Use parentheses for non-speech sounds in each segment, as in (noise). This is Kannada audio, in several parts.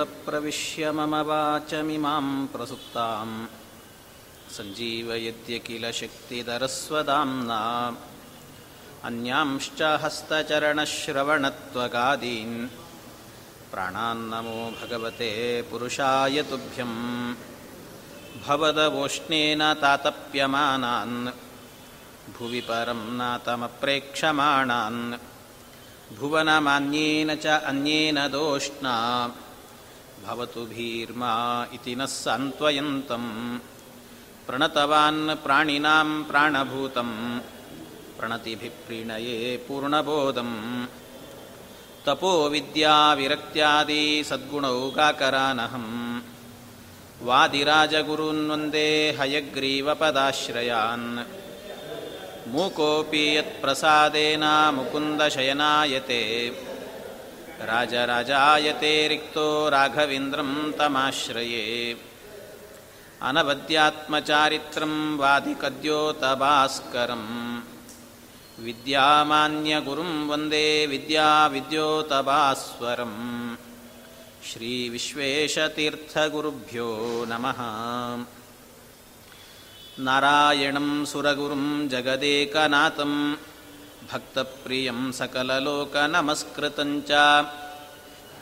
योऽन्तप्रविश्य मम वाचमिमां प्रसुप्ताम्। सञ्जीवयद्य किल शक्तिधरस्वदाम्ना अन्यांश्च हस्तचरणश्रवणत्वगादीन्। प्राणान्नमो भगवते पुरुषाय तुभ्यम्। भवदवोष्णेन तातप्यमानान्। भुवि परं नातमप्रेक्षमाणान्। भुवनमान्येन च अन्येन दोष्णा भवतु भीर्मा इति नः सान्त्वयन्तम्। प्रणतवान् प्राणिनां प्राणभूतं प्रणतिभिः प्रीणये पूर्णबोधम् तपोविद्याविरक्त्यादि सद्गुणौगाकरानहम् वादिराजगुरून् वन्दे हयग्रीवपदाश्रयान्। मूकोऽपि यत्प्रसादेन मुकुन्दशयनायते राजराजायते रिक्तो राघवेन्द्रं तमाश्रये। अनवद्यात्मचारित्रं वादिकद्योतभास्करम् विद्यामान्यगुरुं वन्दे विद्याविद्योतभास्वरम् श्रीविश्वेशतीर्थगुरुभ्यो नमः। नारायणं सुरगुरुं जगदेकनाथं भक्तप्रियं सकलोकनमस्कृतं च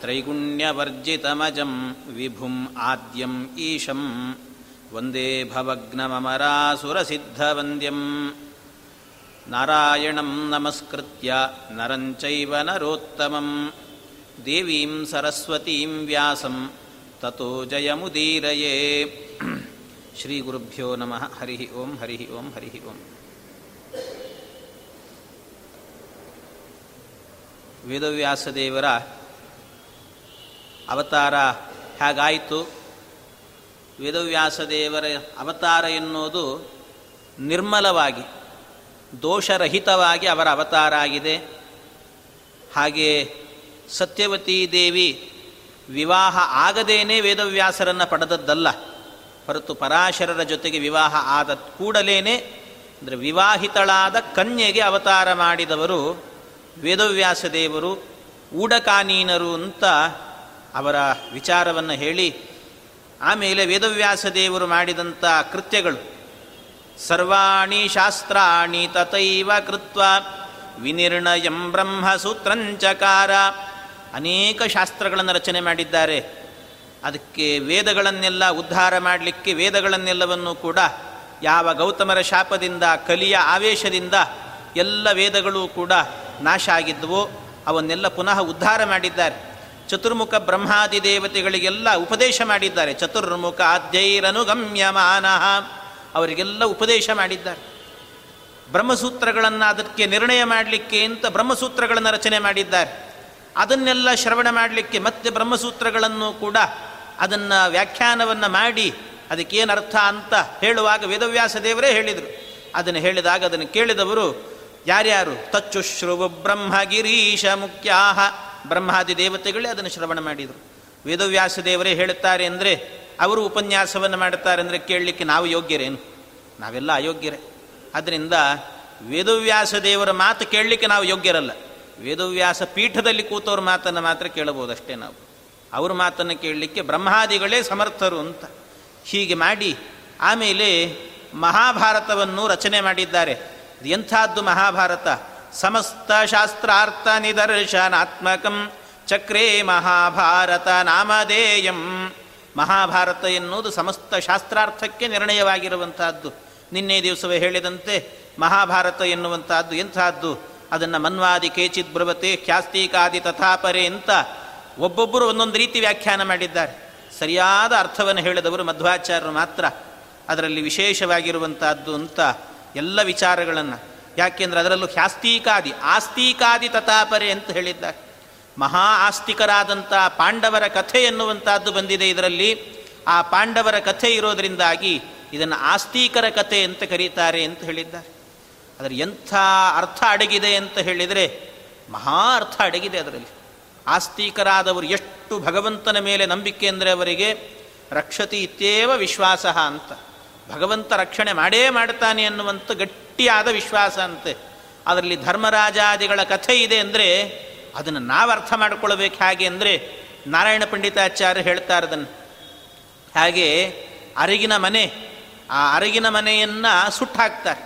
त्रैगुण्यवर्जितमजं विभुम् आद्यम् ईशं वन्दे भवनमरासुरसिद्धवन्द्यम् नारायणं नमस्कृत्य नरं चैव नरोत्तमं देवीं सरस्वतीं व्यासं ततो जयमुदीरये। (clears throat) श्रीगुरुभ्यो नमः। हरिः ओं हरिः ओं हरिः ओम्। ಓಂ ವೇದವ್ಯಾಸದೇವರ ಅವತಾರ ಹೇಗಾಯಿತು? ವೇದವ್ಯಾಸದೇವರ ಅವತಾರ ಎನ್ನುವುದು ನಿರ್ಮಲವಾಗಿ, ದೋಷರಹಿತವಾಗಿ ಅವರ ಅವತಾರ ಆಗಿದೆ. ಹಾಗೆ ಸತ್ಯವತಿ ದೇವಿ ವಿವಾಹ ಆಗದೇನೆ ವೇದವ್ಯಾಸರನ್ನು ಪಡೆದದ್ದಲ್ಲ. ಹೊರತು ಪರಾಶರರ ಜೊತೆಗೆ ವಿವಾಹ ಆದ ಕೂಡಲೇನೆ, ಅಂದರೆ ವಿವಾಹಿತಳಾದ ಕನ್ಯೆಗೆ ಅವತಾರ ಮಾಡಿದವರು ವೇದವ್ಯಾಸ ದೇವರು ಊಡಕಾನೀನರು ಅಂತ ಅವರ ವಿಚಾರವನ್ನು ಹೇಳಿ, ಆಮೇಲೆ ವೇದವ್ಯಾಸ ದೇವರು ಮಾಡಿದಂಥ ಕೃತ್ಯಗಳು. ಸರ್ವಾಣಿ ಶಾಸ್ತ್ರಾಣಿ ತಥೈವ ಕೃತ್ವ ವಿನಿರ್ಣಯಂ ಬ್ರಹ್ಮಸೂತ್ರಂಚಕಾರ ಅನೇಕ ಶಾಸ್ತ್ರಗಳನ್ನು ರಚನೆ ಮಾಡಿದ್ದಾರೆ. ಅದಕ್ಕೆ ವೇದಗಳನ್ನೆಲ್ಲ ಉದ್ಧಾರ ಮಾಡಲಿಕ್ಕೆ ವೇದಗಳನ್ನೆಲ್ಲವನ್ನು ಕೂಡ ಯಾವ ಗೌತಮರ ಶಾಪದಿಂದ, ಕಲಿಯ ಆವೇಶದಿಂದ ಎಲ್ಲ ವೇದಗಳು ಕೂಡ ನಾಶ ಆಗಿದ್ದವು ಅವನ್ನೆಲ್ಲ ಪುನಃ ಉದ್ಧಾರ ಮಾಡಿದ್ದಾರೆ. ಚತುರ್ಮುಖ ಬ್ರಹ್ಮಾದಿ ದೇವತೆಗಳಿಗೆಲ್ಲ ಉಪದೇಶ ಮಾಡಿದ್ದಾರೆ. ಚತುರ್ಮುಖ ಆದ್ಯೈರನುಗಮ್ಯಮಾನ ಅವರಿಗೆಲ್ಲ ಉಪದೇಶ ಮಾಡಿದ್ದಾರೆ. ಬ್ರಹ್ಮಸೂತ್ರಗಳನ್ನು ಅದಕ್ಕೆ ನಿರ್ಣಯ ಮಾಡಲಿಕ್ಕೆ ಅಂತ ಬ್ರಹ್ಮಸೂತ್ರಗಳನ್ನು ರಚನೆ ಮಾಡಿದ್ದಾರೆ. ಅದನ್ನೆಲ್ಲ ಶ್ರವಣ ಮಾಡಲಿಕ್ಕೆ ಮತ್ತೆ ಬ್ರಹ್ಮಸೂತ್ರಗಳನ್ನು ಕೂಡ ಅದನ್ನು ವ್ಯಾಖ್ಯಾನವನ್ನು ಮಾಡಿ ಅದಕ್ಕೇನು ಅರ್ಥ ಅಂತ ಹೇಳುವಾಗ ವೇದವ್ಯಾಸ ದೇವರೇ ಹೇಳಿದರು. ಅದನ್ನು ಹೇಳಿದಾಗ ಅದನ್ನು ಕೇಳಿದವರು ಯಾರ್ಯಾರು? ತಚ್ಚುಶ್ರುವು ಬ್ರಹ್ಮಗಿರೀಶ ಮುಖ್ಯಾಹ. ಬ್ರಹ್ಮಾದಿ ದೇವತೆಗಳೇ ಅದನ್ನು ಶ್ರವಣ ಮಾಡಿದರು. ವೇದವ್ಯಾಸ ದೇವರೇ ಹೇಳುತ್ತಾರೆ ಅಂದರೆ, ಅವರು ಉಪನ್ಯಾಸವನ್ನು ಮಾಡುತ್ತಾರೆ ಅಂದರೆ ಕೇಳಲಿಕ್ಕೆ ನಾವು ಯೋಗ್ಯರೇನು? ನಾವೆಲ್ಲ ಅಯೋಗ್ಯರೇ. ಆದ್ದರಿಂದ ವೇದವ್ಯಾಸ ದೇವರ ಮಾತು ಕೇಳಲಿಕ್ಕೆ ನಾವು ಯೋಗ್ಯರಲ್ಲ. ವೇದವ್ಯಾಸ ಪೀಠದಲ್ಲಿ ಕೂತವ್ರ ಮಾತನ್ನು ಮಾತ್ರ ಕೇಳಬಹುದಷ್ಟೇ ನಾವು. ಅವ್ರ ಮಾತನ್ನು ಕೇಳಲಿಕ್ಕೆ ಬ್ರಹ್ಮಾದಿಗಳೇ ಸಮರ್ಥರು ಅಂತ. ಹೀಗೆ ಮಾಡಿ ಆಮೇಲೆ ಮಹಾಭಾರತವನ್ನು ರಚನೆ ಮಾಡಿದ್ದಾರೆ. ಎಂಥದ್ದು ಮಹಾಭಾರತ? ಸಮಸ್ತ ಶಾಸ್ತ್ರಾರ್ಥ ನಿದರ್ಶನಾತ್ಮಕಂ. ಚಕ್ರೇ ಮಹಾಭಾರತ ನಾಮಧೇಯಂ. ಮಹಾಭಾರತ ಎನ್ನುವುದು ಸಮಸ್ತ ಶಾಸ್ತ್ರಾರ್ಥಕ್ಕೆ ನಿರ್ಣಯವಾಗಿರುವಂತಹದ್ದು ನಿನ್ನೆ ದಿವಸವೇ ಹೇಳಿದಂತೆ ಮಹಾಭಾರತ ಎನ್ನುವಂತಹದ್ದು ಎಂಥದ್ದು? ಅದನ್ನು ಮನ್ವಾದಿ ಕೇಚಿತ್ ಬ್ರವತೆ ಖ್ಯಾಸ್ತಿಕಾದಿ ತಥಾಪರೆ ಅಂತ ಒಬ್ಬೊಬ್ಬರು ಒಂದೊಂದು ರೀತಿ ವ್ಯಾಖ್ಯಾನ ಮಾಡಿದ್ದಾರೆ. ಸರಿಯಾದ ಅರ್ಥವನ್ನು ಹೇಳಿದವರು ಮಧ್ವಾಚಾರ್ಯರು ಮಾತ್ರ. ಅದರಲ್ಲಿ ವಿಶೇಷವಾಗಿರುವಂತಹದ್ದು ಅಂತ ಎಲ್ಲ ವಿಚಾರಗಳನ್ನು. ಯಾಕೆಂದರೆ ಅದರಲ್ಲೂ ಹ್ಯಾಸ್ತೀಕಾದಿ, ಆಸ್ತಿಕಾದಿ ತಥಾಪರೆ ಅಂತ ಹೇಳಿದ್ದಾರೆ. ಮಹಾ ಆಸ್ತಿಕರಾದಂಥ ಪಾಂಡವರ ಕಥೆ ಎನ್ನುವಂಥದ್ದು ಬಂದಿದೆ ಇದರಲ್ಲಿ. ಆ ಪಾಂಡವರ ಕಥೆ ಇರೋದರಿಂದಾಗಿ ಇದನ್ನು ಆಸ್ತೀಕರ ಕಥೆ ಅಂತ ಕರೀತಾರೆ ಅಂತ ಹೇಳಿದ್ದಾರೆ. ಅದರ ಎಂಥ ಅರ್ಥ ಅಡಗಿದೆ ಅಂತ ಹೇಳಿದರೆ ಮಹಾ ಅರ್ಥ ಅಡಗಿದೆ ಅದರಲ್ಲಿ. ಆಸ್ತಿಕರಾದವರು ಎಷ್ಟು ಭಗವಂತನ ಮೇಲೆ ನಂಬಿಕೆ ಅಂದರೆ ಅವರಿಗೆ ರಕ್ಷತಿ ಇತ್ಯೇವ ವಿಶ್ವಾಸ ಅಂತ. ಭಗವಂತ ರಕ್ಷಣೆ ಮಾಡೇ ಮಾಡ್ತಾನೆ ಅನ್ನುವಂಥ ಗಟ್ಟಿಯಾದ ವಿಶ್ವಾಸ ಅಂತೆ. ಅದರಲ್ಲಿ ಧರ್ಮರಾಜಾದಿಗಳ ಕಥೆ ಇದೆ ಅಂದರೆ ಅದನ್ನು ನಾವು ಅರ್ಥ ಮಾಡಿಕೊಳ್ಬೇಕು ಹೇಗೆ ಅಂದರೆ ನಾರಾಯಣ ಪಂಡಿತಾಚಾರ್ಯ ಹೇಳ್ತಾ ಅದನ್ನು ಹಾಗೆ ಅರಗಿನ ಮನೆ, ಆ ಅರಗಿನ ಮನೆಯನ್ನು ಸುಟ್ಟಾಕ್ತಾರೆ.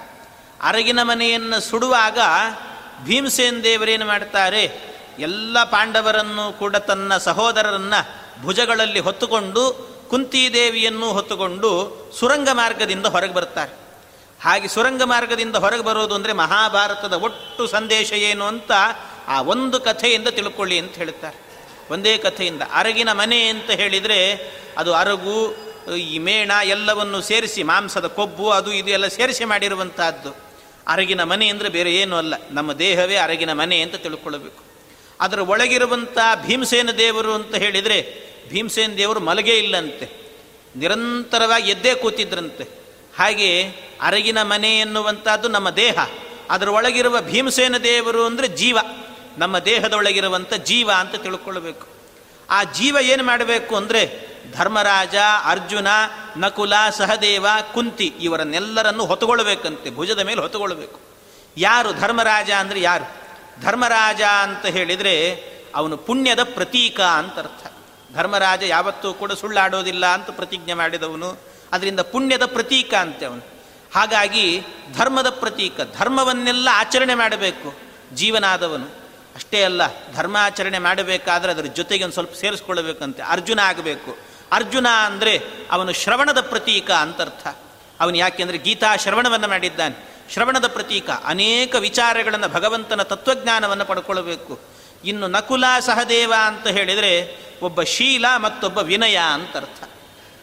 ಅರಗಿನ ಮನೆಯನ್ನು ಸುಡುವಾಗ ಭೀಮಸೇನ್ ದೇವರೇನು ಮಾಡ್ತಾರೆ, ಎಲ್ಲ ಪಾಂಡವರನ್ನು ಕೂಡ ತನ್ನ ಸಹೋದರರನ್ನು ಭುಜಗಳಲ್ಲಿ ಹೊತ್ತುಕೊಂಡು ಕುಂತಿದೇವಿಯನ್ನು ಹೊತ್ತುಕೊಂಡು ಸುರಂಗ ಮಾರ್ಗದಿಂದ ಹೊರಗೆ ಬರ್ತಾರೆ. ಹಾಗೆ ಸುರಂಗ ಮಾರ್ಗದಿಂದ ಹೊರಗೆ ಬರೋದು ಅಂದರೆ ಮಹಾಭಾರತದ ಒಟ್ಟು ಸಂದೇಶ ಏನು ಅಂತ ಆ ಒಂದು ಕಥೆಯಿಂದ ತಿಳ್ಕೊಳ್ಳಿ ಅಂತ ಹೇಳುತ್ತಾರೆ. ಒಂದೇ ಕಥೆಯಿಂದ ಅರಗಿನ ಮನೆ ಅಂತ ಹೇಳಿದರೆ ಅದು ಅರಗು, ಈ ಮೇಣ ಎಲ್ಲವನ್ನು ಸೇರಿಸಿ ಮಾಂಸದ ಕೊಬ್ಬು ಅದು ಇದು ಎಲ್ಲ ಸೇರಿಸಿ ಮಾಡಿರುವಂತಹದ್ದು. ಅರಗಿನ ಮನೆ ಅಂದರೆ ಬೇರೆ ಏನೂ ಅಲ್ಲ, ನಮ್ಮ ದೇಹವೇ ಅರಗಿನ ಮನೆ ಅಂತ ತಿಳ್ಕೊಳ್ಬೇಕು. ಅದರ ಒಳಗಿರುವಂಥ ಭೀಮಸೇನ ದೇವರು ಅಂತ ಹೇಳಿದರೆ ಭೀಮಸೇನ ದೇವರು ಮಲಗೇ ಇಲ್ಲಂತೆ. ನಿರಂತರವಾಗಿ ಎದ್ದೇ ಕೂತಿದ್ರಂತೆ. ಹಾಗೆ ಅರಗಿನ ಮನೆ ಎನ್ನುವಂಥದ್ದು ನಮ್ಮ ದೇಹ. ಅದರ ಒಳಗಿರುವ ಭೀಮಸೇನ ದೇವರು ಅಂದರೆ ಜೀವ. ನಮ್ಮ ದೇಹದೊಳಗಿರುವಂಥ ಜೀವ ಅಂತ ತಿಳ್ಕೊಳ್ಬೇಕು. ಆ ಜೀವ ಏನು ಮಾಡಬೇಕು ಅಂದರೆ ಧರ್ಮರಾಜ, ಅರ್ಜುನ, ನಕುಲ, ಸಹದೇವ, ಕುಂತಿ ಇವರನ್ನೆಲ್ಲರನ್ನು ಹೊತ್ತುಕೊಳ್ಬೇಕಂತೆ ಭುಜದ ಮೇಲೆ ಹೊತ್ತುಕೊಳ್ಬೇಕು ಯಾರು ಧರ್ಮರಾಜ ಅಂದರೆ ಯಾರು? ಧರ್ಮರಾಜ ಅಂತ ಹೇಳಿದರೆ ಅವನು ಪುಣ್ಯದ ಪ್ರತೀಕ ಅಂತ ಅರ್ಥ. ಧರ್ಮರಾಜ ಯಾವತ್ತೂ ಕೂಡ ಸುಳ್ಳಾಡೋದಿಲ್ಲ ಅಂತ ಪ್ರತಿಜ್ಞೆ ಮಾಡಿದವನು. ಅದರಿಂದ ಪುಣ್ಯದ ಪ್ರತೀಕ ಅಂತೆ ಅವನು. ಹಾಗಾಗಿ ಧರ್ಮದ ಪ್ರತೀಕ, ಧರ್ಮವನ್ನೆಲ್ಲ ಆಚರಣೆ ಮಾಡಬೇಕು. ಜೀವನಾದವನು. ಅಷ್ಟೇ ಅಲ್ಲ, ಧರ್ಮಾಚರಣೆ ಮಾಡಬೇಕಾದ್ರೆ ಅದರ ಜೊತೆಗೆ ಒಂದು ಸ್ವಲ್ಪ ಸೇರಿಸ್ಕೊಳ್ಬೇಕಂತೆ ಅರ್ಜುನ ಆಗಬೇಕು. ಅರ್ಜುನ ಅಂದರೆ ಅವನು ಶ್ರವಣದ ಪ್ರತೀಕ ಅಂತರ್ಥ. ಅವನು ಯಾಕೆಂದರೆ ಗೀತಾ ಶ್ರವಣವನ್ನು ಮಾಡಿದ್ದಾನೆ. ಶ್ರವಣದ ಪ್ರತೀಕ, ಅನೇಕ ವಿಚಾರಗಳನ್ನು ಭಗವಂತನ ತತ್ವಜ್ಞಾನವನ್ನು ಪಡ್ಕೊಳ್ಬೇಕು. ಇನ್ನು ನಕುಲ ಸಹದೇವ ಅಂತ ಹೇಳಿದರೆ ಒಬ್ಬ ಶೀಲ ಮತ್ತೊಬ್ಬ ವಿನಯ ಅಂತ ಅರ್ಥ.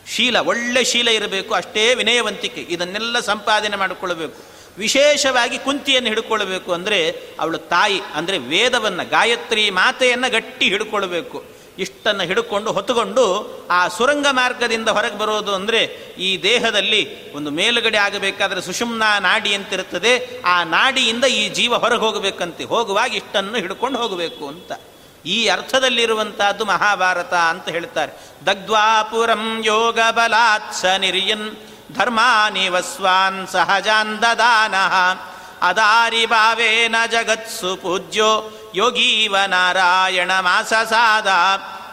ಶೀಲ, ಒಳ್ಳೆ ಶೀಲ ಇರಬೇಕು, ಅಷ್ಟೇ ವಿನಯವಂತಿಕೆ. ಇದನ್ನೆಲ್ಲ ಸಂಪಾದನೆ ಮಾಡಿಕೊಳ್ಳಬೇಕು. ವಿಶೇಷವಾಗಿ ಕುಂತಿಯನ್ನು ಹಿಡ್ಕೊಳ್ಬೇಕು ಅಂದರೆ ಅವಳು ತಾಯಿ, ಅಂದರೆ ವೇದವನ್ನು, ಗಾಯತ್ರಿ ಮಾತೆಯನ್ನು ಗಟ್ಟಿ ಹಿಡ್ಕೊಳ್ಬೇಕು ಇಷ್ಟನ್ನು ಹಿಡ್ಕೊಂಡು ಹೊತ್ತುಕೊಂಡು ಆ ಸುರಂಗ ಮಾರ್ಗದಿಂದ ಹೊರಗೆ ಬರೋದು ಅಂದರೆ ಈ ದೇಹದಲ್ಲಿ ಒಂದು ಮೇಲುಗಡೆ ಆಗಬೇಕಾದ್ರೆ ಸುಷುಮ್ನಾ ನಾಡಿ ಅಂತಿರುತ್ತದೆ. ಆ ನಾಡಿಯಿಂದ ಈ ಜೀವ ಹೊರಗೆ ಹೋಗಬೇಕಂತೆ. ಹೋಗುವಾಗ ಇಷ್ಟನ್ನು ಹಿಡ್ಕೊಂಡು ಹೋಗಬೇಕು ಅಂತ. ಈ ಅರ್ಥದಲ್ಲಿರುವಂತಹದ್ದು ಮಹಾಭಾರತ ಅಂತ ಹೇಳ್ತಾರೆ. ದಗ್ಧ್ವಾಪುರಂ ಯೋಗ ಬಲಾತ್ಸ ನಿರ್ಯನ್ ಧರ್ಮಾನಿವಸ್ವಾನ್ ಸಹಜಾನ್ ಅದಾರಿ ಭಾವೇನ ಜಗತ್ಸು ಪೂಜ್ಯೋ ಯೋಗೀವ ನಾರಾಯಣ ಮಾಸಸಾದ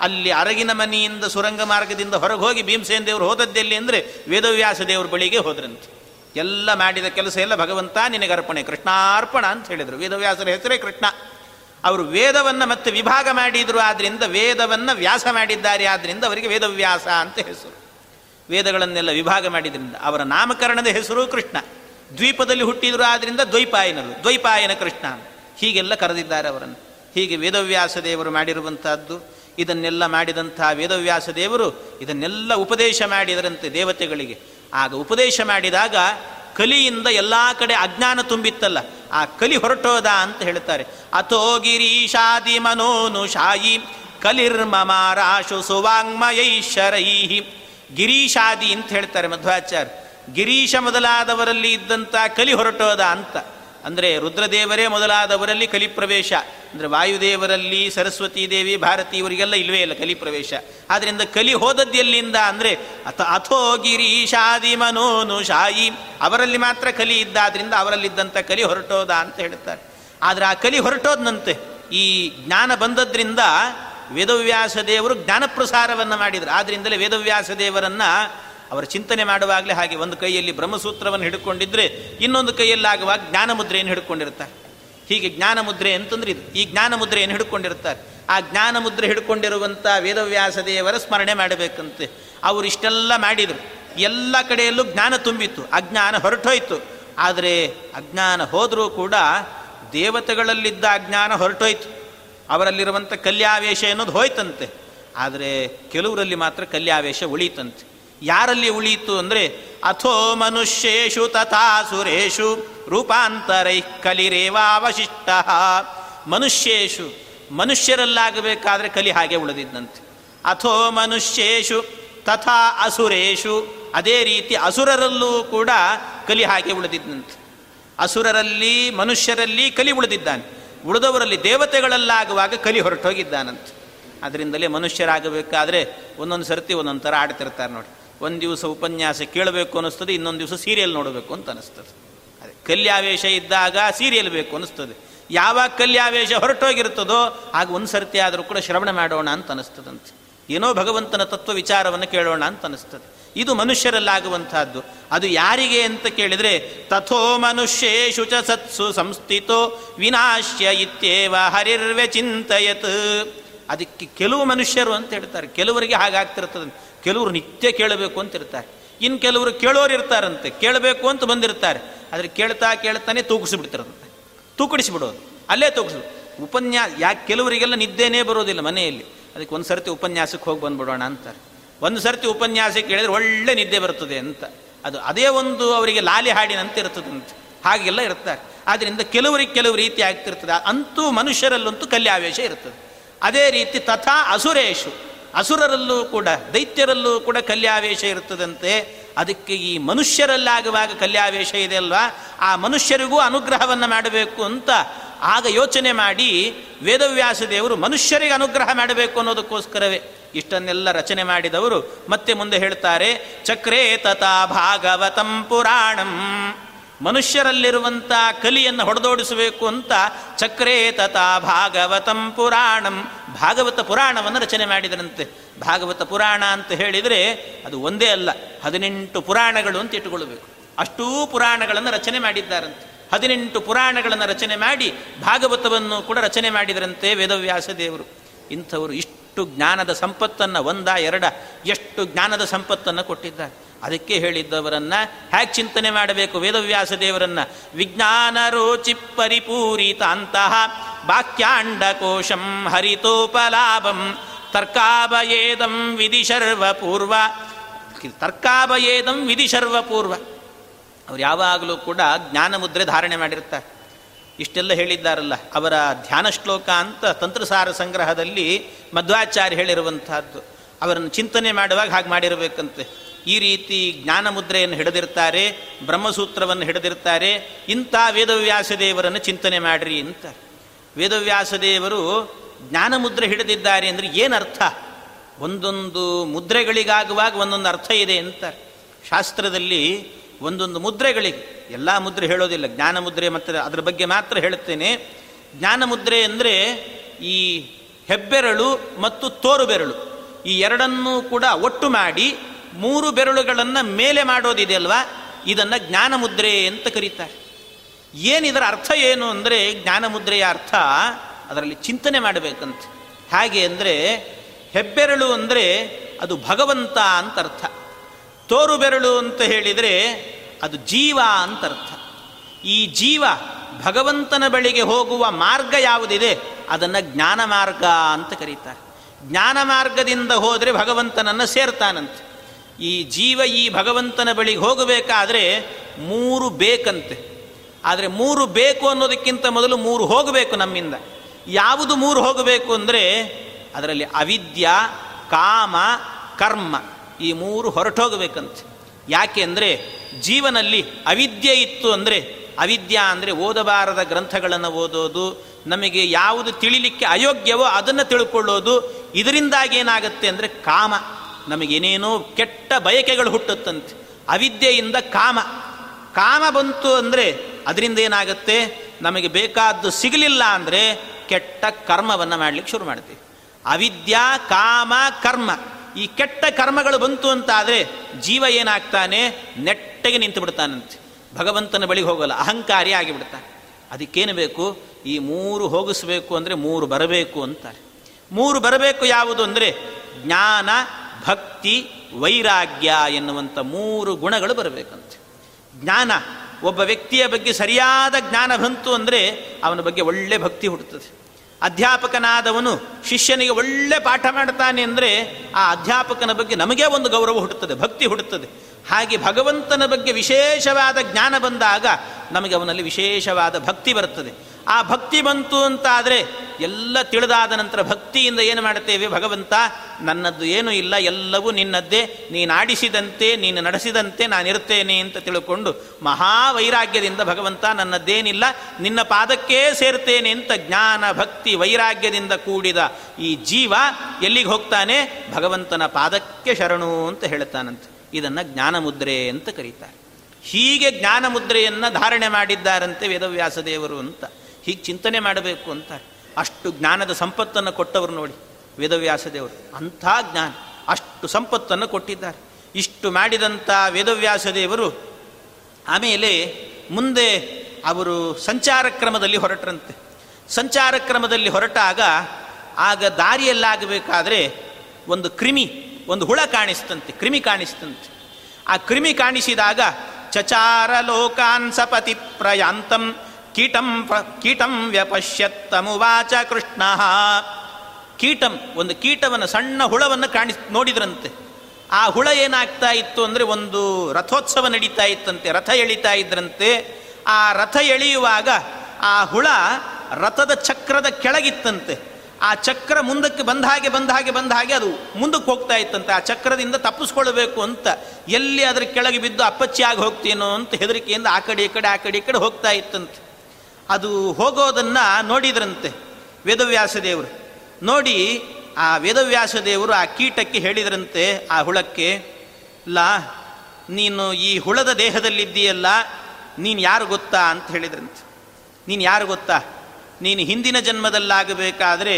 ಅಲ್ಲಿ ಅರಗಿನ ಮನೆಯಿಂದ ಸುರಂಗ ಮಾರ್ಗದಿಂದ ಹೊರಗೆ ಹೋಗಿ ಭೀಮಸೇನ ದೇವರು ಹೋದದ್ದೆಲ್ಲಿ ಅಂದರೆ ವೇದವ್ಯಾಸ ದೇವ್ರ ಬಳಿಗೆ ಹೋದ್ರಂತೆ. ಎಲ್ಲ ಮಾಡಿದ ಕೆಲಸ ಎಲ್ಲ ಭಗವಂತ ನಿನಗೆ ಅರ್ಪಣೆ, ಕೃಷ್ಣಾರ್ಪಣ ಅಂತ ಹೇಳಿದರು. ವೇದವ್ಯಾಸರ ಹೆಸರೇ ಕೃಷ್ಣ. ಅವರು ವೇದವನ್ನು ಮತ್ತೆ ವಿಭಾಗ ಮಾಡಿದರು ಆದ್ದರಿಂದ ವೇದವನ್ನು ವ್ಯಾಸ ಮಾಡಿದ್ದಾರೆ ಆದ್ದರಿಂದ ಅವರಿಗೆ ವೇದವ್ಯಾಸ ಅಂತ ಹೆಸರು. ವೇದಗಳನ್ನೆಲ್ಲ ವಿಭಾಗ ಮಾಡಿದ್ರಿಂದ ಅವರ ನಾಮಕರಣದ ಹೆಸರು ಕೃಷ್ಣ. ದ್ವೀಪದಲ್ಲಿ ಹುಟ್ಟಿದ್ರು ಆದ್ದರಿಂದ ದ್ವೈಪಾಯನರು, ದ್ವೈಪಾಯನ ಕೃಷ್ಣ ಹೀಗೆಲ್ಲ ಕರೆದಿದ್ದಾರೆ ಅವರನ್ನು. ಹೀಗೆ ವೇದವ್ಯಾಸ ದೇವರು ಮಾಡಿರುವಂತಹದ್ದು, ಇದನ್ನೆಲ್ಲ ಮಾಡಿದಂತಹ ವೇದವ್ಯಾಸ ದೇವರು ಇದನ್ನೆಲ್ಲ ಉಪದೇಶ ಮಾಡಿದರಂತೆ ದೇವತೆಗಳಿಗೆ. ಆಗ ಉಪದೇಶ ಮಾಡಿದಾಗ ಕಲಿಯಿಂದ ಎಲ್ಲ ಕಡೆ ಅಜ್ಞಾನ ತುಂಬಿತ್ತಲ್ಲ, ಆ ಕಲಿ ಹೊರಟೋದ ಅಂತ ಹೇಳ್ತಾರೆ. ಅಥೋ ಗಿರೀಶಾದಿ ಮನೋನು ಶಾಯಿ ಕಲಿರ್ಮಮಾರಾಶು ಸುವಾಂಗ್ಮಯೈಶ್ವರೈ ಗಿರೀಶಾದಿ ಅಂತ ಹೇಳ್ತಾರೆ ಮಧ್ವಾಚಾರ್ಯ. ಗಿರೀಶ ಮೊದಲಾದವರಲ್ಲಿ ಇದ್ದಂಥ ಕಲಿ ಹೊರಟೋದ ಅಂತ. ಅಂದರೆ ರುದ್ರದೇವರೇ ಮೊದಲಾದವರಲ್ಲಿ ಕಲಿ ಪ್ರವೇಶ. ಅಂದರೆ ವಾಯುದೇವರಲ್ಲಿ ಸರಸ್ವತಿ ದೇವಿ, ಭಾರತಿ ಇವರಿಗೆಲ್ಲ ಇಲ್ವೇ ಇಲ್ಲ ಕಲಿ ಪ್ರವೇಶ. ಆದ್ದರಿಂದ ಕಲಿ ಹೋದದ್ದೆಲ್ಲಿಂದ ಅಂದರೆ ಅಥ ಅಥೋ ಗಿರೀಶಾದಿ ಮನೋನು ಶಾಯಿ. ಅವರಲ್ಲಿ ಮಾತ್ರ ಕಲಿ ಇದ್ದಾದ್ರಿಂದ ಅವರಲ್ಲಿದ್ದಂಥ ಕಲಿ ಹೊರಟೋದ ಅಂತ ಹೇಳ್ತಾರೆ. ಆದರೆ ಆ ಕಲಿ ಹೊರಟೋದ್ನಂತೆ. ಈ ಜ್ಞಾನ ಬಂದದ್ರಿಂದ ವೇದವ್ಯಾಸ ದೇವರು ಜ್ಞಾನ ಪ್ರಸಾರವನ್ನು ಮಾಡಿದರು. ಆದ್ದರಿಂದಲೇ ವೇದವ್ಯಾಸ ದೇವರನ್ನು ಅವರ ಚಿಂತನೆ ಮಾಡುವಾಗಲೇ ಹಾಗೆ ಒಂದು ಕೈಯಲ್ಲಿ ಬ್ರಹ್ಮಸೂತ್ರವನ್ನು ಹಿಡ್ಕೊಂಡಿದ್ರೆ ಇನ್ನೊಂದು ಕೈಯಲ್ಲಾಗುವಾಗ ಜ್ಞಾನ ಮುದ್ರೆಯನ್ನು ಹಿಡ್ಕೊಂಡಿರ್ತಾರೆ ಹೀಗೆ ಜ್ಞಾನ ಮುದ್ರೆ ಅಂತಂದ್ರೆ ಇದು. ಈ ಜ್ಞಾನ ಮುದ್ರೆಯನ್ನು ಹಿಡ್ಕೊಂಡಿರ್ತಾರೆ ಆ ಜ್ಞಾನ ಮುದ್ರೆ ಹಿಡ್ಕೊಂಡಿರುವಂಥ ವೇದವ್ಯಾಸ ದೇವರ ಸ್ಮರಣೆ ಮಾಡಬೇಕಂತೆ. ಅವರು ಇಷ್ಟೆಲ್ಲ ಮಾಡಿದರು. ಎಲ್ಲ ಕಡೆಯಲ್ಲೂ ಜ್ಞಾನ ತುಂಬಿತ್ತು. ಅಜ್ಞಾನ ಹೊರಟೋಯ್ತು. ಆದರೆ ಅಜ್ಞಾನ ಹೋದರೂ ಕೂಡ ದೇವತೆಗಳಲ್ಲಿದ್ದ ಅಜ್ಞಾನ ಹೊರಟೋಯ್ತು. ಅವರಲ್ಲಿರುವಂಥ ಕಲ್ಯಾವೇಶ ಅನ್ನೋದು ಹೋಯ್ತಂತೆ. ಆದರೆ ಕೆಲವರಲ್ಲಿ ಮಾತ್ರ ಕಲ್ಯಾವೇಶ ಉಳೀತಂತೆ. ಯಾರಲ್ಲಿ ಉಳಿಯಿತು ಅಂದರೆ ಅಥೋ ಮನುಷ್ಯೇಶು ತಥಾ ಸುರೇಶು ರೂಪಾಂತರೈ ಕಲಿರೇವಾವಶಿಷ್ಟ ಮನುಷ್ಯೇಶು ಮನುಷ್ಯರಲ್ಲಾಗಬೇಕಾದ್ರೆ ಕಲಿ ಹಾಗೆ ಉಳಿದಿದ್ದಂತೆ. ಅಥೋ ಮನುಷ್ಯೇಶು ತಥಾ ಅಸುರೇಶು ಅದೇ ರೀತಿ ಅಸುರರಲ್ಲೂ ಕೂಡ ಕಲಿ ಹಾಗೆ ಉಳಿದಿದ್ದಂತೆ. ಅಸುರರಲ್ಲಿ ಮನುಷ್ಯರಲ್ಲಿ ಕಲಿ ಉಳಿದಿದ್ದಾನೆ. ಉಳಿದವರಲ್ಲಿ ದೇವತೆಗಳಲ್ಲಾಗುವಾಗ ಕಲಿ ಹೊರಟೋಗಿದ್ದಾನಂತೆ. ಅದರಿಂದಲೇ ಮನುಷ್ಯರಾಗಬೇಕಾದ್ರೆ ಒಂದೊಂದು ಸರ್ತಿ ಒಂದೊಂದು ಥರ ಆಡ್ತಿರ್ತಾರೆ ನೋಡಿ. ಒಂದು ದಿವಸ ಉಪನ್ಯಾಸ ಕೇಳಬೇಕು ಅನ್ನಿಸ್ತದೆ, ಇನ್ನೊಂದು ದಿವಸ ಸೀರಿಯಲ್ ನೋಡಬೇಕು ಅಂತ ಅನ್ನಿಸ್ತದೆ. ಅದೇ, ಕಲ್ಯಾವೇಶ ಇದ್ದಾಗ ಸೀರಿಯಲ್ ಬೇಕು ಅನ್ನಿಸ್ತದೆ. ಯಾವಾಗ ಕಲ್ಯಾವೇಶ ಹೊರಟೋಗಿರ್ತದೋ, ಆಗ ಒಂದು ಸರ್ತಿ ಆದರೂ ಕೂಡ ಶ್ರವಣ ಮಾಡೋಣ ಅಂತ ಅನ್ನಿಸ್ತದಂತೆ. ಏನೋ ಭಗವಂತನ ತತ್ವ ವಿಚಾರವನ್ನು ಕೇಳೋಣ ಅಂತ ಅನ್ನಿಸ್ತದೆ. ಇದು ಮನುಷ್ಯರಲ್ಲಾಗುವಂತಹದ್ದು ಅದು ಯಾರಿಗೆ ಅಂತ ಕೇಳಿದರೆ, ತಥೋ ಮನುಷ್ಯೇಶು ಚ ಸತ್ಸು ಸಂಸ್ಥಿತೋ ವಿನಾಶ್ಯ ಇತ್ಯೇವ ಹರಿರ್ವ್ಯಚಿಂತಯತ್ ಅದಕ್ಕೆ ಕೆಲವು ಮನುಷ್ಯರು ಅಂತ ಹೇಳ್ತಾರೆ. ಕೆಲವರಿಗೆ ಹಾಗಾಗ್ತಿರ್ತದೆ ಕೆಲವರು ನಿತ್ಯ ಕೇಳಬೇಕು ಅಂತ ಇರ್ತಾರೆ. ಇನ್ನು ಕೆಲವರು ಕೇಳೋರು ಇರ್ತಾರಂತೆ, ಕೇಳಬೇಕು ಅಂತ ಬಂದಿರ್ತಾರೆ. ಆದರೆ ಕೇಳ್ತಾ ಕೇಳ್ತಾನೆ ತೂಗಿಸ್ಬಿಡ್ತಿರಂತೆ ತೂಕಡಿಸಿಬಿಡೋದು. ಅಲ್ಲೇ ತೂಕಸು ಉಪನ್ಯಾಸ ಯಾಕೆ ಕೆಲವರಿಗೆಲ್ಲ ನಿದ್ದೆನೇ ಬರೋದಿಲ್ಲ ಮನೆಯಲ್ಲಿ. ಅದಕ್ಕೆ ಒಂದು ಸರ್ತಿ ಉಪನ್ಯಾಸಕ್ಕೆ ಹೋಗಿ ಬಂದುಬಿಡೋಣ ಅಂತಾರೆ. ಒಂದು ಸರ್ತಿ ಉಪನ್ಯಾಸಕ್ಕೆ ಕೇಳಿದ್ರೆ ಒಳ್ಳೆ ನಿದ್ದೆ ಬರ್ತದೆ ಅಂತ. ಅದು ಅದೇ ಒಂದು ಅವರಿಗೆ ಲಾಲಿ ಹಾಡಿನಂತೆ ಇರ್ತದಂತೆ. ಹಾಗೆಲ್ಲ ಇರ್ತಾರೆ. ಆದ್ದರಿಂದ ಕೆಲವರಿಗೆ ಕೆಲವು ರೀತಿ ಆಗ್ತಿರ್ತದೆ. ಅಂತೂ ಮನುಷ್ಯರಲ್ಲಂತೂ ಕಲ್ಯಾವೇಶ ಇರ್ತದೆ. ಅದೇ ರೀತಿ ತಥಾ ಅಸುರೇಶು. ಅಸುರರಲ್ಲೂ ಕೂಡ, ದೈತ್ಯರಲ್ಲೂ ಕೂಡ ಕಲ್ಯಾವೇಶ ಇರುತ್ತದಂತೆ, ಅದಕ್ಕೆ ಈ ಮನುಷ್ಯರಲ್ಲಾಗುವಾಗ ಕಲ್ಯಾವೇಶ ಇದೆ ಅಲ್ವಾ? ಆ ಮನುಷ್ಯರಿಗೂ ಅನುಗ್ರಹವನ್ನು ಮಾಡಬೇಕು ಅಂತ ಆಗ ಯೋಚನೆ ಮಾಡಿ ವೇದವ್ಯಾಸ ದೇವರು ಮನುಷ್ಯರಿಗೆ ಅನುಗ್ರಹ ಮಾಡಬೇಕು ಅನ್ನೋದಕ್ಕೋಸ್ಕರವೇ ಇಷ್ಟನ್ನೆಲ್ಲ ರಚನೆ ಮಾಡಿದವರು. ಮತ್ತೆ ಮುಂದೆ ಹೇಳ್ತಾರೆ ಚಕ್ರೇ ತಥಾ ಭಾಗವತಂ ಪುರಾಣಂ. ಮನುಷ್ಯರಲ್ಲಿರುವಂಥ ಕಲಿಯನ್ನು ಹೊಡೆದೋಡಿಸಬೇಕು ಅಂತ ಚಕ್ರೇ ತಥಾ ಭಾಗವತಂ ಪುರಾಣಂ. ಭಾಗವತ ಪುರಾಣವನ್ನು ರಚನೆ ಮಾಡಿದರಂತೆ. ಭಾಗವತ ಪುರಾಣ ಅಂತ ಹೇಳಿದರೆ ಅದು ಒಂದೇ ಅಲ್ಲ, ಹದಿನೆಂಟು ಪುರಾಣಗಳು ಅಂತ ಇಟ್ಟುಕೊಳ್ಬೇಕು ಅಷ್ಟೂ ಪುರಾಣಗಳನ್ನು ರಚನೆ ಮಾಡಿದ್ದಾರಂತೆ. ಹದಿನೆಂಟು ಪುರಾಣಗಳನ್ನು ರಚನೆ ಮಾಡಿ ಭಾಗವತವನ್ನು ಕೂಡ ರಚನೆ ಮಾಡಿದರಂತೆ ವೇದವ್ಯಾಸ ದೇವರು. ಇಂಥವರು ಇಷ್ಟು ಜ್ಞಾನದ ಸಂಪತ್ತನ್ನು ಒಂದ ಎರಡ, ಎಷ್ಟು ಜ್ಞಾನದ ಸಂಪತ್ತನ್ನು ಕೊಟ್ಟಿದ್ದಾರೆ. ಅದಕ್ಕೆ ಹೇಳಿದ್ದವರನ್ನ ಹ್ಯಾಕ್ ಚಿಂತನೆ ಮಾಡಬೇಕು? ವೇದವ್ಯಾಸ ದೇವರನ್ನ. ವಿಜ್ಞಾನ ರೋಚಿ ಪರಿಪೂರಿತಾಂತಹ ವಾಕ್ಯಾಂಡಕೋಶಂ ಹರಿತೋಪಲಾಭಂ ತರ್ಕಾಭಯೇದಂ ವಿಧಿ ಪೂರ್ವ ತರ್ಕಾಭಯೇದಂ ವಿಧಿ ಪೂರ್ವ ಅವ್ರು ಯಾವಾಗಲೂ ಕೂಡ ಜ್ಞಾನ ಮುದ್ರೆ ಧಾರಣೆ ಮಾಡಿರ್ತಾರೆ. ಇಷ್ಟೆಲ್ಲ ಹೇಳಿದ್ದಾರಲ್ಲ, ಅವರ ಧ್ಯಾನ ಶ್ಲೋಕ ಅಂತ ತಂತ್ರಸಾರ ಸಂಗ್ರಹದಲ್ಲಿ ಮಧ್ವಾಚಾರ್ಯ ಹೇಳಿರುವಂತಹದ್ದು. ಅವರನ್ನು ಚಿಂತನೆ ಮಾಡುವಾಗ ಹಾಗೆ ಮಾಡಿರಬೇಕಂತೆ. ಈ ರೀತಿ ಜ್ಞಾನ ಮುದ್ರೆಯನ್ನು ಹಿಡಿದಿರ್ತಾರೆ, ಬ್ರಹ್ಮಸೂತ್ರವನ್ನು ಹಿಡಿದಿರ್ತಾರೆ, ಇಂಥ ವೇದವ್ಯಾಸ ದೇವರನ್ನು ಚಿಂತನೆ ಮಾಡಿರಿ ಅಂತ. ವೇದವ್ಯಾಸ ದೇವರು ಜ್ಞಾನ ಮುದ್ರೆ ಹಿಡಿದಿದ್ದಾರೆ ಅಂದರೆ ಏನರ್ಥ? ಒಂದೊಂದು ಮುದ್ರೆಗಳಿಗಾಗುವಾಗ ಒಂದೊಂದು ಅರ್ಥ ಇದೆ ಅಂತ. ಶಾಸ್ತ್ರದಲ್ಲಿ ಒಂದೊಂದು ಮುದ್ರೆಗಳಿಗೆ ಎಲ್ಲ ಮುದ್ರೆ ಹೇಳೋದಿಲ್ಲ, ಜ್ಞಾನ ಮುದ್ರೆ ಮತ್ತು ಅದರ ಬಗ್ಗೆ ಮಾತ್ರ ಹೇಳುತ್ತೇನೆ. ಜ್ಞಾನ ಮುದ್ರೆ ಅಂದರೆ ಈ ಹೆಬ್ಬೆರಳು ಮತ್ತು ತೋರುಬೆರಳು. ಈ ಎರಡನ್ನೂ ಕೂಡ ಒಟ್ಟು ಮಾಡಿ ಮೂರು ಬೆರಳುಗಳನ್ನು ಮೇಲೆ ಮಾಡೋದಿದೆಯಲ್ವಾ? ಇದನ್ನು ಜ್ಞಾನ ಮುದ್ರೆ ಅಂತ ಕರೀತಾರೆ. ಏನಿದರ ಅರ್ಥ ಏನು ಅಂದರೆ ಜ್ಞಾನ ಮುದ್ರೆಯ ಅರ್ಥ ಅದರಲ್ಲಿ ಚಿಂತನೆ ಮಾಡಬೇಕಂತ. ಹಾಗೆ ಅಂದರೆ ಹೆಬ್ಬೆರಳು ಅಂದರೆ ಅದು ಭಗವಂತ ಅಂತ ಅರ್ಥ. ತೋರು ಬೆರಳು ಅಂತ ಹೇಳಿದರೆ ಅದು ಜೀವ ಅಂತ ಅರ್ಥ. ಈ ಜೀವ ಭಗವಂತನ ಬಳಿಗೆ ಹೋಗುವ ಮಾರ್ಗ ಯಾವುದಿದೆ? ಅದನ್ನು ಜ್ಞಾನ ಮಾರ್ಗ ಅಂತ ಕರೀತಾರೆ. ಜ್ಞಾನ ಮಾರ್ಗದಿಂದ ಹೋದರೆ ಭಗವಂತನನ್ನು ಸೇರ್ತಾನಂತೆ. ಈ ಜೀವ ಈ ಭಗವಂತನ ಬಳಿಗೆ ಹೋಗಬೇಕಾದ್ರೆ ಮೂರು ಬೇಕಂತೆ. ಆದರೆ ಮೂರು ಬೇಕು ಅನ್ನೋದಕ್ಕಿಂತ ಮೊದಲು ಮೂರು ಹೋಗಬೇಕು ನಮ್ಮಿಂದ. ಯಾವುದು ಮೂರು ಹೋಗಬೇಕು ಅಂದರೆ ಅದರಲ್ಲಿ ಅವಿದ್ಯ, ಕಾಮ, ಕರ್ಮ ಈ ಮೂರು ಹೊರಟೋಗಬೇಕಂತೆ ಯಾಕೆ ಅಂದರೆ ಜೀವನಲ್ಲಿ ಅವಿದ್ಯೆ ಇತ್ತು ಅಂದರೆ, ಅವಿದ್ಯ ಅಂದರೆ ಓದಬಾರದ ಗ್ರಂಥಗಳನ್ನು ಓದೋದು, ನಮಗೆ ಯಾವುದು ತಿಳಿಲಿಕ್ಕೆ ಅಯೋಗ್ಯವೋ ಅದನ್ನು ತಿಳ್ಕೊಳ್ಳೋದು, ಇದರಿಂದಾಗಿ ಏನಾಗುತ್ತೆ ಅಂದರೆ ಕಾಮ. ನಮಗೇನೇನೋ ಕೆಟ್ಟ ಬಯಕೆಗಳು ಹುಟ್ಟುತ್ತಂತೆ. ಅವಿದ್ಯೆಯಿಂದ ಕಾಮ. ಕಾಮ ಬಂತು ಅಂದರೆ ಅದರಿಂದ ಏನಾಗುತ್ತೆ? ನಮಗೆ ಬೇಕಾದ್ದು ಸಿಗಲಿಲ್ಲ ಅಂದರೆ ಕೆಟ್ಟ ಕರ್ಮವನ್ನು ಮಾಡಲಿಕ್ಕೆ ಶುರು ಮಾಡ್ತೀವಿ. ಅವಿದ್ಯಾ, ಕಾಮ, ಕರ್ಮ. ಈ ಕೆಟ್ಟ ಕರ್ಮಗಳು ಬಂತು ಅಂತ ಆದರೆ ಜೀವ ಏನಾಗ್ತಾನೆ? ನೆಟ್ಟಗೆ ನಿಂತು ಬಿಡ್ತಾನಂತೆ ಭಗವಂತನ ಬಳಿಗೆ ಹೋಗಲ್ಲ. ಅಹಂಕಾರಿ ಆಗಿಬಿಡ್ತಾನೆ. ಅದಕ್ಕೇನು ಬೇಕು? ಈ ಮೂರು ಹೋಗಿಸ್ಬೇಕು ಅಂದರೆ ಮೂರು ಬರಬೇಕು ಅಂತಾರೆ. ಮೂರು ಬರಬೇಕು ಯಾವುದು ಅಂದರೆ ಜ್ಞಾನ ಭಕ್ತಿ, ವೈರಾಗ್ಯ ಎನ್ನುವಂಥ ಮೂರು ಗುಣಗಳು ಬರಬೇಕಂತೆ. ಜ್ಞಾನ, ಒಬ್ಬ ವ್ಯಕ್ತಿಯ ಬಗ್ಗೆ ಸರಿಯಾದ ಜ್ಞಾನ ಬಂತು ಅಂದರೆ ಅವನ ಬಗ್ಗೆ ಒಳ್ಳೆ ಭಕ್ತಿ ಹುಟ್ಟುತ್ತದೆ. ಅಧ್ಯಾಪಕನಾದವನು ಶಿಷ್ಯನಿಗೆ ಒಳ್ಳೆ ಪಾಠ ಮಾಡ್ತಾನೆ ಅಂದರೆ ಆ ಅಧ್ಯಾಪಕನ ಬಗ್ಗೆ ನಮಗೆ ಒಂದು ಗೌರವ ಹುಟ್ಟುತ್ತದೆ, ಭಕ್ತಿ ಹುಟ್ಟುತ್ತದೆ. ಹಾಗೆ ಭಗವಂತನ ಬಗ್ಗೆ ವಿಶೇಷವಾದ ಜ್ಞಾನ ಬಂದಾಗ ನಮಗೆ ಅವನಲ್ಲಿ ವಿಶೇಷವಾದ ಭಕ್ತಿ ಬರುತ್ತದೆ. ಆ ಭಕ್ತಿ ಬಂತು ಅಂತಾದರೆ ಎಲ್ಲ ತಿಳಿದಾದ ನಂತರ ಭಕ್ತಿಯಿಂದ ಏನು ಮಾಡುತ್ತೇವೆ? ಭಗವಂತ, ನನ್ನದ್ದು ಏನೂ ಇಲ್ಲ, ಎಲ್ಲವೂ ನಿನ್ನದ್ದೇ. ನೀನು ಆಡಿಸಿದಂತೆ, ನೀನು ನಡೆಸಿದಂತೆ ನಾನಿರ್ತೇನೆ ಅಂತ ತಿಳ್ಕೊಂಡು ಮಹಾವೈರಾಗ್ಯದಿಂದ ಭಗವಂತ, ನನ್ನದ್ದೇನಿಲ್ಲ, ನಿನ್ನ ಪಾದಕ್ಕೇ ಸೇರ್ತೇನೆ ಅಂತ ಜ್ಞಾನ, ಭಕ್ತಿ, ವೈರಾಗ್ಯದಿಂದ ಕೂಡಿದ ಈ ಜೀವ ಎಲ್ಲಿಗೆ ಹೋಗ್ತಾನೆ? ಭಗವಂತನ ಪಾದಕ್ಕೆ ಶರಣು ಅಂತ ಹೇಳ್ತಾನಂತೆ ಇದನ್ನು ಜ್ಞಾನ ಮುದ್ರೆ ಅಂತ ಕರೀತಾರೆ. ಹೀಗೆ ಜ್ಞಾನ ಮುದ್ರೆಯನ್ನು ಧಾರಣೆ ಮಾಡಿದ್ದಾರಂತೆ ವೇದವ್ಯಾಸ ದೇವರು ಅಂತ. ಹೀಗೆ ಚಿಂತನೆ ಮಾಡಬೇಕು ಅಂತ ಅಷ್ಟು ಜ್ಞಾನದ ಸಂಪತ್ತನ್ನು ಕೊಟ್ಟವರು ನೋಡಿ ವೇದವ್ಯಾಸ ದೇವರು ಅಂಥ ಜ್ಞಾನ ಅಷ್ಟು ಸಂಪತ್ತನ್ನು ಕೊಟ್ಟಿದ್ದಾರೆ. ಇಷ್ಟು ಮಾಡಿದಂಥ ವೇದವ್ಯಾಸ ದೇವರು ಆಮೇಲೆ ಮುಂದೆ ಅವರು ಸಂಚಾರ ಕ್ರಮದಲ್ಲಿ ಹೊರಟರಂತೆ. ಸಂಚಾರ ಕ್ರಮದಲ್ಲಿ ಹೊರಟಾಗ ಆಗ ದಾರಿಯಲ್ಲಾಗಬೇಕಾದ್ರೆ ಒಂದು ಕ್ರಿಮಿ, ಒಂದು ಹುಳ ಕಾಣಿಸ್ತಂತೆ, ಕ್ರಿಮಿ ಕಾಣಿಸ್ತಂತೆ. ಆ ಕ್ರಿಮಿ ಕಾಣಿಸಿದಾಗ ಚಚಾರ ಲೋಕಾನ್ ಸಪತಿ ಪ್ರಯಾಂತಂ ಕೀಟಂ ಕೀಟಂ ವ್ಯಪಶ್ಯತ್ತಮುವಾಚ ಕೃಷ್ಣ. ಕೀಟಂ, ಒಂದು ಕೀಟವನ್ನು, ಸಣ್ಣ ಹುಳವನ್ನು ಕಾಣಿಸ್ ನೋಡಿದ್ರಂತೆ. ಆ ಹುಳ ಏನಾಗ್ತಾ ಇತ್ತು ಅಂದರೆ ಒಂದು ರಥೋತ್ಸವ ನಡೀತಾ ಇತ್ತಂತೆ, ರಥ ಎಳಿತಾ ಇದ್ರಂತೆ. ಆ ರಥ ಎಳೆಯುವಾಗ ಆ ಹುಳ ರಥದ ಚಕ್ರದ ಕೆಳಗಿತ್ತಂತೆ. ಆ ಚಕ್ರ ಮುಂದಕ್ಕೆ ಬಂದ ಹಾಗೆ ಬಂದ ಹಾಗೆ ಬಂದ ಹಾಗೆ ಅದು ಮುಂದಕ್ಕೆ ಹೋಗ್ತಾ ಇತ್ತಂತೆ. ಆ ಚಕ್ರದಿಂದ ತಪ್ಪಿಸ್ಕೊಳ್ಬೇಕು ಅಂತ ಎಲ್ಲಿ ಅದರ ಕೆಳಗೆ ಬಿದ್ದು ಅಪ್ಪಚ್ಚಿ ಆಗಿ ಹೋಗ್ತೀನೋ ಅಂತ ಹೆದರಿಕೆಯಿಂದ ಆ ಕಡೆ, ಈ ಕಡೆ, ಆ ಕಡೆ, ಈ ಕಡೆ ಹೋಗ್ತಾ ಇತ್ತಂತೆ. ಅದು ಹೋಗೋದನ್ನು ನೋಡಿದ್ರಂತೆ ವೇದವ್ಯಾಸ ದೇವರು. ನೋಡಿ ಆ ವೇದವ್ಯಾಸ ದೇವರು ಆ ಕೀಟಕ್ಕೆ ಹೇಳಿದ್ರಂತೆ ಆ ಹುಳಕ್ಕೆ, ಲಾ, ನೀನು ಈ ಹುಳದ ದೇಹದಲ್ಲಿದ್ದೀಯಲ್ಲ, ನೀನು ಯಾರು ಗೊತ್ತಾ? ಅಂತ ಹೇಳಿದ್ರಂತೆ. ನೀನು ಯಾರು ಗೊತ್ತಾ? ನೀನು ಹಿಂದಿನ ಜನ್ಮದಲ್ಲಾಗಬೇಕಾದ್ರೆ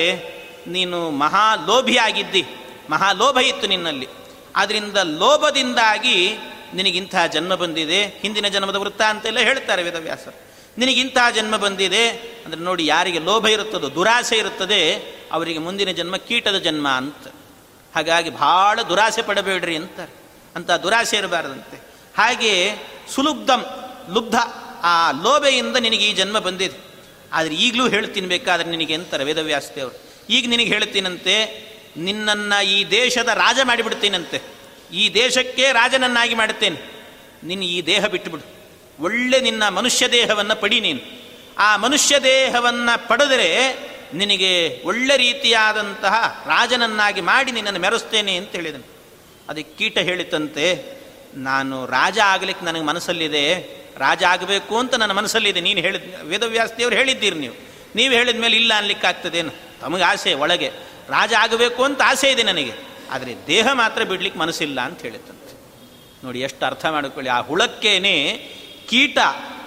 ನೀನು ಮಹಾಲೋಭಿಯಾಗಿದ್ದಿ, ಮಹಾಲೋಭ ಇತ್ತು ನಿನ್ನಲ್ಲಿ. ಆದ್ದರಿಂದ ಲೋಭದಿಂದಾಗಿ ನಿನಗಿಂತಹ ಜನ್ಮ ಬಂದಿದೆ, ಹಿಂದಿನ ಜನ್ಮದ ವೃತ್ತ ಅಂತೆಲ್ಲ ಹೇಳ್ತಾರೆ ವೇದವ್ಯಾಸರು. ನಿನಗಿಂಥ ಜನ್ಮ ಬಂದಿದೆ. ಅಂದರೆ ನೋಡಿ ಯಾರಿಗೆ ಲೋಭ ಇರುತ್ತದೋ, ದುರಾಸೆ ಇರುತ್ತದೆ, ಅವರಿಗೆ ಮುಂದಿನ ಜನ್ಮ ಕೀಟದ ಜನ್ಮ ಅಂತ. ಹಾಗಾಗಿ ಭಾಳ ದುರಾಸೆ ಪಡಬೇಡ್ರಿ ಅಂತಾರೆ. ಅಂತ ದುರಾಸೆ ಇರಬಾರ್ದಂತೆ. ಹಾಗೆ ಸುಲುಬ್ಧಂ, ಲುಬ್ಧ, ಆ ಲೋಭೆಯಿಂದ ನಿನಗೆ ಈ ಜನ್ಮ ಬಂದಿದೆ. ಆದರೆ ಈಗಲೂ ಹೇಳ್ತೀನಿ ಬೇಕಾದ್ರೆ ನಿನಗೆ ಅಂತಾರೆ ವೇದವ್ಯಾಸದೇವರು ಈಗ ನಿನಗೆ ಹೇಳ್ತೀನಂತೆ, ನಿನ್ನನ್ನು ಈ ದೇಶದ ರಾಜ ಮಾಡಿಬಿಡ್ತೀನಂತೆ. ಈ ದೇಶಕ್ಕೆ ರಾಜನನ್ನಾಗಿ ಮಾಡುತ್ತೇನೆ. ನಿನ್ನ ಈ ದೇಹ ಬಿಟ್ಟುಬಿಡು ಒಳ್ಳೆ ನಿನ್ನ ಮನುಷ್ಯ ದೇಹವನ್ನು ಪಡಿ ನೀನು. ಆ ಮನುಷ್ಯ ದೇಹವನ್ನು ಪಡೆದರೆ ನಿನಗೆ ಒಳ್ಳೆ ರೀತಿಯಾದಂತಹ ರಾಜನನ್ನಾಗಿ ಮಾಡಿ ನಿನ್ನನ್ನು ಮೆರೆಸ್ತೇನೆ ಅಂತ ಹೇಳಿದನು. ಅದಕ್ಕೆ ಕೀಟ ಹೇಳಿತಂತೆ, ನಾನು ರಾಜ ಆಗಲಿಕ್ಕೆ ನನಗೆ ಮನಸ್ಸಲ್ಲಿದೆ, ರಾಜ ಆಗಬೇಕು ಅಂತ ನನ್ನ ಮನಸ್ಸಲ್ಲಿದೆ. ನೀನು ಹೇಳಿದ, ವೇದವ್ಯಾಸ್ತಿಯವರು ಹೇಳಿದ್ದೀರಿ ನೀವು. ನೀವು ಹೇಳಿದ ಮೇಲೆ ಇಲ್ಲ ಅನ್ಲಿಕ್ಕಾಗ್ತದೇನು? ತಮಗೆ ಆಸೆ ಒಳಗೆ. ರಾಜ ಆಗಬೇಕು ಅಂತ ಆಸೆ ಇದೆ ನನಗೆ. ಆದರೆ ದೇಹ ಮಾತ್ರ ಬಿಡ್ಲಿಕ್ಕೆ ಮನಸ್ಸಿಲ್ಲ ಅಂತ ಹೇಳಿತಂತೆ. ನೋಡಿ, ಎಷ್ಟು ಅರ್ಥ ಮಾಡಿಕೊಳ್ಳಿ. ಆ ಹುಳಕ್ಕೇನೆ ಕೀಟ,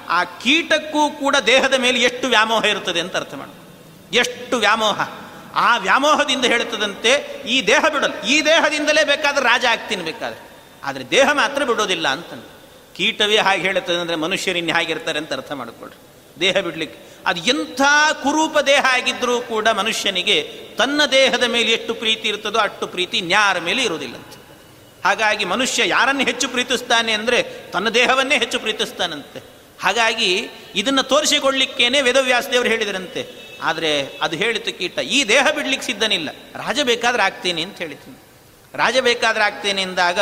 ಆ ಕೀಟಕ್ಕೂ ಕೂಡ ದೇಹದ ಮೇಲೆ ಎಷ್ಟು ವ್ಯಾಮೋಹ ಇರುತ್ತದೆ ಅಂತ ಅರ್ಥ ಮಾಡು. ಎಷ್ಟು ವ್ಯಾಮೋಹ. ಆ ವ್ಯಾಮೋಹದಿಂದ ಹೇಳುತ್ತದಂತೆ ಈ ದೇಹ ಬಿಡಲು. ಈ ದೇಹದಿಂದಲೇ ಬೇಕಾದ್ರೆ ರಾಜ ಆಗ್ತೀನಿ ಬೇಕಾದ್ರೆ. ಆದರೆ ದೇಹ ಮಾತ್ರ ಬಿಡೋದಿಲ್ಲ ಅಂತ ಕೀಟವೇ ಹಾಗೆ ಹೇಳುತ್ತದೆ ಅಂದರೆ ಮನುಷ್ಯರಿನ್ನೇ ಹಾಗಿರ್ತಾರೆ ಅಂತ ಅರ್ಥ ಮಾಡಿಕೊಳ್ಳ್ರಿ ದೇಹ ಬಿಡಲಿಕ್ಕೆ. ಅದು ಎಂಥ ಕುರೂಪ ದೇಹ ಆಗಿದ್ದರೂ ಕೂಡ ಮನುಷ್ಯನಿಗೆ ತನ್ನ ದೇಹದ ಮೇಲೆ ಎಷ್ಟು ಪ್ರೀತಿ ಇರ್ತದೋ ಅಷ್ಟು ಪ್ರೀತಿ ನ್ಯಾರ ಮೇಲೆ ಇರುವುದಿಲ್ಲಂತೆ ಹಾಗಾಗಿ ಮನುಷ್ಯ ಯಾರನ್ನು ಹೆಚ್ಚು ಪ್ರೀತಿಸ್ತಾನೆ ಅಂದರೆ ತನ್ನ ದೇಹವನ್ನೇ ಹೆಚ್ಚು ಪ್ರೀತಿಸ್ತಾನಂತೆ. ಹಾಗಾಗಿ ಇದನ್ನು ತೋರಿಸಿಕೊಳ್ಳಿಕ್ಕೇನೆ ವೇದವ್ಯಾಸದೇವರು ಹೇಳಿದರಂತೆ. ಆದರೆ ಅದು ಹೇಳಿತು ಕೀಟ, ಈ ದೇಹ ಬಿಡ್ಲಿಕ್ಕೆ ಸಿದ್ಧನಿಲ್ಲ. ರಾಜ ಬೇಕಾದ್ರೆ ಆಗ್ತೇನೆ ಅಂತ ಹೇಳಿತೀನಿ ರಾಜ ಬೇಕಾದ್ರೆ ಆಗ್ತೇನೆ ಎಂದಾಗ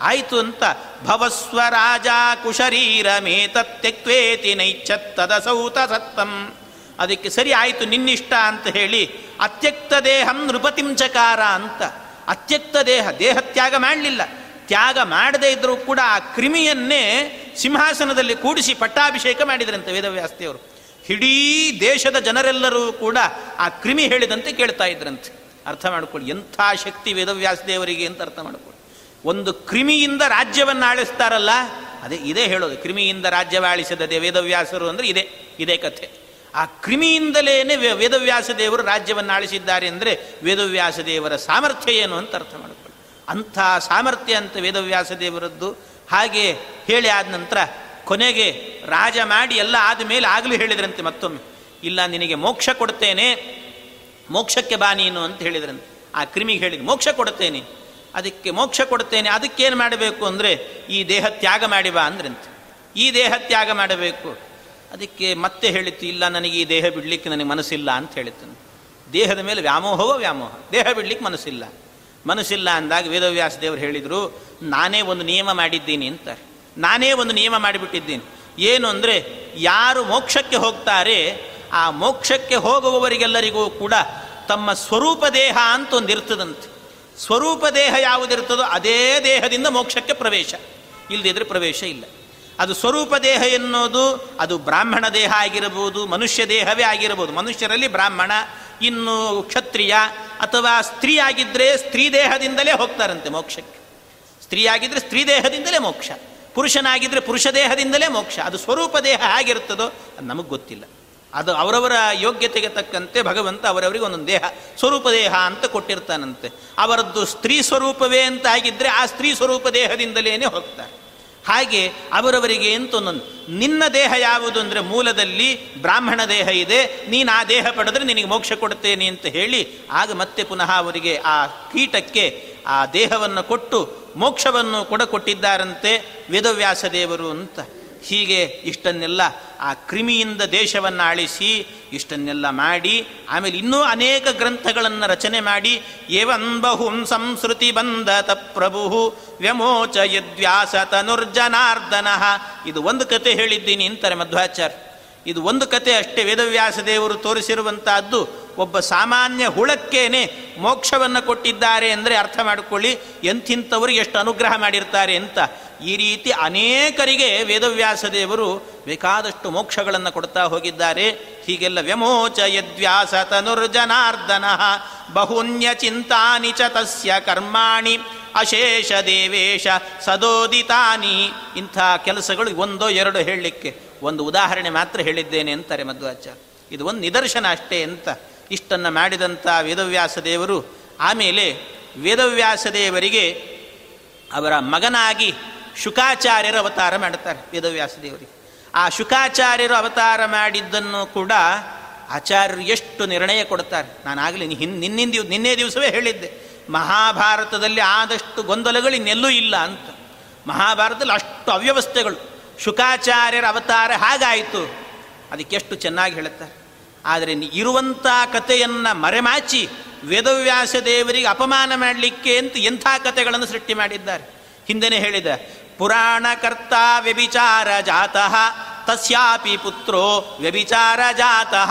ಆಯಿತು ಅಂತ. ಭವಸ್ವ ರಾಜ ಕುಶರೀರ ಮೇತತ್ಯಕ್ವೇತಿ ನೈಚ್ಛತ್ತದ ಸೌತ ಸತ್ತಂ ಅದಕ್ಕೆ ಸರಿ ಆಯಿತು ನಿನ್ನಿಷ್ಟ ಅಂತ ಹೇಳಿ, ಅತ್ಯಕ್ತ ದೇಹಂ ನೃಪತಿಂಚಕಾರ ಅಂತ. ಅತ್ಯಕ್ತ ದೇಹ ದೇಹ ತ್ಯಾಗ ಮಾಡಲಿಲ್ಲ. ತ್ಯಾಗ ಮಾಡದೇ ಇದ್ದರೂ ಕೂಡ ಆ ಕ್ರಿಮಿಯನ್ನೇ ಸಿಂಹಾಸನದಲ್ಲಿ ಕೂಡಿಸಿ ಪಟ್ಟಾಭಿಷೇಕ ಮಾಡಿದ್ರಂತೆ ವೇದವ್ಯಾಸ್ತಿಯವರು. ಇಡೀ ದೇಶದ ಜನರೆಲ್ಲರೂ ಕೂಡ ಆ ಕ್ರಿಮಿ ಹೇಳಿದಂತೆ ಕೇಳ್ತಾ ಇದ್ರಂತೆ. ಅರ್ಥ ಮಾಡಿಕೊಳ್ಳಿ, ಎಂಥ ಶಕ್ತಿ ವೇದವ್ಯಾಸದೇವರಿಗೆ ಅಂತ ಅರ್ಥ ಮಾಡಿಕೊಳ್ಳಿ. ಒಂದು ಕ್ರಿಮಿಯಿಂದ ರಾಜ್ಯವನ್ನು ಆಳಿಸ್ತಾರಲ್ಲ, ಅದೇ ಇದೇ ಹೇಳೋದು, ಕ್ರಿಮಿಯಿಂದ ರಾಜ್ಯವಾಳಿಸಿದ ವೇದವ್ಯಾಸರು ಅಂದರೆ ಇದೇ ಇದೇ ಕಥೆ. ಆ ಕ್ರಿಮಿಯಿಂದಲೇ ವೇದವ್ಯಾಸ ದೇವರು ರಾಜ್ಯವನ್ನು ಆಳಿಸಿದ್ದಾರೆ ಅಂದರೆ ವೇದವ್ಯಾಸ ದೇವರ ಸಾಮರ್ಥ್ಯ ಏನು ಅಂತ ಅರ್ಥ ಮಾಡಿಕೊಳ್ಳಿ. ಅಂಥ ಸಾಮರ್ಥ್ಯ ಅಂತ ವೇದವ್ಯಾಸ ದೇವರದ್ದು. ಹಾಗೆ ಹೇಳಿ ಆದ ನಂತರ ಕೊನೆಗೆ ರಾಜ ಮಾಡಿ ಎಲ್ಲ ಆದಮೇಲೆ ಆಗಲೂ ಹೇಳಿದ್ರಂತೆ ಮತ್ತೊಮ್ಮೆ. ಇಲ್ಲ, ನಿನಗೆ ಮೋಕ್ಷ ಕೊಡ್ತೇನೆ, ಮೋಕ್ಷಕ್ಕೆ ಬಾ ನೀನು ಅಂತ ಹೇಳಿದ್ರಂತೆ. ಆ ಕ್ರಿಮಿಗೆ ಹೇಳಿದ್ರು, ಮೋಕ್ಷ ಕೊಡ್ತೇನೆ, ಅದಕ್ಕೆ ಮೋಕ್ಷ ಕೊಡ್ತೇನೆ, ಅದಕ್ಕೇನು ಮಾಡಬೇಕು ಅಂದರೆ ಈ ದೇಹ ತ್ಯಾಗ ಮಾಡಿ ಬಾ ಅಂದ್ರಂತೆ. ಈ ದೇಹ ತ್ಯಾಗ ಮಾಡಬೇಕು ಅದಕ್ಕೆ ಮತ್ತೆ ಹೇಳಿತ್ತು ಇಲ್ಲ, ನನಗೆ ಈ ದೇಹ ಬಿಡಲಿಕ್ಕೆ ನನಗೆ ಮನಸ್ಸಿಲ್ಲ ಅಂತ ಹೇಳಿತ್ತು ದೇಹದ ಮೇಲೆ ವ್ಯಾಮೋಹವೋ ವ್ಯಾಮೋಹ? ದೇಹ ಬಿಡಲಿಕ್ಕೆ ಮನಸ್ಸಿಲ್ಲ. ಮನಸ್ಸಿಲ್ಲ ಅಂದಾಗ ವೇದವ್ಯಾಸ ದೇವರು ಹೇಳಿದರು, ನಾನೇ ಒಂದು ನಿಯಮ ಮಾಡಿದ್ದೀನಿ ಅಂತಾರೆ. ನಾನೇ ಒಂದು ನಿಯಮ ಮಾಡಿಬಿಟ್ಟಿದ್ದೀನಿ. ಏನು ಅಂದರೆ, ಯಾರು ಮೋಕ್ಷಕ್ಕೆ ಹೋಗ್ತಾರೆ, ಆ ಮೋಕ್ಷಕ್ಕೆ ಹೋಗುವವರಿಗೆಲ್ಲರಿಗೂ ಕೂಡ ತಮ್ಮ ಸ್ವರೂಪ ದೇಹ ಅಂತ ಒಂದಿರ್ತದಂತೆ ಸ್ವರೂಪ ದೇಹ ಯಾವುದಿರ್ತದೋ ಅದೇ ದೇಹದಿಂದ ಮೋಕ್ಷಕ್ಕೆ ಪ್ರವೇಶ. ಇಲ್ಲದಿದ್ದರೆ ಪ್ರವೇಶ ಇಲ್ಲ. ಅದು ಸ್ವರೂಪ ದೇಹ ಎನ್ನುವುದು, ಅದು ಬ್ರಾಹ್ಮಣ ದೇಹ ಆಗಿರಬಹುದು, ಮನುಷ್ಯ ದೇಹವೇ ಆಗಿರಬಹುದು. ಮನುಷ್ಯರಲ್ಲಿ ಬ್ರಾಹ್ಮಣ, ಇನ್ನು ಕ್ಷತ್ರಿಯ, ಅಥವಾ ಸ್ತ್ರೀ ಆಗಿದ್ದರೆ ಸ್ತ್ರೀ ದೇಹದಿಂದಲೇ ಹೋಗ್ತಾರಂತೆ ಮೋಕ್ಷಕ್ಕೆ. ಸ್ತ್ರೀ ಆಗಿದ್ದರೆ ಸ್ತ್ರೀ ದೇಹದಿಂದಲೇ ಮೋಕ್ಷ. ಪುರುಷನಾಗಿದ್ದರೆ ಪುರುಷ ದೇಹದಿಂದಲೇ ಮೋಕ್ಷ. ಅದು ಸ್ವರೂಪ ದೇಹ ಹೇಗಿರ್ತದೋ ಅದು ನಮಗೆ ಗೊತ್ತಿಲ್ಲ. ಅದು ಅವರವರ ಯೋಗ್ಯತೆಗೆ ತಕ್ಕಂತೆ ಭಗವಂತ ಅವರವರಿಗೆ ಒಂದೊಂದು ದೇಹ, ಸ್ವರೂಪ ದೇಹ ಅಂತ ಕೊಟ್ಟಿರ್ತಾನಂತೆ. ಅವರದ್ದು ಸ್ತ್ರೀ ಸ್ವರೂಪವೇ ಅಂತ ಆಗಿದ್ದರೆ ಆ ಸ್ತ್ರೀ ಸ್ವರೂಪ ದೇಹದಿಂದಲೇ ಹೋಗ್ತಾರೆ. ಹಾಗೆ ಅವರವರಿಗೆ ಎಂತ ನಿನ್ನ ದೇಹ ಯಾವುದು ಅಂದರೆ ಮೂಲದಲ್ಲಿ ಬ್ರಾಹ್ಮಣ ದೇಹ ಇದೆ, ನೀನು ಆ ದೇಹ ಪಡೆದ್ರೆ ನಿನಗೆ ಮೋಕ್ಷ ಕೊಡ್ತೇನೆ ಅಂತ ಹೇಳಿ, ಆಗ ಮತ್ತೆ ಪುನಃ ಅವರಿಗೆ ಆ ಕೀಟಕ್ಕೆ ಆ ದೇಹವನ್ನು ಕೊಟ್ಟು ಮೋಕ್ಷವನ್ನು ಕೂಡ ಕೊಟ್ಟಿದ್ದಾರಂತೆ ವೇದವ್ಯಾಸ ದೇವರು ಅಂತ. ಹೀಗೆ ಇಷ್ಟನ್ನೆಲ್ಲ ಆ ಕ್ರಿಮಿಯಿಂದ ದೇಶವನ್ನು ಆಳಿಸಿ ಇಷ್ಟನ್ನೆಲ್ಲ ಮಾಡಿ, ಆಮೇಲೆ ಇನ್ನೂ ಅನೇಕ ಗ್ರಂಥಗಳನ್ನು ರಚನೆ ಮಾಡಿ ಏವನ್ ಬಹುಂ ಸಂಸ್ಕೃತಿ ಬಂದ ಪ್ರಭು ವ್ಯಮೋಚ ಯದ್ವ್ಯಾಸ ತನುರ್ಜನಾರ್ದನ ಇದು ಒಂದು ಕತೆ ಹೇಳಿದ್ದೀನಿ ಅಂತಾರೆ ಮಧ್ವಾಚಾರ್ಯ. ಇದು ಒಂದು ಕತೆ ಅಷ್ಟೇ. ವೇದವ್ಯಾಸ ದೇವರು ತೋರಿಸಿರುವಂತಹದ್ದು ಒಬ್ಬ ಸಾಮಾನ್ಯ ಹುಳಕ್ಕೇನೆ ಮೋಕ್ಷವನ್ನು ಕೊಟ್ಟಿದ್ದಾರೆ ಅಂದರೆ ಅರ್ಥ ಮಾಡಿಕೊಳ್ಳಿ ಎಂಥಿಂಥವ್ರಿಗೆ ಎಷ್ಟು ಅನುಗ್ರಹ ಮಾಡಿರ್ತಾರೆ ಅಂತ. ಈ ರೀತಿ ಅನೇಕರಿಗೆ ವೇದವ್ಯಾಸ ದೇವರು ಬೇಕಾದಷ್ಟು ಮೋಕ್ಷಗಳನ್ನು ಕೊಡ್ತಾ ಹೋಗಿದ್ದಾರೆ. ಹೀಗೆಲ್ಲ ವ್ಯಮೋಚ ಯದ್ವ್ಯಾಸ ತನುರ್ಜನಾರ್ದನ, ಬಹುನ್ಯ ಚಿಂತಾನಿ ಚ ತಸ್ಯ ಕರ್ಮಾಣಿ, ಅಶೇಷ ದೇವೇಶ ಸದೋದಿತಾನಿ. ಇಂಥ ಕೆಲಸಗಳು ಒಂದೋ ಎರಡು ಹೇಳಲಿಕ್ಕೆ ಒಂದು ಉದಾಹರಣೆ ಮಾತ್ರ ಹೇಳಿದ್ದೇನೆ ಅಂತಾರೆ ಮಧ್ವಾಚಾರ್ಯ. ಇದು ಒಂದು ನಿದರ್ಶನ ಅಷ್ಟೇ ಅಂತ. ಇಷ್ಟನ್ನು ಮಾಡಿದಂಥ ವೇದವ್ಯಾಸ ದೇವರು ಆಮೇಲೆ ವೇದವ್ಯಾಸ ದೇವರಿಗೆ ಅವರ ಮಗನಾಗಿ ಶುಕಾಚಾರ್ಯರ ಅವತಾರ ಮಾಡುತ್ತಾರೆ ವೇದವ್ಯಾಸ ದೇವರಿಗೆ. ಆ ಶುಕಾಚಾರ್ಯರು ಅವತಾರ ಮಾಡಿದ್ದನ್ನು ಕೂಡ ಆಚಾರ್ಯರು ಎಷ್ಟು ನಿರ್ಣಯ ಕೊಡ್ತಾರೆ. ನಾನು ಆಗಲಿ ಹಿನ್, ನಿನ್ನಿಂದ ನಿನ್ನೆ ದಿವಸವೇ ಹೇಳಿದ್ದೆ. ಮಹಾಭಾರತದಲ್ಲಿ ಆದಷ್ಟು ಗೊಂದಲಗಳು ಇನ್ನೆಲ್ಲೂ ಇಲ್ಲ ಅಂತ. ಮಹಾಭಾರತದಲ್ಲಿ ಅಷ್ಟು ಅವ್ಯವಸ್ಥೆಗಳು. ಶುಕಾಚಾರ್ಯರ ಅವತಾರ ಹಾಗಾಯಿತು. ಅದಕ್ಕೆಷ್ಟು ಚೆನ್ನಾಗಿ ಹೇಳುತ್ತಾರೆ. ಆದರೆ ಇರುವಂಥ ಕಥೆಯನ್ನು ಮರೆಮಾಚಿ ವೇದವ್ಯಾಸ ದೇವರಿಗೆ ಅಪಮಾನ ಮಾಡಲಿಕ್ಕೆ ಅಂತ ಎಂಥ ಕಥೆಗಳನ್ನು ಸೃಷ್ಟಿ ಮಾಡಿದ್ದಾರೆ. ಹಿಂದೆನೇ ಹೇಳಿದ, ಪುರಾಣಕರ್ತ ವ್ಯಭಿಚಾರ ಜಾತಃ, ತಸ್ಯಾಪಿ ಪುತ್ರೋ ವ್ಯಭಿಚಾರ ಜಾತಃ,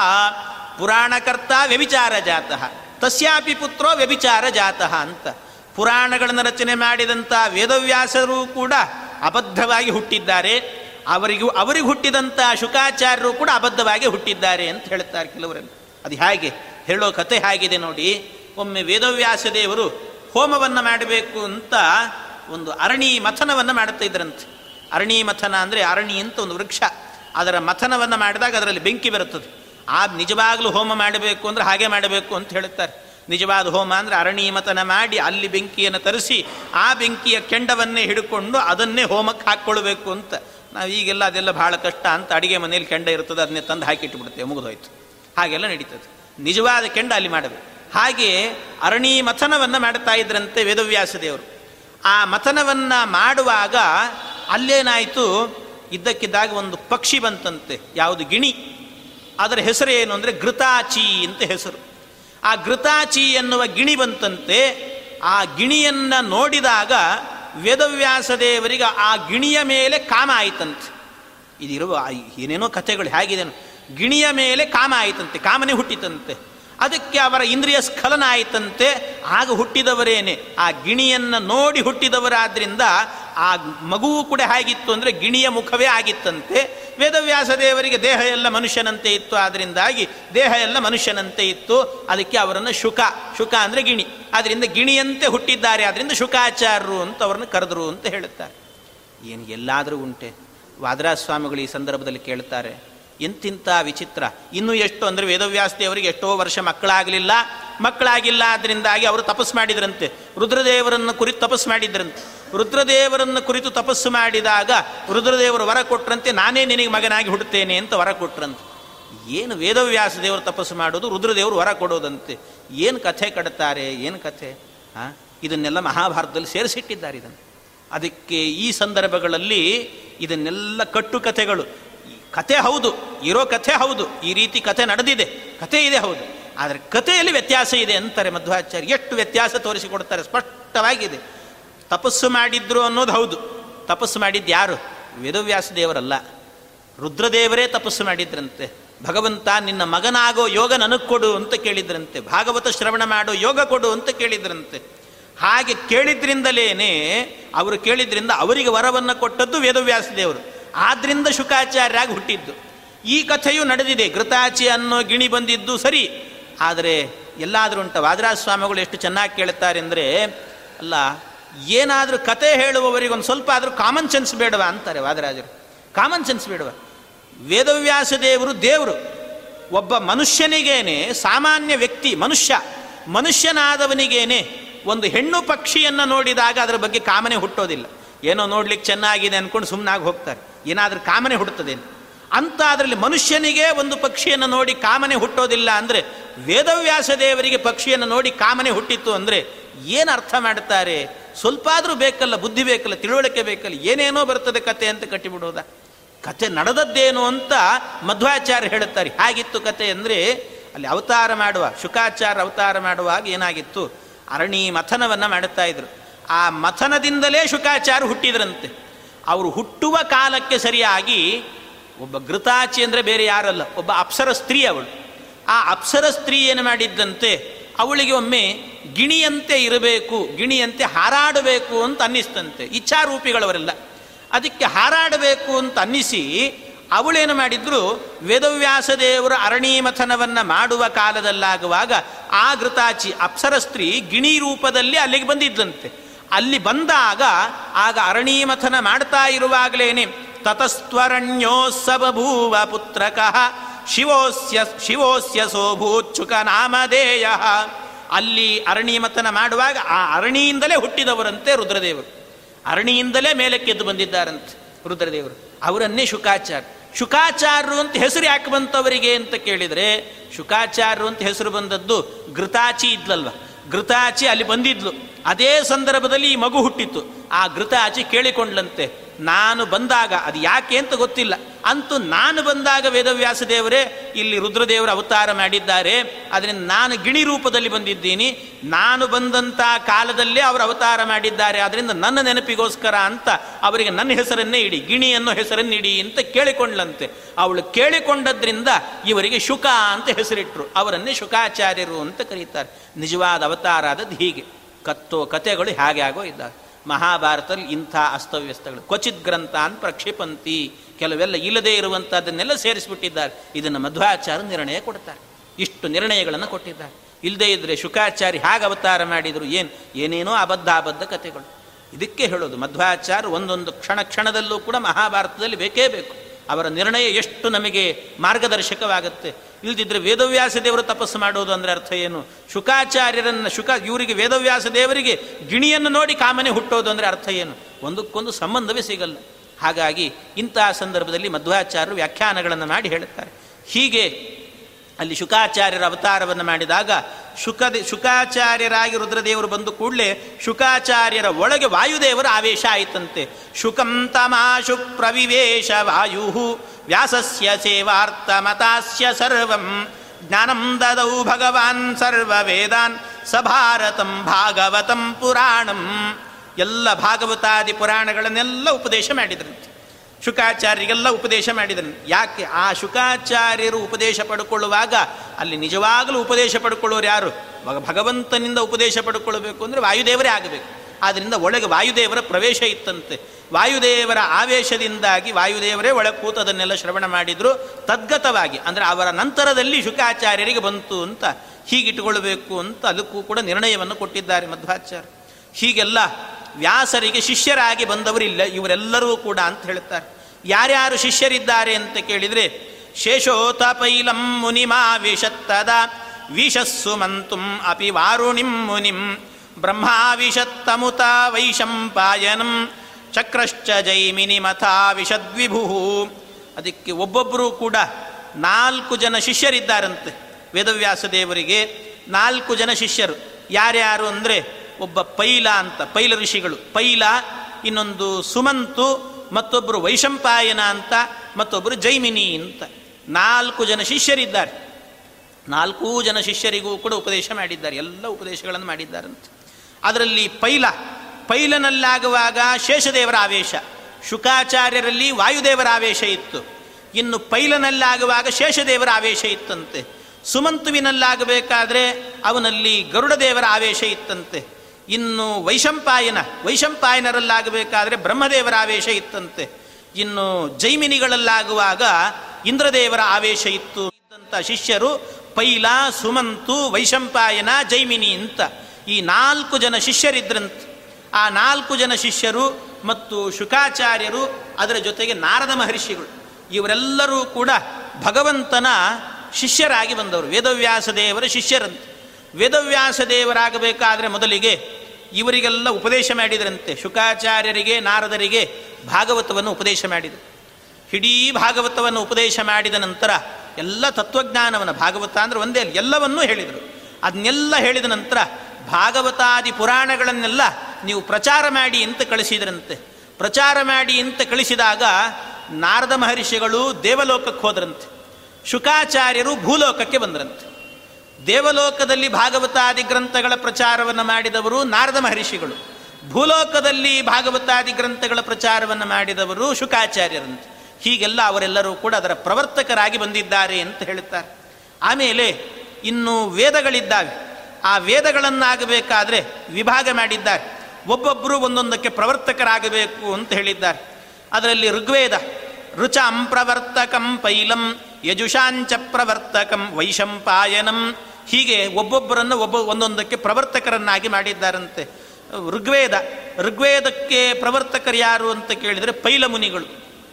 ಪುರಾಣಕರ್ತ ವ್ಯಭಿಚಾರ ಜಾತಃ, ತಸ್ಯಾಪಿ ಪುತ್ರೋ ವ್ಯಭಿಚಾರ ಜಾತಃ ಅಂತ ಪುರಾಣಗಳನ್ನು ರಚನೆ ಮಾಡಿದಂಥ ವೇದವ್ಯಾಸರು ಕೂಡ ಅಬದ್ಧವಾಗಿ ಹುಟ್ಟಿದ್ದಾರೆ. ಅವರಿಗೂ ಅವರಿಗೆ ಹುಟ್ಟಿದಂಥ ಶುಕಾಚಾರ್ಯರು ಕೂಡ ಅಬದ್ಧವಾಗಿ ಹುಟ್ಟಿದ್ದಾರೆ ಅಂತ ಹೇಳ್ತಾರೆ ಕೆಲವರನ್ನು ಅದು ಹೇಗೆ? ಹೇಳೋ ಕತೆ ಹೇಗಿದೆ ನೋಡಿ. ಒಮ್ಮೆ ವೇದವ್ಯಾಸ ದೇವರು ಹೋಮವನ್ನು ಮಾಡಬೇಕು ಅಂತ ಒಂದು ಅರಣಿ ಮಥನವನ್ನು ಮಾಡ್ತಾ ಇದ್ರಂತೆ. ಅರಣಿ ಮಥನ ಅಂದರೆ ಅರಣಿ ಅಂತ ಒಂದು ವೃಕ್ಷ. ಅದರ ಮಥನವನ್ನು ಮಾಡಿದಾಗ ಅದರಲ್ಲಿ ಬೆಂಕಿ ಬರುತ್ತದೆ. ಆ ನಿಜವಾಗಲೂ ಹೋಮ ಮಾಡಬೇಕು ಅಂದರೆ ಹಾಗೆ ಮಾಡಬೇಕು ಅಂತ ಹೇಳುತ್ತಾರೆ. ನಿಜವಾದ ಹೋಮ ಅಂದರೆ ಅರಣಿ ಮತನ ಮಾಡಿ ಅಲ್ಲಿ ಬೆಂಕಿಯನ್ನು ತರಿಸಿ ಆ ಬೆಂಕಿಯ ಕೆಂಡವನ್ನೇ ಹಿಡ್ಕೊಂಡು ಅದನ್ನೇ ಹೋಮಕ್ಕೆ ಹಾಕ್ಕೊಳ್ಬೇಕು ಅಂತ. ನಾವು ಈಗೆಲ್ಲ ಅದೆಲ್ಲ ಭಾಳ ಕಷ್ಟ ಅಂತ ಅಡುಗೆ ಮನೆಯಲ್ಲಿ ಕೆಂಡ ಇರ್ತದೆ, ಅದನ್ನೇ ತಂದು ಹಾಕಿಟ್ಬಿಡುತ್ತೆ ಮುಗಿದೋಯ್ತು. ಹಾಗೆಲ್ಲ ನಡೀತದೆ. ನಿಜವಾದ ಕೆಂಡ ಅಲ್ಲಿ ಮಾಡಬೇಕು ಹಾಗೆ ಅರಣಿ ಮಥನವನ್ನು ಮಾಡ್ತಾ ಇದ್ರಂತೆ ವೇದವ್ಯಾಸ ದೇವರು. ಆ ಮಥನವನ್ನು ಮಾಡುವಾಗ ಅಲ್ಲೇನಾಯಿತು? ಇದ್ದಕ್ಕಿದ್ದಾಗ ಒಂದು ಪಕ್ಷಿ ಬಂತಂತೆ, ಯಾವುದು ಗಿಣಿ. ಅದರ ಹೆಸರು ಏನು ಅಂದರೆ ಘೃತಾಚಿ ಅಂತ ಹೆಸರು. ಆ ಘೃತಾಚಿ ಎನ್ನುವ ಗಿಣಿ ಬಂತಂತೆ. ಆ ಗಿಣಿಯನ್ನು ನೋಡಿದಾಗ ವೇದವ್ಯಾಸ ದೇವರಿಗೆ ಆ ಗಿಣಿಯ ಮೇಲೆ ಕಾಮ ಆಯಿತಂತೆ. ಇದಿರುವ ಏನೇನೋ ಕಥೆಗಳು ಹೇಗಿದೆನೋ ಗಿಣಿಯ ಮೇಲೆ ಕಾಮ ಆಯಿತಂತೆ, ಕಾಮನೆ ಹುಟ್ಟಿತಂತೆ. ಅದಕ್ಕೆ ಅವರ ಇಂದ್ರಿಯ ಸ್ಖಲನ ಆಯಿತಂತೆ. ಆಗ ಹುಟ್ಟಿದವರೇನೆ? ಆ ಗಿಣಿಯನ್ನು ನೋಡಿ ಹುಟ್ಟಿದವರಾದ್ರಿಂದ ಆ ಮಗುವು ಕೂಡ ಹೇಗಿತ್ತು ಅಂದರೆ ಗಿಣಿಯ ಮುಖವೇ ಆಗಿತ್ತಂತೆ. ವೇದವ್ಯಾಸ ದೇವರಿಗೆ ದೇಹ ಎಲ್ಲ ಮನುಷ್ಯನಂತೆ ಇತ್ತು. ಆದ್ದರಿಂದಾಗಿ ದೇಹ ಎಲ್ಲ ಮನುಷ್ಯನಂತೆ ಇತ್ತು. ಅದಕ್ಕೆ ಅವರನ್ನು ಶುಕ ಶುಕ ಅಂದರೆ ಗಿಣಿ. ಆದ್ದರಿಂದ ಗಿಣಿಯಂತೆ ಹುಟ್ಟಿದ್ದಾರೆ. ಆದ್ದರಿಂದ ಶುಕಾಚಾರರು ಅಂತ ಅವರನ್ನು ಕರೆದರು ಅಂತ ಹೇಳುತ್ತಾರೆ. ಏನು ಎಲ್ಲಾದರೂ ಉಂಟೆ. ವಾದರಾಜ ಈ ಸಂದರ್ಭದಲ್ಲಿ ಕೇಳ್ತಾರೆ ಎಂತಿಂಥ ವಿಚಿತ್ರ. ಇನ್ನೂ ಎಷ್ಟು, ಅಂದರೆ ವೇದವ್ಯಾಸ ದೇವರಿಗೆ ಎಷ್ಟೋ ವರ್ಷ ಮಕ್ಕಳಾಗಲಿಲ್ಲ. ಮಕ್ಕಳಾಗಿಲ್ಲ ಅದರಿಂದಾಗಿ ಅವರು ತಪಸ್ಸು ಮಾಡಿದ್ರಂತೆ. ರುದ್ರದೇವರನ್ನು ಕುರಿತು ತಪಸ್ಸು ಮಾಡಿದ್ರಂತೆ. ರುದ್ರದೇವರನ್ನು ಕುರಿತು ತಪಸ್ಸು ಮಾಡಿದಾಗ ರುದ್ರದೇವರು ವರ ಕೊಟ್ರಂತೆ, ನಾನೇ ನಿನಗೆ ಮಗನಾಗಿ ಹುಡುತ್ತೇನೆ ಅಂತ ವರ ಕೊಟ್ರಂತೆ. ಏನು ವೇದವ್ಯಾಸ ದೇವರು ತಪಸ್ಸು ಮಾಡೋದು, ರುದ್ರದೇವರು ವರ ಕೊಡೋದಂತೆ. ಏನು ಕಥೆ ಕಡ್ತಾರೆ, ಏನು ಕಥೆ? ಹಾಂ ಇದನ್ನೆಲ್ಲ ಮಹಾಭಾರತದಲ್ಲಿ ಸೇರಿಸಿಟ್ಟಿದ್ದಾರೆ ಇದನ್ನು. ಅದಕ್ಕೆ ಈ ಸಂದರ್ಭಗಳಲ್ಲಿ ಇದನ್ನೆಲ್ಲ ಕಟ್ಟು ಕಥೆಗಳು ಕಥೆ ಹೌದು, ಇರೋ ಕಥೆ ಹೌದು, ಈ ರೀತಿ ಕಥೆ ನಡೆದಿದೆ, ಕಥೆ ಇದೆ ಹೌದು. ಆದರೆ ಕಥೆಯಲ್ಲಿ ವ್ಯತ್ಯಾಸ ಇದೆ ಅಂತಾರೆ ಮಧ್ವಾಚಾರ್ಯ, ಎಷ್ಟು ವ್ಯತ್ಯಾಸ ತೋರಿಸಿಕೊಡ್ತಾರೆ ಸ್ಪಷ್ಟವಾಗಿದೆ. ತಪಸ್ಸು ಮಾಡಿದ್ರು ಅನ್ನೋದು ಹೌದು. ತಪಸ್ಸು ಮಾಡಿದ್ದು ಯಾರು? ವೇದವ್ಯಾಸ ದೇವರಲ್ಲ. ರುದ್ರದೇವರೇ ತಪಸ್ಸು ಮಾಡಿದ್ರಂತೆ. ಭಗವಂತ ನಿನ್ನ ಮಗನಾಗೋ ಯೋಗ ನನಗೆ ಕೊಡು ಅಂತ ಕೇಳಿದ್ರಂತೆ. ಭಾಗವತ ಶ್ರವಣ ಮಾಡೋ ಯೋಗ ಕೊಡು ಅಂತ ಕೇಳಿದ್ರಂತೆ. ಹಾಗೆ ಕೇಳಿದ್ರಿಂದಲೇನೆ, ಅವರು ಕೇಳಿದ್ರಿಂದ ಅವರಿಗೆ ವರವನ್ನು ಕೊಟ್ಟದ್ದು ವೇದವ್ಯಾಸ ದೇವರು. ಆದ್ರಿಂದ ಶುಕಾಚಾರ್ಯಾಗಿ ಹುಟ್ಟಿದ್ದು. ಈ ಕಥೆಯು ನಡೆದಿದೆ. ಘೃತಾಚಿ ಅನ್ನೋ ಗಿಣಿ ಬಂದಿದ್ದು ಸರಿ. ಆದರೆ ಎಲ್ಲಾದರೂ ಉಂಟ? ವಾದರಾಜ ಸ್ವಾಮಿಗಳು ಎಷ್ಟು ಚೆನ್ನಾಗಿ ಕೇಳುತ್ತಾರೆ ಅಂದರೆ, ಅಲ್ಲ, ಏನಾದರೂ ಕತೆ ಹೇಳುವವರಿಗೆ ಒಂದು ಸ್ವಲ್ಪ ಆದರೂ ಕಾಮನ್ ಸೆನ್ಸ್ ಬೇಡವಾ ಅಂತಾರೆ ವಾದರಾಜರು. ಕಾಮನ್ ಸೆನ್ಸ್ ಬೇಡವ? ವೇದವ್ಯಾಸ ದೇವರು ದೇವರು. ಒಬ್ಬ ಮನುಷ್ಯನಿಗೇನೆ, ಸಾಮಾನ್ಯ ವ್ಯಕ್ತಿ, ಮನುಷ್ಯ, ಮನುಷ್ಯನಾದವನಿಗೇನೆ ಒಂದು ಹೆಣ್ಣು ಪಕ್ಷಿಯನ್ನು ನೋಡಿದಾಗ ಅದರ ಬಗ್ಗೆ ಕಾಮನೆ ಹುಟ್ಟೋದಿಲ್ಲ. ಏನೋ ನೋಡ್ಲಿಕ್ಕೆ ಚೆನ್ನಾಗಿದೆ ಅಂದ್ಕೊಂಡು ಸುಮ್ಮನಾಗಿ ಹೋಗ್ತಾರೆ. ಏನಾದರೂ ಕಾಮನೆ ಹುಡುತ್ತದೆ ಅಂತ ಅದರಲ್ಲಿ ಮನುಷ್ಯನಿಗೆ ಒಂದು ಪಕ್ಷಿಯನ್ನು ನೋಡಿ ಕಾಮನೆ ಹುಟ್ಟೋದಿಲ್ಲ ಅಂದರೆ ವೇದವ್ಯಾಸ ದೇವರಿಗೆ ಪಕ್ಷಿಯನ್ನು ನೋಡಿ ಕಾಮನೆ ಹುಟ್ಟಿತ್ತು ಅಂದರೆ ಏನು ಅರ್ಥ ಮಾಡುತ್ತಾರೆ? ಸ್ವಲ್ಪ ಆದರೂ ಬೇಕಲ್ಲ, ಬುದ್ಧಿ ಬೇಕಲ್ಲ, ತಿಳುವಳಿಕೆ ಬೇಕಲ್ಲ, ಏನೇನೋ ಬರ್ತದೆ ಕತೆ ಅಂತ ಕಟ್ಟಿಬಿಡೋದ. ಕತೆ ನಡೆದದ್ದೇನು ಅಂತ ಮಧ್ವಾಚಾರ್ಯ ಹೇಳುತ್ತಾರೆ. ಹಾಗಿತ್ತು ಕತೆ ಅಂದರೆ ಅಲ್ಲಿ ಅವತಾರ ಮಾಡುವ ಶುಕಾಚಾರ ಅವತಾರ ಮಾಡುವಾಗ ಏನಾಗಿತ್ತು? ಅರಣಿ ಮಥನವನ್ನು ಮಾಡುತ್ತಾ ಇದ್ರು. ಆ ಮಥನದಿಂದಲೇ ಶುಕಾಚಾರ ಹುಟ್ಟಿದ್ರಂತೆ. ಅವರು ಹುಟ್ಟುವ ಕಾಲಕ್ಕೆ ಸರಿಯಾಗಿ ಒಬ್ಬ ಘೃತಾಚಿ ಅಂದರೆ ಬೇರೆ ಯಾರಲ್ಲ, ಒಬ್ಬ ಅಪ್ಸರ ಸ್ತ್ರೀ ಅವಳು. ಆ ಅಪ್ಸರ ಸ್ತ್ರೀ ಏನು ಮಾಡಿದ್ದಂತೆ ಅವಳಿಗೆ ಒಮ್ಮೆ ಗಿಣಿಯಂತೆ ಇರಬೇಕು, ಗಿಣಿಯಂತೆ ಹಾರಾಡಬೇಕು ಅಂತ ಅನ್ನಿಸ್ತಂತೆ. ಇಚ್ಛಾರೂಪಿಗಳವರೆಲ್ಲ. ಅದಕ್ಕೆ ಹಾರಾಡಬೇಕು ಅಂತ ಅನ್ನಿಸಿ, ಅವಳೇನು ಮಾಡಿದ್ರು, ವೇದವ್ಯಾಸ ದೇವರ ಅರಣೀಮಥನವನ್ನು ಮಾಡುವ ಕಾಲದಲ್ಲಾಗುವಾಗ ಆ ಘೃತಾಚಿ ಅಪ್ಸರ ಸ್ತ್ರೀ ಗಿಣಿ ರೂಪದಲ್ಲಿ ಅಲ್ಲಿಗೆ ಬಂದಿದ್ದಂತೆ ಅಲ್ಲಿ ಬಂದಾಗ ಆಗ ಅರಣೀಮಥನ ಮಾಡ್ತಾ ಇರುವಾಗಲೇನೆ. ತತಸ್ತ್ವರಣ್ಯೋತ್ಸವಭೂವ ಪುತ್ರಕಃ ಶಿವೋಸ್ಯ ಶಿವೋಸ್ಯ ಸೋಭೂಚ್ಛುಕ ನಾಮಧೇಯ. ಅಲ್ಲಿ ಅರಣೀಮಥನ ಮಾಡುವಾಗ ಆ ಅರಣಿಯಿಂದಲೇ ಹುಟ್ಟಿದವರಂತೆ ರುದ್ರದೇವರು. ಅರಣಿಯಿಂದಲೇ ಮೇಲಕ್ಕೆದ್ದು ಬಂದಿದ್ದಾರಂತೆ ರುದ್ರದೇವರು. ಅವರನ್ನೇ ಶುಕಾಚಾರ್ಯ. ಶುಕಾಚಾರ್ಯರು ಅಂತ ಹೆಸರು ಯಾಕೆ ಬಂತವರಿಗೆ ಅಂತ ಕೇಳಿದರೆ, ಶುಕಾಚಾರ್ಯರು ಅಂತ ಹೆಸರು ಬಂದದ್ದು ಘೃತಾಚಿ ಇದ್ಲಲ್ವ? ಘೃತಾಚಿ ಅಲ್ಲಿ ಬಂದಿದ್ಲು. ಅದೇ ಸಂದರ್ಭದಲ್ಲಿ ಈ ಮಗು ಹುಟ್ಟಿತ್ತು. ಆ ಘೃತಾಚಿ ಕೇಳಿಕೊಂಡ್ಲಂತೆ ನಾನು ಬಂದಾಗ ಅದು ಯಾಕೆ ಅಂತ ಗೊತ್ತಿಲ್ಲ. ಅಂತೂ ನಾನು ಬಂದಾಗ ವೇದವ್ಯಾಸ ದೇವರೇ ಇಲ್ಲಿ ರುದ್ರದೇವರ ಅವತಾರ ಮಾಡಿದ್ದಾರೆ. ಅದರಿಂದ ನಾನು ಗಿಣಿ ರೂಪದಲ್ಲಿ ಬಂದಿದ್ದೀನಿ. ನಾನು ಬಂದಂಥ ಕಾಲದಲ್ಲೇ ಅವರು ಅವತಾರ ಮಾಡಿದ್ದಾರೆ. ಆದ್ದರಿಂದ ನನ್ನ ನೆನಪಿಗೋಸ್ಕರ ಅಂತ ಅವರಿಗೆ ನನ್ನ ಹೆಸರನ್ನೇ ಇಡಿ ಗಿಣಿ ಅನ್ನೋ ಹೆಸರನ್ನು ಇಡಿ ಅಂತ ಕೇಳಿಕೊಂಡ್ಲಂತೆ. ಅವಳು ಕೇಳಿಕೊಂಡದ್ರಿಂದ ಇವರಿಗೆ ಶುಕ ಅಂತ ಹೆಸರಿಟ್ಟರು ಅವರನ್ನೇ ಶುಕಾಚಾರ್ಯರು ಅಂತ ಕರೀತಾರೆ. ನಿಜವಾದ ಅವತಾರ ಆದದ್ದು ಹೀಗೆ. ಕತ್ತೋ ಕತೆಗಳು ಹಾಗೆ ಆಗೋ ಇದ್ದಾರೆ ಮಹಾಭಾರತದಲ್ಲಿ ಇಂಥ ಅಸ್ತವ್ಯಸ್ತಗಳು. ಕ್ವಚಿತ್ ಗ್ರಂಥ ಅಂತ ಪ್ರಕ್ಷಿಪಂತಿ, ಕೆಲವೆಲ್ಲ ಇಲ್ಲದೇ ಇರುವಂಥದ್ದನ್ನೆಲ್ಲ ಸೇರಿಸಿಬಿಟ್ಟಿದ್ದಾರೆ. ಇದನ್ನು ಮಧ್ವಾಚಾರ್ಯ ನಿರ್ಣಯ ಕೊಡ್ತಾರೆ. ಇಷ್ಟು ನಿರ್ಣಯಗಳನ್ನು ಕೊಟ್ಟಿದ್ದಾರೆ. ಇಲ್ಲದೇ ಇದ್ದರೆ ಶುಕಾಚಾರ್ಯ ಹಾಗೆ ಅವತಾರ ಮಾಡಿದರು, ಏನು, ಏನೇನೋ ಅಬದ್ಧ ಅಬದ್ಧ ಕಥೆಗಳು. ಇದಕ್ಕೆ ಹೇಳೋದು, ಮಧ್ವಾಚಾರ್ಯ ಒಂದೊಂದು ಕ್ಷಣ ಕ್ಷಣದಲ್ಲೂ ಕೂಡ ಮಹಾಭಾರತದಲ್ಲಿ ಬೇಕೇ ಬೇಕು. ಅವರ ನಿರ್ಣಯ ಎಷ್ಟು ನಮಗೆ ಮಾರ್ಗದರ್ಶಕವಾಗುತ್ತೆ ಇಲ್ದಿದ್ರೆ ವೇದವ್ಯಾಸ ದೇವರು ತಪಸ್ಸು ಮಾಡೋದು ಅಂದರೆ ಅರ್ಥ ಏನು? ಶುಕಾಚಾರ್ಯರನ್ನು ಶುಕ, ಇವರಿಗೆ ವೇದವ್ಯಾಸ ದೇವರಿಗೆ ಗಿಣಿಯನ್ನು ನೋಡಿ ಕಾಮನೆ ಹುಟ್ಟೋದು ಅಂದರೆ ಅರ್ಥ ಏನು? ಒಂದಕ್ಕೊಂದು ಸಂಬಂಧವೇ ಸಿಗಲ್ಲ. ಹಾಗಾಗಿ ಇಂತಹ ಸಂದರ್ಭದಲ್ಲಿ ಮಧ್ವಾಚಾರ್ಯರು ವ್ಯಾಖ್ಯಾನಗಳನ್ನು ಮಾಡಿ ಹೇಳುತ್ತಾರೆ. ಹೀಗೆ ಅಲ್ಲಿ ಶುಕಾಚಾರ್ಯರ ಅವತಾರವನ್ನು ಮಾಡಿದಾಗ ಶುಕ ಶುಕಾಚಾರ್ಯರಾಗಿ ರುದ್ರದೇವರು ಬಂದು ಕೂಡಲೇ ಶುಕಾಚಾರ್ಯರ ಒಳಗೆ ವಾಯುದೇವರ ಆವೇಶ ಆಯಿತಂತೆ. ಶುಕಂ ತಮಾಶು ಪ್ರವಿವೇಶ ವಾಯು ವ್ಯಾಸಸ್ಯ ಸೇವಾರ್ಥ ಮತಾಸ್ಯ ಸರ್ವಂ. ಜ್ಞಾನಂ ದದೌ ಭಗವಾನ್ ಸರ್ವ ವೇದಾನ್ ಸಭಾರತಂ ಭಾಗವತಂ ಪುರಾಣಂ. ಎಲ್ಲ ಭಾಗವತಾದಿ ಪುರಾಣಗಳನ್ನೆಲ್ಲ ಉಪದೇಶ ಮಾಡಿದ್ರಂತೆ ಶುಕಾಚಾರ್ಯರಿಗೆಲ್ಲ ಉಪದೇಶ ಮಾಡಿದನು ಯಾಕೆ? ಆ ಶುಕಾಚಾರ್ಯರು ಉಪದೇಶ ಪಡ್ಕೊಳ್ಳುವಾಗ ಅಲ್ಲಿ ನಿಜವಾಗಲೂ ಉಪದೇಶ ಪಡ್ಕೊಳ್ಳೋರು ಯಾರು? ಭಗವಂತನಿಂದ ಉಪದೇಶ ಪಡ್ಕೊಳ್ಬೇಕು ಅಂದರೆ ವಾಯುದೇವರೇ ಆಗಬೇಕು. ಆದ್ದರಿಂದ ಒಳಗೆ ವಾಯುದೇವರ ಪ್ರವೇಶ ಇತ್ತಂತೆ. ವಾಯುದೇವರ ಆವೇಶದಿಂದಾಗಿ ವಾಯುದೇವರೇ ಒಳಗೆ ಕೂತದನ್ನೆಲ್ಲ ಶ್ರವಣ ಮಾಡಿದರು. ತದ್ಗತವಾಗಿ, ಅಂದರೆ ಅವರ ನಂತರದಲ್ಲಿ ಶುಕಾಚಾರ್ಯರಿಗೆ ಬಂತು ಅಂತ ಹೀಗಿಟ್ಟುಕೊಳ್ಬೇಕು ಅಂತ ಅದಕ್ಕೂ ಕೂಡ ನಿರ್ಣಯವನ್ನು ಕೊಟ್ಟಿದ್ದಾರೆ ಮಧ್ವಾಚಾರ್ಯ. ಹೀಗೆಲ್ಲ ವ್ಯಾಸರಿಗೆ ಶಿಷ್ಯರಾಗಿ ಬಂದವರಿಲ್ಲ, ಇವರೆಲ್ಲರೂ ಕೂಡ ಅಂತ ಹೇಳ್ತಾರೆ. ಯಾರ್ಯಾರು ಶಿಷ್ಯರಿದ್ದಾರೆ ಅಂತ ಕೇಳಿದರೆ, ಶೇಷೋತಪೈಲಂ ಮುನಿಮಾವಿಷತ್ತದ ವಿಷಸ್ಸು ಮಂತುಂ ಅಪಿ ವಾರುಣಿಂ ಮುನಿಂ ಬ್ರಹ್ಮಾವಿಷತ್ತಮುತ ವೈಶಂಪಾಯನಂ ಚಕ್ರಶ್ಚ ಜೈಮಿನಿ ಮಥಾ ವಿಷದ್ವಿಭು ಅದಕ್ಕೆ ಒಬ್ಬೊಬ್ಬರೂ ಕೂಡ ನಾಲ್ಕು ಜನ ಶಿಷ್ಯರಿದ್ದಾರಂತೆ. ವೇದವ್ಯಾಸ ದೇವರಿಗೆ ನಾಲ್ಕು ಜನ ಶಿಷ್ಯರು. ಯಾರ್ಯಾರು ಅಂದರೆ ಒಬ್ಬ ಪೈಲ ಅಂತ, ಪೈಲ ಋಷಿಗಳು. ಪೈಲ, ಇನ್ನೊಂದು ಸುಮಂತು ಮತ್ತೊಬ್ಬರು ವೈಶಂಪಾಯನ ಅಂತ ಮತ್ತೊಬ್ಬರು ಜೈಮಿನಿ ಅಂತ. ನಾಲ್ಕು ಜನ ಶಿಷ್ಯರಿದ್ದಾರೆ. ನಾಲ್ಕೂ ಜನ ಶಿಷ್ಯರಿಗೂ ಕೂಡ ಉಪದೇಶ ಮಾಡಿದ್ದಾರೆ. ಎಲ್ಲ ಉಪದೇಶಗಳನ್ನು ಮಾಡಿದ್ದಾರಂತೆ. ಅದರಲ್ಲಿ ಪೈಲ, ಪೈಲನಲ್ಲಾಗುವಾಗ ಶೇಷದೇವರ ಆವೇಶ, ಶುಕಾಚಾರ್ಯರಲ್ಲಿ ವಾಯುದೇವರ ಆವೇಶ ಇತ್ತು. ಇನ್ನು ಪೈಲನಲ್ಲಾಗುವಾಗ ಶೇಷದೇವರ ಆವೇಶ ಇತ್ತಂತೆ. ಸುಮಂತುವಿನಲ್ಲಾಗಬೇಕಾದ್ರೆ ಅವನಲ್ಲಿ ಗರುಡದೇವರ ಆವೇಶ ಇತ್ತಂತೆ. ಇನ್ನು ವೈಶಂಪಾಯನ, ವೈಶಂಪಾಯನರಲ್ಲಾಗಬೇಕಾದ್ರೆ ಬ್ರಹ್ಮದೇವರ ಆವೇಶ ಇತ್ತಂತೆ. ಇನ್ನು ಜೈಮಿನಿಗಳಲ್ಲಾಗುವಾಗ ಇಂದ್ರದೇವರ ಆವೇಶ ಇತ್ತು. ಇದ್ದಂಥ ಶಿಷ್ಯರು ಪೈಲ, ಸುಮಂತು, ವೈಶಂಪಾಯನ, ಜೈಮಿನಿ ಅಂತ. ಈ ನಾಲ್ಕು ಜನ ಶಿಷ್ಯರಿದ್ರಂತ. ಆ ನಾಲ್ಕು ಜನ ಶಿಷ್ಯರು ಮತ್ತು ಶುಕಾಚಾರ್ಯರು ಅದರ ಜೊತೆಗೆ ನಾರದ ಮಹರ್ಷಿಗಳು. ಇವರೆಲ್ಲರೂ ಕೂಡ ಭಗವಂತನ ಶಿಷ್ಯರಾಗಿ ಬಂದವರು. ವೇದವ್ಯಾಸ ದೇವರ ಶಿಷ್ಯರಂತೆ. ವೇದವ್ಯಾಸ ದೇವರಾಗಬೇಕಾದರೆ ಮೊದಲಿಗೆ ಇವರಿಗೆಲ್ಲ ಉಪದೇಶ ಮಾಡಿದರಂತೆ. ಶುಕಾಚಾರ್ಯರಿಗೆ, ನಾರದರಿಗೆ ಭಾಗವತವನ್ನು ಉಪದೇಶ ಮಾಡಿದರು. ಇಡೀ ಭಾಗವತವನ್ನು ಉಪದೇಶ ಮಾಡಿದ ನಂತರ ಎಲ್ಲ ತತ್ವಜ್ಞಾನವನ್ನು ಭಾಗವತ ಅಂದರೆ ಒಂದೇ ಎಲ್ಲವನ್ನೂ ಹೇಳಿದರು. ಅದನ್ನೆಲ್ಲ ಹೇಳಿದ ನಂತರ ಭಾಗವತಾದಿ ಪುರಾಣಗಳನ್ನೆಲ್ಲ ನೀವು ಪ್ರಚಾರ ಮಾಡಿ ಅಂತ ಕಳಿಸಿದ್ರಂತೆ. ಪ್ರಚಾರ ಮಾಡಿ ಅಂತ ಕಳಿಸಿದಾಗ ನಾರದ ಮಹರ್ಷಿಗಳು ದೇವಲೋಕಕ್ಕೆ ಹೋದ್ರಂತೆ. ಶುಕಾಚಾರ್ಯರು ಭೂಲೋಕಕ್ಕೆ ಬಂದ್ರಂತೆ. ದೇವಲೋಕದಲ್ಲಿ ಭಾಗವತಾದಿ ಗ್ರಂಥಗಳ ಪ್ರಚಾರವನ್ನು ಮಾಡಿದವರು ನಾರದ ಮಹರ್ಷಿಗಳು. ಭೂಲೋಕದಲ್ಲಿ ಭಾಗವತಾದಿ ಗ್ರಂಥಗಳ ಪ್ರಚಾರವನ್ನು ಮಾಡಿದವರು ಶುಕಾಚಾರ್ಯರಂತೆ. ಹೀಗೆಲ್ಲ ಅವರೆಲ್ಲರೂ ಕೂಡ ಅದರ ಪ್ರವರ್ತಕರಾಗಿ ಬಂದಿದ್ದಾರೆ ಅಂತ ಹೇಳುತ್ತಾರೆ. ಆಮೇಲೆ ಇನ್ನು ವೇದಗಳಿದ್ದಾವೆ. ಆ ವೇದಗಳನ್ನಾಗಬೇಕಾದ್ರೆ ವಿಭಾಗ ಮಾಡಿದ್ದಾರೆ. ಒಬ್ಬೊಬ್ಬರು ಒಂದೊಂದಕ್ಕೆ ಪ್ರವರ್ತಕರಾಗಬೇಕು ಅಂತ ಹೇಳಿದ್ದಾರೆ. ಅದರಲ್ಲಿ ಋಗ್ವೇದ ರುಚಂ ಪ್ರವರ್ತಕಂ ಪೈಲಂ ಯಜುಷಾಂಚ ಪ್ರವರ್ತಕಂ ವೈಶಂಪಾಯನಂ ಹೀಗೆ ಒಬ್ಬೊಬ್ಬರನ್ನು ಒಬ್ಬ ಒಂದೊಂದಕ್ಕೆ ಪ್ರವರ್ತಕರನ್ನಾಗಿ ಮಾಡಿದ್ದಾರಂತೆ. ಋಗ್ವೇದ, ಋಗ್ವೇದಕ್ಕೆ ಪ್ರವರ್ತಕರು ಯಾರು ಅಂತ ಕೇಳಿದರೆ ಪೈಲ ಮುನಿಗಳು.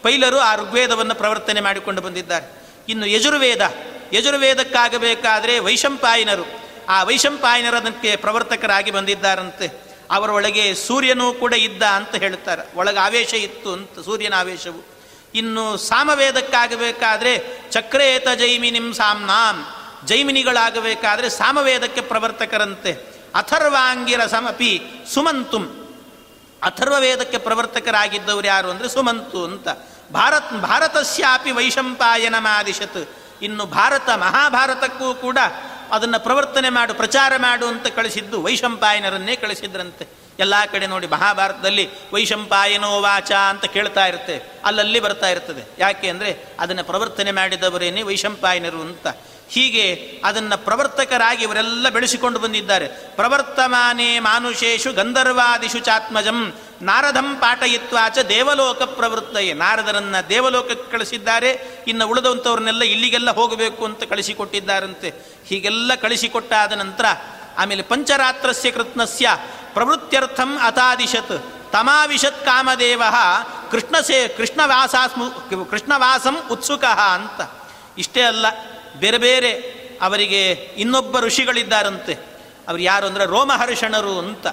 ಪೈಲರು ಆ ಋಗ್ವೇದವನ್ನು ಪ್ರವರ್ತನೆ ಮಾಡಿಕೊಂಡು ಬಂದಿದ್ದಾರೆ. ಇನ್ನು ಯಜುರ್ವೇದ, ಯಜುರ್ವೇದಕ್ಕಾಗಬೇಕಾದರೆ ವೈಶಂಪಾಯನರು ಆ ವೈಶಂಪಾಯನರದಕ್ಕೆ ಪ್ರವರ್ತಕರಾಗಿ ಬಂದಿದ್ದಾರಂತೆ. ಅವರೊಳಗೆ ಸೂರ್ಯನೂ ಕೂಡ ಇದ್ದ ಅಂತ ಹೇಳ್ತಾರೆ ಒಳಗೆ ಆವೇಶ ಇತ್ತು ಅಂತ ಸೂರ್ಯನ ಆವೇಶವು. ಇನ್ನು ಸಾಮವೇದಕ್ಕಾಗಬೇಕಾದ್ರೆ ಚಕ್ರೇತ ಜೈಮಿನಿಂ ಸಾಮ್ನಾಂ. ಜೈಮಿನಿಗಳಾಗಬೇಕಾದ್ರೆ ಸಾಮವೇದಕ್ಕೆ ಪ್ರವರ್ತಕರಂತೆ. ಅಥರ್ವಾಂಗಿರ ಸಮಪಿ ಸುಮಂತುಂ. ಅಥರ್ವ ವೇದಕ್ಕೆ ಪ್ರವರ್ತಕರಾಗಿದ್ದವರು ಯಾರು ಅಂದರೆ ಸುಮಂತು ಅಂತ. ಭಾರತ್ ಭಾರತಸ್ಯಾಪಿ ವೈಶಂಪಾಯನ ಮಾದಿಶತ್ ಇನ್ನು ಭಾರತ ಮಹಾಭಾರತಕ್ಕೂ ಕೂಡ ಅದನ್ನು ಪ್ರವರ್ತನೆ ಮಾಡು, ಪ್ರಚಾರ ಮಾಡು ಅಂತ ಕಳಿಸಿದ್ದು ವೈಶಂಪಾಯನರನ್ನೇ ಕಳಿಸಿದ್ರಂತೆ. ಎಲ್ಲ ಕಡೆ ನೋಡಿ ಮಹಾಭಾರತದಲ್ಲಿ ವೈಶಂಪಾಯನೋ ವಾಚ ಅಂತ ಕೇಳ್ತಾ ಇರುತ್ತೆ. ಅಲ್ಲಲ್ಲಿ ಬರ್ತಾ ಇರ್ತದೆ. ಯಾಕೆ ಅಂದರೆ ಅದನ್ನು ಪ್ರವರ್ತನೆ ಮಾಡಿದವರೇನೇ ವೈಶಂಪಾಯನರು ಅಂತ. ಹೀಗೆ ಅದನ್ನು ಪ್ರವರ್ತಕರಾಗಿ ಇವರೆಲ್ಲ ಬೆಳೆಸಿಕೊಂಡು ಬಂದಿದ್ದಾರೆ. ಪ್ರವರ್ತಮಾನೇ ಮಾನುಷೇಶು ಗಂಧರ್ವಾದಿಷು ಚಾತ್ಮಜಂ, ನಾರದಂ ಪಾಠಯಿತ್ವಾಚ ದೇವಲೋಕ ಪ್ರವೃತ್ತಯೇ. ನಾರದರನ್ನ ದೇವಲೋಕಕ್ಕೆ ಕಳಿಸಿದ್ದಾರೆ. ಇನ್ನು ಉಳಿದಂಥವ್ರನ್ನೆಲ್ಲ ಇಲ್ಲಿಗೆಲ್ಲ ಹೋಗಬೇಕು ಅಂತ ಕಳಿಸಿಕೊಟ್ಟಿದ್ದಾರಂತೆ. ಹೀಗೆಲ್ಲ ಕಳಿಸಿಕೊಟ್ಟಾದ ನಂತರ ಆಮೇಲೆ ಪಂಚರಾತ್ರಸ್ಯ ಕೃತ್ನಸ್ಯ ಪ್ರವೃತ್ಯರ್ಥಂ ಅತಾದಿಶತ್, ತಮಾವಿಶತ್ ಕಾಮದೇವ, ಕೃಷ್ಣಸೇ ಕೃಷ್ಣವಾಸಾಸ್ಮು, ಕೃಷ್ಣವಾಸಂ ಉತ್ಸುಕ ಅಂತ. ಇಷ್ಟೇ ಅಲ್ಲ ಬೇರೆ ಬೇರೆ ಅವರಿಗೆ ಇನ್ನೊಬ್ಬ ಋಷಿಗಳಿದ್ದಾರಂತೆ. ಅವ್ರು ಯಾರು ಅಂದರೆ ರೋಮಹರ್ಷಣರು ಅಂತ.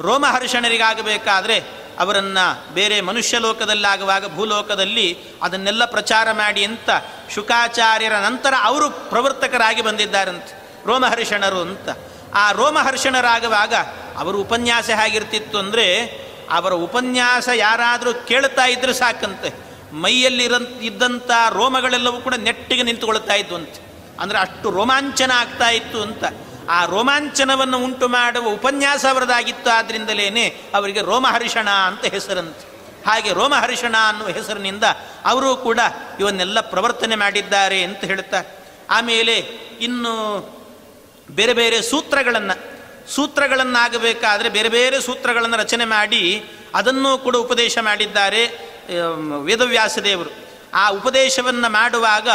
ರೋಮಹರ್ಷಣರಿಗಾಗಬೇಕಾದ್ರೆ ಅವರನ್ನು ಬೇರೆ ಮನುಷ್ಯ ಲೋಕದಲ್ಲಾಗುವಾಗ ಭೂಲೋಕದಲ್ಲಿ ಅದನ್ನೆಲ್ಲ ಪ್ರಚಾರ ಮಾಡಿ ಅಂತ ಶುಕಾಚಾರ್ಯರ ನಂತರ ಅವರು ಪ್ರವರ್ತಕರಾಗಿ ಬಂದಿದ್ದಾರಂತೆ, ರೋಮಹರ್ಷಣರು ಅಂತ. ಆ ರೋಮಹರ್ಷಣರಾಗುವಾಗ ಅವರು ಉಪನ್ಯಾಸ ಹೇಗಿರ್ತಿತ್ತು ಅಂದರೆ ಅವರ ಉಪನ್ಯಾಸ ಯಾರಾದರೂ ಕೇಳ್ತಾ ಇದ್ರೆ ಸಾಕಂತೆ. ಮೈಯಲ್ಲಿರ, ಇದ್ದಂಥ ರೋಮಗಳೆಲ್ಲವೂ ಕೂಡ ನೆಟ್ಟಿಗೆ ನಿಂತುಕೊಳ್ತಾ ಇದ್ವು ಅಂತ ಅಂದರೆ ಅಷ್ಟು ರೋಮಾಂಚನ ಆಗ್ತಾ ಇತ್ತು ಅಂತ. ಆ ರೋಮಾಂಚನವನ್ನು ಉಂಟು ಮಾಡುವ ಉಪನ್ಯಾಸ ಅವರದಾಗಿತ್ತು. ಆದ್ರಿಂದಲೇ ಅವರಿಗೆ ರೋಮಹರ್ಷಣ ಅಂತ ಹೆಸರಂತೆ. ಹಾಗೆ ರೋಮಹರ್ಷಣ ಅನ್ನುವ ಹೆಸರಿನಿಂದ ಅವರು ಕೂಡ ಇವನ್ನೆಲ್ಲ ಪ್ರವರ್ತನೆ ಮಾಡಿದ್ದಾರೆ ಅಂತ ಹೇಳ್ತಾರೆ. ಆಮೇಲೆ ಇನ್ನು ಬೇರೆ ಬೇರೆ ಸೂತ್ರಗಳನ್ನು, ಸೂತ್ರಗಳನ್ನಾಗಬೇಕಾದರೆ ಬೇರೆ ಬೇರೆ ಸೂತ್ರಗಳನ್ನು ರಚನೆ ಮಾಡಿ ಅದನ್ನೂ ಕೂಡ ಉಪದೇಶ ಮಾಡಿದ್ದಾರೆ ವೇದವ್ಯಾಸದೇವರು. ಆ ಉಪದೇಶವನ್ನು ಮಾಡುವಾಗ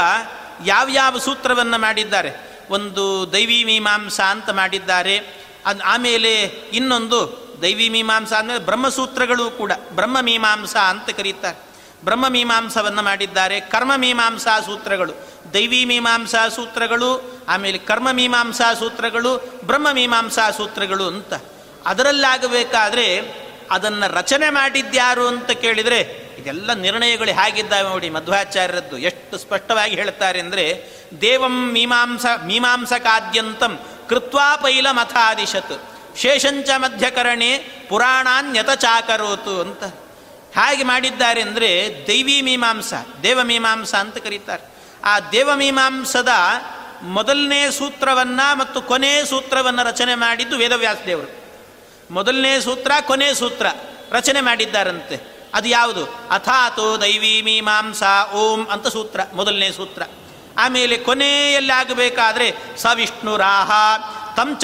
ಯಾವ್ಯಾವ ಸೂತ್ರವನ್ನು ಮಾಡಿದ್ದಾರೆ? ಒಂದು ದೈವಿ ಮೀಮಾಂಸ ಅಂತ ಮಾಡಿದ್ದಾರೆ. ಅದು ಆಮೇಲೆ ಇನ್ನೊಂದು ದೈವಿ ಮೀಮಾಂಸ ಅಂದರೆ ಬ್ರಹ್ಮಸೂತ್ರಗಳು ಕೂಡ, ಬ್ರಹ್ಮ ಮೀಮಾಂಸಾ ಅಂತ ಕರೀತಾರೆ. ಬ್ರಹ್ಮ ಮೀಮಾಂಸವನ್ನು ಮಾಡಿದ್ದಾರೆ, ಕರ್ಮ ಮೀಮಾಂಸಾ ಸೂತ್ರಗಳು. ದೈವಿ ಮೀಮಾಂಸಾ ಸೂತ್ರಗಳು, ಆಮೇಲೆ ಕರ್ಮ ಮೀಮಾಂಸಾ ಸೂತ್ರಗಳು, ಬ್ರಹ್ಮ ಮೀಮಾಂಸಾ ಸೂತ್ರಗಳು ಅಂತ. ಅದರಲ್ಲಾಗಬೇಕಾದ್ರೆ ಅದನ್ನು ರಚನೆ ಮಾಡಿದ್ಯಾರು ಅಂತ ಕೇಳಿದರೆ ಇದೆಲ್ಲ ನಿರ್ಣಯಗಳು ಹೇಗಿದ್ದಾವೆ ನೋಡಿ, ಮಧ್ವಾಚಾರ್ಯರದ್ದು ಎಷ್ಟು ಸ್ಪಷ್ಟವಾಗಿ ಹೇಳ್ತಾರೆ ಅಂದರೆ, ದೇವಂ ಮೀಮಾಂಸ, ಮೀಮಾಂಸಕಾದ್ಯಂತಂ ಕೃತ್ವಾ ಪೈಲ ಮಥಾದಿಶತ್, ಶೇಷಂಚ ಮಧ್ಯಕರಣೆ ಪುರಾಣಾನ್ಯತ ಚಾಕರೋತು ಅಂತ ಹಾಗೆ ಮಾಡಿದ್ದಾರೆ ಅಂದರೆ, ದೈವಿ ಮೀಮಾಂಸ ದೇವಮೀಮಾಂಸ ಅಂತ ಕರೀತಾರೆ. ಆ ದೇವಮೀಮಾಂಸದ ಮೊದಲನೇ ಸೂತ್ರವನ್ನು ಮತ್ತು ಕೊನೆ ಸೂತ್ರವನ್ನು ರಚನೆ ಮಾಡಿದ್ದು ವೇದವ್ಯಾಸ ದೇವರು ಮೊದಲನೇ ಸೂತ್ರ, ಕೊನೆ ಸೂತ್ರ ರಚನೆ ಮಾಡಿದ್ದಾರಂತೆ. ಅದು ಯಾವುದು? ಅಥಾತೋ ದೈವಿ ಮೀಮಾಂಸಾ ಓಂ ಅಂತ ಸೂತ್ರ, ಮೊದಲನೇ ಸೂತ್ರ. ಆಮೇಲೆ ಕೊನೆಯಲ್ಲಿ ಆಗಬೇಕಾದ್ರೆ ಸವಿಷ್ಣುರಾಹ, ತಂ ಚ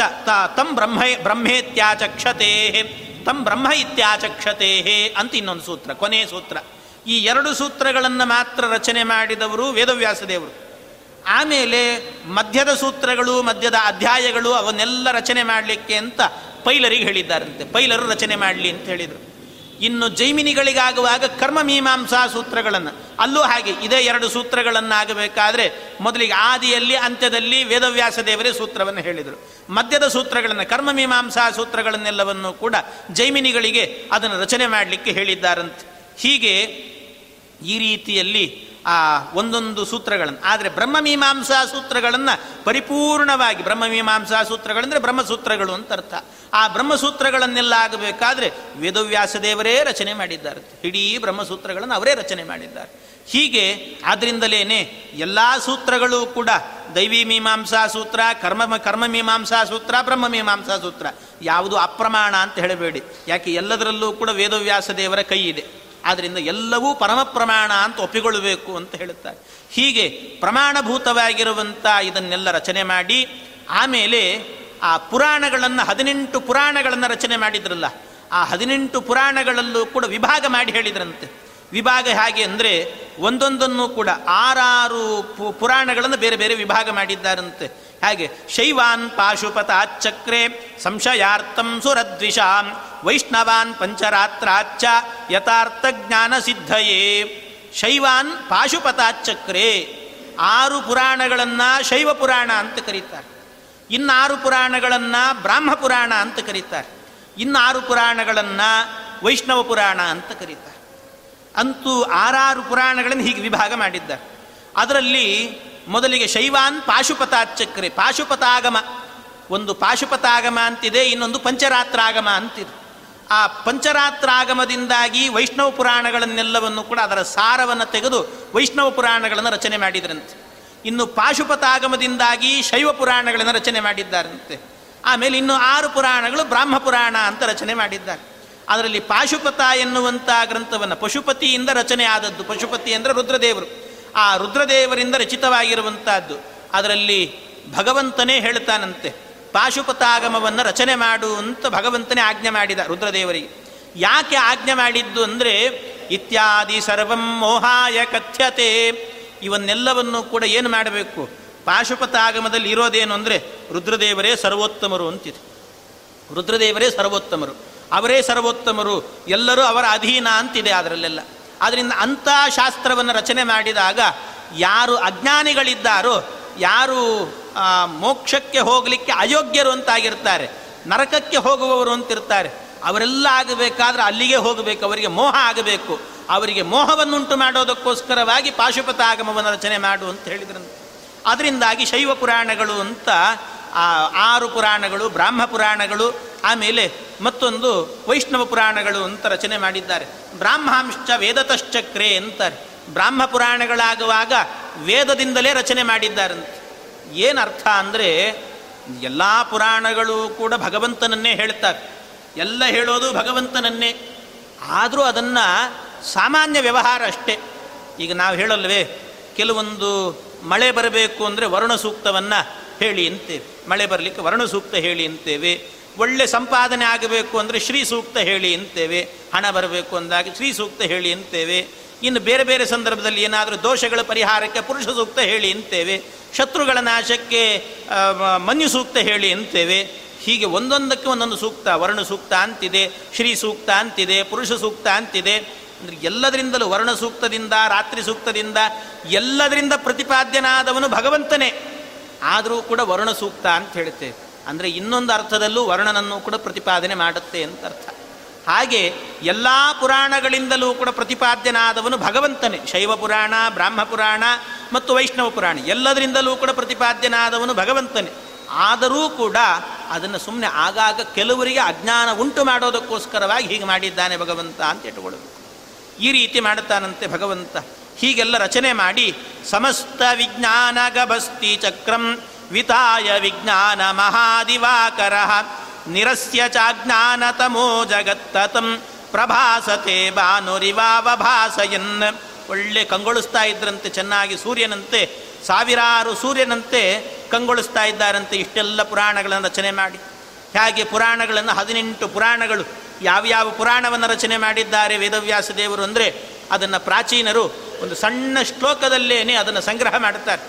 ತಂ ಬ್ರಹ್ಮ, ಬ್ರಹ್ಮೇತ್ಯಾಚಕ್ಷತೆ, ತಂ ಬ್ರಹ್ಮ ಇತ್ಯಾಚಕ್ಷತೆ ಅಂತ ಇನ್ನೊಂದು ಸೂತ್ರ ಕೊನೆಯ ಸೂತ್ರ. ಈ ಎರಡು ಸೂತ್ರಗಳನ್ನು ಮಾತ್ರ ರಚನೆ ಮಾಡಿದವರು ವೇದವ್ಯಾಸದೇವರು ಆಮೇಲೆ ಮಧ್ಯದ ಸೂತ್ರಗಳು, ಮಧ್ಯದ ಅಧ್ಯಾಯಗಳು ಅವನ್ನೆಲ್ಲ ರಚನೆ ಮಾಡಲಿಕ್ಕೆ ಅಂತ ಪೈಲರಿಗೆ ಹೇಳಿದ್ದಾರಂತೆ. ಪೈಲರು ರಚನೆ ಮಾಡಲಿ ಅಂತ ಹೇಳಿದರು. ಇನ್ನು ಜೈಮಿನಿಗಳಿಗಾಗುವಾಗ ಕರ್ಮ ಮೀಮಾಂಸಾ ಸೂತ್ರಗಳನ್ನು. ಅಲ್ಲೂ ಹಾಗೆ, ಇದೇ ಎರಡು ಸೂತ್ರಗಳನ್ನಾಗಬೇಕಾದ್ರೆ ಮೊದಲಿಗೆ ಆದಿಯಲ್ಲಿ, ಅಂತ್ಯದಲ್ಲಿ ವೇದವ್ಯಾಸ ದೇವರೇ ಸೂತ್ರವನ್ನು ಹೇಳಿದರು. ಮಧ್ಯದ ಸೂತ್ರಗಳನ್ನು, ಕರ್ಮ ಮೀಮಾಂಸಾ ಸೂತ್ರಗಳನ್ನೆಲ್ಲವನ್ನು ಕೂಡ ಜೈಮಿನಿಗಳಿಗೆ ಅದನ್ನು ರಚನೆ ಮಾಡಲಿಕ್ಕೆ ಹೇಳಿದ್ದಾರಂತೆ. ಹೀಗೆ ಈ ರೀತಿಯಲ್ಲಿ ಆ, ಒಂದೊಂದು ಸೂತ್ರಗಳನ್ನು. ಆದರೆ ಬ್ರಹ್ಮ ಮೀಮಾಂಸಾ ಸೂತ್ರಗಳನ್ನು ಪರಿಪೂರ್ಣವಾಗಿ ಬ್ರಹ್ಮಮೀಮಾಂಸಾ ಸೂತ್ರಗಳಂದರೆ ಬ್ರಹ್ಮಸೂತ್ರಗಳು ಅಂತ ಅರ್ಥ. ಆ ಬ್ರಹ್ಮಸೂತ್ರಗಳನ್ನೆಲ್ಲ ಆಗಬೇಕಾದ್ರೆ ವೇದವ್ಯಾಸ ದೇವರೇ ರಚನೆ ಮಾಡಿದ್ದಾರೆ. ಇಡೀ ಬ್ರಹ್ಮಸೂತ್ರಗಳನ್ನು ಅವರೇ ರಚನೆ ಮಾಡಿದ್ದಾರೆ. ಹೀಗೆ ಆದ್ದರಿಂದಲೇ ಎಲ್ಲ ಸೂತ್ರಗಳು ಕೂಡ ದೈವಿ ಮೀಮಾಂಸಾ ಸೂತ್ರ, ಕರ್ಮ ಕರ್ಮ ಮೀಮಾಂಸಾ ಸೂತ್ರ, ಬ್ರಹ್ಮ ಮೀಮಾಂಸಾ ಸೂತ್ರ. ಯಾವುದು ಅಪ್ರಮಾಣ ಅಂತ ಹೇಳಬೇಡಿ. ಯಾಕೆ ಎಲ್ಲದರಲ್ಲೂ ಕೂಡ ವೇದವ್ಯಾಸ ದೇವರ ಕೈ ಇದೆ. ಆದ್ದರಿಂದ ಎಲ್ಲವೂ ಪರಮ ಪ್ರಮಾಣ ಅಂತ ಒಪ್ಪಿಕೊಳ್ಳಬೇಕು ಅಂತ ಹೇಳುತ್ತಾರೆ. ಹೀಗೆ ಪ್ರಮಾಣಭೂತವಾಗಿರುವಂಥ ಇದನ್ನೆಲ್ಲ ರಚನೆ ಮಾಡಿ, ಆಮೇಲೆ ಆ ಪುರಾಣಗಳನ್ನು, ಹದಿನೆಂಟು ಪುರಾಣಗಳನ್ನು ರಚನೆ ಮಾಡಿದ್ರಲ್ಲ, ಆ ಹದಿನೆಂಟು ಪುರಾಣಗಳಲ್ಲೂ ಕೂಡ ವಿಭಾಗ ಮಾಡಿ ಹೇಳಿದ್ರಂತೆ. ವಿಭಾಗ ಹೇಗೆ ಅಂದರೆ ಒಂದೊಂದನ್ನು ಕೂಡ ಆರಾರು ಪುರಾಣಗಳನ್ನು ಬೇರೆ ಬೇರೆ ವಿಭಾಗ ಮಾಡಿದ್ದಾರಂತೆ. ಹಾಗೆ ಶೈವಾನ್ ಪಾಶುಪತಾಚಕ್ರೆ ಸಂಶಯಾರ್ಥಂ ಸುರದ್ವಿಷಾಂ ವೈಷ್ಣವಾನ್ ಪಂಚರಾತ್ರಾಚ್ಚ ಯಥಾರ್ಥ ಜ್ಞಾನ ಸಿದ್ಧಯೇ ಶೈವಾನ್ ಪಾಶುಪತಾಚಕ್ರೆ ಆರು ಪುರಾಣಗಳನ್ನು ಶೈವ ಪುರಾಣ ಅಂತ ಕರೀತಾರೆ. ಇನ್ನಾರು ಪುರಾಣಗಳನ್ನು ಬ್ರಾಹ್ಮ ಪುರಾಣ ಅಂತ ಕರೀತಾರೆ. ಇನ್ನಾರು ಪುರಾಣಗಳನ್ನು ವೈಷ್ಣವ ಪುರಾಣ ಅಂತ ಕರೀತಾರೆ. ಅಂತೂ ಆರಾರು ಪುರಾಣಗಳನ್ನು ಹೀಗೆ ವಿಭಾಗ ಮಾಡಿದ್ದಾರೆ ಅದರಲ್ಲಿ ಮೊದಲಿಗೆ ಶೈವಾನ್ ಪಾಶುಪತಾಚಕ್ರೆ ಪಾಶುಪತಾಗಮ. ಒಂದು ಪಾಶುಪತಾಗಮ ಅಂತಿದೆ, ಇನ್ನೊಂದು ಪಂಚರಾತ್ರಾಗಮ ಅಂತಿದೆ. ಆ ಪಂಚರಾತ್ರಾಗಮದಿಂದಾಗಿ ವೈಷ್ಣವ ಪುರಾಣಗಳನ್ನೆಲ್ಲವನ್ನು ಕೂಡ ಅದರ ಸಾರವನ್ನು ತೆಗೆದು ವೈಷ್ಣವ ಪುರಾಣಗಳನ್ನು ರಚನೆ ಮಾಡಿದ್ರಂತೆ. ಇನ್ನು ಪಾಶುಪತಾಗಮದಿಂದಾಗಿ ಶೈವ ಪುರಾಣಗಳನ್ನು ರಚನೆ ಮಾಡಿದ್ದಾರಂತೆ. ಆಮೇಲೆ ಇನ್ನು ಆರು ಪುರಾಣಗಳು ಬ್ರಾಹ್ಮ ಪುರಾಣ ಅಂತ ರಚನೆ ಮಾಡಿದ್ದಾರೆ. ಅದರಲ್ಲಿ ಪಾಶುಪತ ಎನ್ನುವಂಥ ಗ್ರಂಥವನ್ನು ಪಶುಪತಿಯಿಂದ ರಚನೆ ಆದದ್ದು ಪಶುಪತಿ ಅಂದರೆ ರುದ್ರದೇವರು. ಆ ರುದ್ರದೇವರಿಂದ ರಚಿತವಾಗಿರುವಂತಹದ್ದು. ಅದರಲ್ಲಿ ಭಗವಂತನೇ ಹೇಳ್ತಾನಂತೆ, ಪಾಶುಪತಾಗಮವನ್ನು ರಚನೆ ಮಾಡು ಅಂತ ಭಗವಂತನೇ ಆಜ್ಞೆ ಮಾಡಿದ ರುದ್ರದೇವರಿಗೆ. ಯಾಕೆ ಆಜ್ಞೆ ಮಾಡಿದ್ದು ಅಂದರೆ, ಇತ್ಯಾದಿ ಸರ್ವಂ ಮೋಹಾಯ ಕಥ್ಯತೆ. ಇವನ್ನೆಲ್ಲವನ್ನು ಕೂಡ ಏನು ಮಾಡಬೇಕು? ಪಾಶುಪತಾಗಮದಲ್ಲಿ ಇರೋದೇನು ಅಂದರೆ, ರುದ್ರದೇವರೇ ಸರ್ವೋತ್ತಮರು ಅಂತಿದೆ. ರುದ್ರದೇವರೇ ಸರ್ವೋತ್ತಮರು. ಅವರೇ ಸರ್ವೋತ್ತಮರು, ಎಲ್ಲರೂ ಅವರ ಅಧೀನ ಅಂತಿದೆ ಅದರಲ್ಲೆಲ್ಲ. ಆದ್ದರಿಂದ ಅಂಥ ಶಾಸ್ತ್ರವನ್ನು ರಚನೆ ಮಾಡಿದಾಗ ಯಾರು ಅಜ್ಞಾನಿಗಳಿದ್ದಾರೋ, ಯಾರು ಮೋಕ್ಷಕ್ಕೆ ಹೋಗಲಿಕ್ಕೆ ಅಯೋಗ್ಯರು ಅಂತಾಗಿರ್ತಾರೆ, ನರಕಕ್ಕೆ ಹೋಗುವವರು ಅಂತಿರ್ತಾರೆ, ಅವರೆಲ್ಲ ಆಗಬೇಕಾದ್ರೆ ಅಲ್ಲಿಗೆ ಹೋಗಬೇಕು, ಅವರಿಗೆ ಮೋಹ ಆಗಬೇಕು. ಅವರಿಗೆ ಮೋಹವನ್ನುಂಟು ಮಾಡೋದಕ್ಕೋಸ್ಕರವಾಗಿ ಪಾಶುಪತ ಆಗಮವನ್ನು ರಚನೆ ಮಾಡು ಅಂತ ಹೇಳಿದ್ರಂತೆ. ಅದರಿಂದಾಗಿ ಶೈವ ಪುರಾಣಗಳು ಅಂತ ಆರು ಪುರಾಣಗಳು, ಬ್ರಾಹ್ಮ ಪುರಾಣಗಳು ಆಮೇಲೆ ಮತ್ತೊಂದು ವೈಷ್ಣವ ಪುರಾಣಗಳು ಅಂತ ರಚನೆ ಮಾಡಿದ್ದಾರೆ. ಬ್ರಾಹ್ಮಾಂಶ್ಚ ವೇದತಶ್ಚಕ್ರೆ ಅಂತಾರೆ. ಬ್ರಾಹ್ಮ ಪುರಾಣಗಳಾಗುವಾಗ ವೇದದಿಂದಲೇ ರಚನೆ ಮಾಡಿದ್ದಾರಂತೆ. ಏನು ಅರ್ಥ ಅಂದರೆ ಎಲ್ಲ ಪುರಾಣಗಳು ಕೂಡ ಭಗವಂತನನ್ನೇ ಹೇಳ್ತಾರೆ. ಎಲ್ಲ ಹೇಳೋದು ಭಗವಂತನನ್ನೇ. ಆದರೂ ಅದನ್ನು ಸಾಮಾನ್ಯ ವ್ಯವಹಾರ ಅಷ್ಟೇ. ಈಗ ನಾವು ಹೇಳಲ್ವೇ, ಕೆಲವೊಂದು ಮಳೆ ಬರಬೇಕು ಅಂದರೆ ವರುಣ ಸೂಕ್ತವನ್ನು ಹೇಳಿ ಅಂತೇವೆ. ಮಳೆ ಬರಲಿಕ್ಕೆ ವರುಣ ಸೂಕ್ತ ಹೇಳಿ ಅಂತೇವೆ. ಒಳ್ಳೆ ಸಂಪಾದನೆ ಆಗಬೇಕು ಅಂದರೆ ಶ್ರೀ ಸೂಕ್ತ ಹೇಳಿ ಅಂತೇವೆ, ಹಣ ಬರಬೇಕು ಅಂದಾಗ ಶ್ರೀ ಸೂಕ್ತ ಹೇಳಿ ಅಂತೇವೆ. ಇನ್ನು ಬೇರೆ ಬೇರೆ ಸಂದರ್ಭದಲ್ಲಿ ಏನಾದರೂ ದೋಷಗಳ ಪರಿಹಾರಕ್ಕೆ ಪುರುಷ ಸೂಕ್ತ ಹೇಳಿ ಅಂತೇವೆ. ಶತ್ರುಗಳ ನಾಶಕ್ಕೆ ಮನ್ಯು ಸೂಕ್ತ ಹೇಳಿ ಅಂತೇವೆ. ಹೀಗೆ ಒಂದೊಂದಕ್ಕೆ ಒಂದೊಂದು ಸೂಕ್ತ, ವರ್ಣ ಸೂಕ್ತ ಅಂತಿದೆ, ಶ್ರೀ ಸೂಕ್ತ ಅಂತಿದೆ, ಪುರುಷ ಸೂಕ್ತ ಅಂತಿದೆ. ಅಂದರೆ ಎಲ್ಲದರಿಂದಲೂ ವರ್ಣ ಸೂಕ್ತದಿಂದ, ರಾತ್ರಿ ಸೂಕ್ತದಿಂದ, ಎಲ್ಲದರಿಂದ ಪ್ರತಿಪಾದ್ಯನಾದವನು ಭಗವಂತನೇ. ಆದರೂ ಕೂಡ ವರ್ಣ ಸೂಕ್ತ ಅಂತ ಹೇಳುತ್ತೆ ಅಂದರೆ ಇನ್ನೊಂದು ಅರ್ಥದಲ್ಲೂ ವರ್ಣನನ್ನು ಕೂಡ ಪ್ರತಿಪಾದನೆ ಮಾಡುತ್ತೆ ಅಂತ ಅರ್ಥ. ಹಾಗೆ ಎಲ್ಲ ಪುರಾಣಗಳಿಂದಲೂ ಕೂಡ ಪ್ರತಿಪಾದ್ಯನಾದವನು ಭಗವಂತನೇ. ಶೈವ ಪುರಾಣ, ಬ್ರಾಹ್ಮ ಪುರಾಣ ಮತ್ತು ವೈಷ್ಣವ ಪುರಾಣ ಎಲ್ಲದರಿಂದಲೂ ಕೂಡ ಪ್ರತಿಪಾದ್ಯನಾದವನು ಭಗವಂತನೇ. ಆದರೂ ಕೂಡ ಅದನ್ನು ಸುಮ್ಮನೆ ಆಗಾಗ ಕೆಲವರಿಗೆ ಅಜ್ಞಾನ ಉಂಟು ಮಾಡೋದಕ್ಕೋಸ್ಕರವಾಗಿ ಹೀಗೆ ಮಾಡಿದ್ದಾನೆ ಭಗವಂತ ಅಂತ ಇಟ್ಟುಕೊಳ್ಳಬೇಕು. ಈ ರೀತಿ ಮಾಡುತ್ತಾನಂತೆ ಭಗವಂತ. ಹೀಗೆಲ್ಲ ರಚನೆ ಮಾಡಿ ಸಮಸ್ತ ವಿಜ್ಞಾನ ಗಭಸ್ತಿ ಚಕ್ರಂ ವಿತಾಯ ವಿಜ್ಞಾನ ಮಹಾದಿವಾಕರ. ನಿರಸ್ಯ ಚಾಜ್ಞಾನತಮೋ ಜಗತ್ತತಂ. ಪ್ರಭಾಸತೆ ಭಾನುರಿವಾವಭಾಸಯನ್ ಒಳ್ಳೆ ಕಂಗೊಳಿಸ್ತಾ ಇದ್ರಂತೆ, ಚೆನ್ನಾಗಿ ಸೂರ್ಯನಂತೆ, ಸಾವಿರಾರು ಸೂರ್ಯನಂತೆ ಕಂಗೊಳಿಸ್ತಾ ಇದ್ದಾರಂತೆ ಇಷ್ಟೆಲ್ಲ ಪುರಾಣಗಳನ್ನು ರಚನೆ ಮಾಡಿ. ಹೇಗೆ ಪುರಾಣಗಳನ್ನು, ಹದಿನೆಂಟು ಪುರಾಣಗಳು, ಯಾವ್ಯಾವ ಪುರಾಣವನ್ನು ರಚನೆ ಮಾಡಿದ್ದಾರೆ ವೇದವ್ಯಾಸ ದೇವರು ಅಂದರೆ, ಅದನ್ನು ಪ್ರಾಚೀನರು ಒಂದು ಸಣ್ಣ ಶ್ಲೋಕದಲ್ಲೇನೆ ಅದನ್ನು ಸಂಗ್ರಹ ಮಾಡುತ್ತಾರೆ.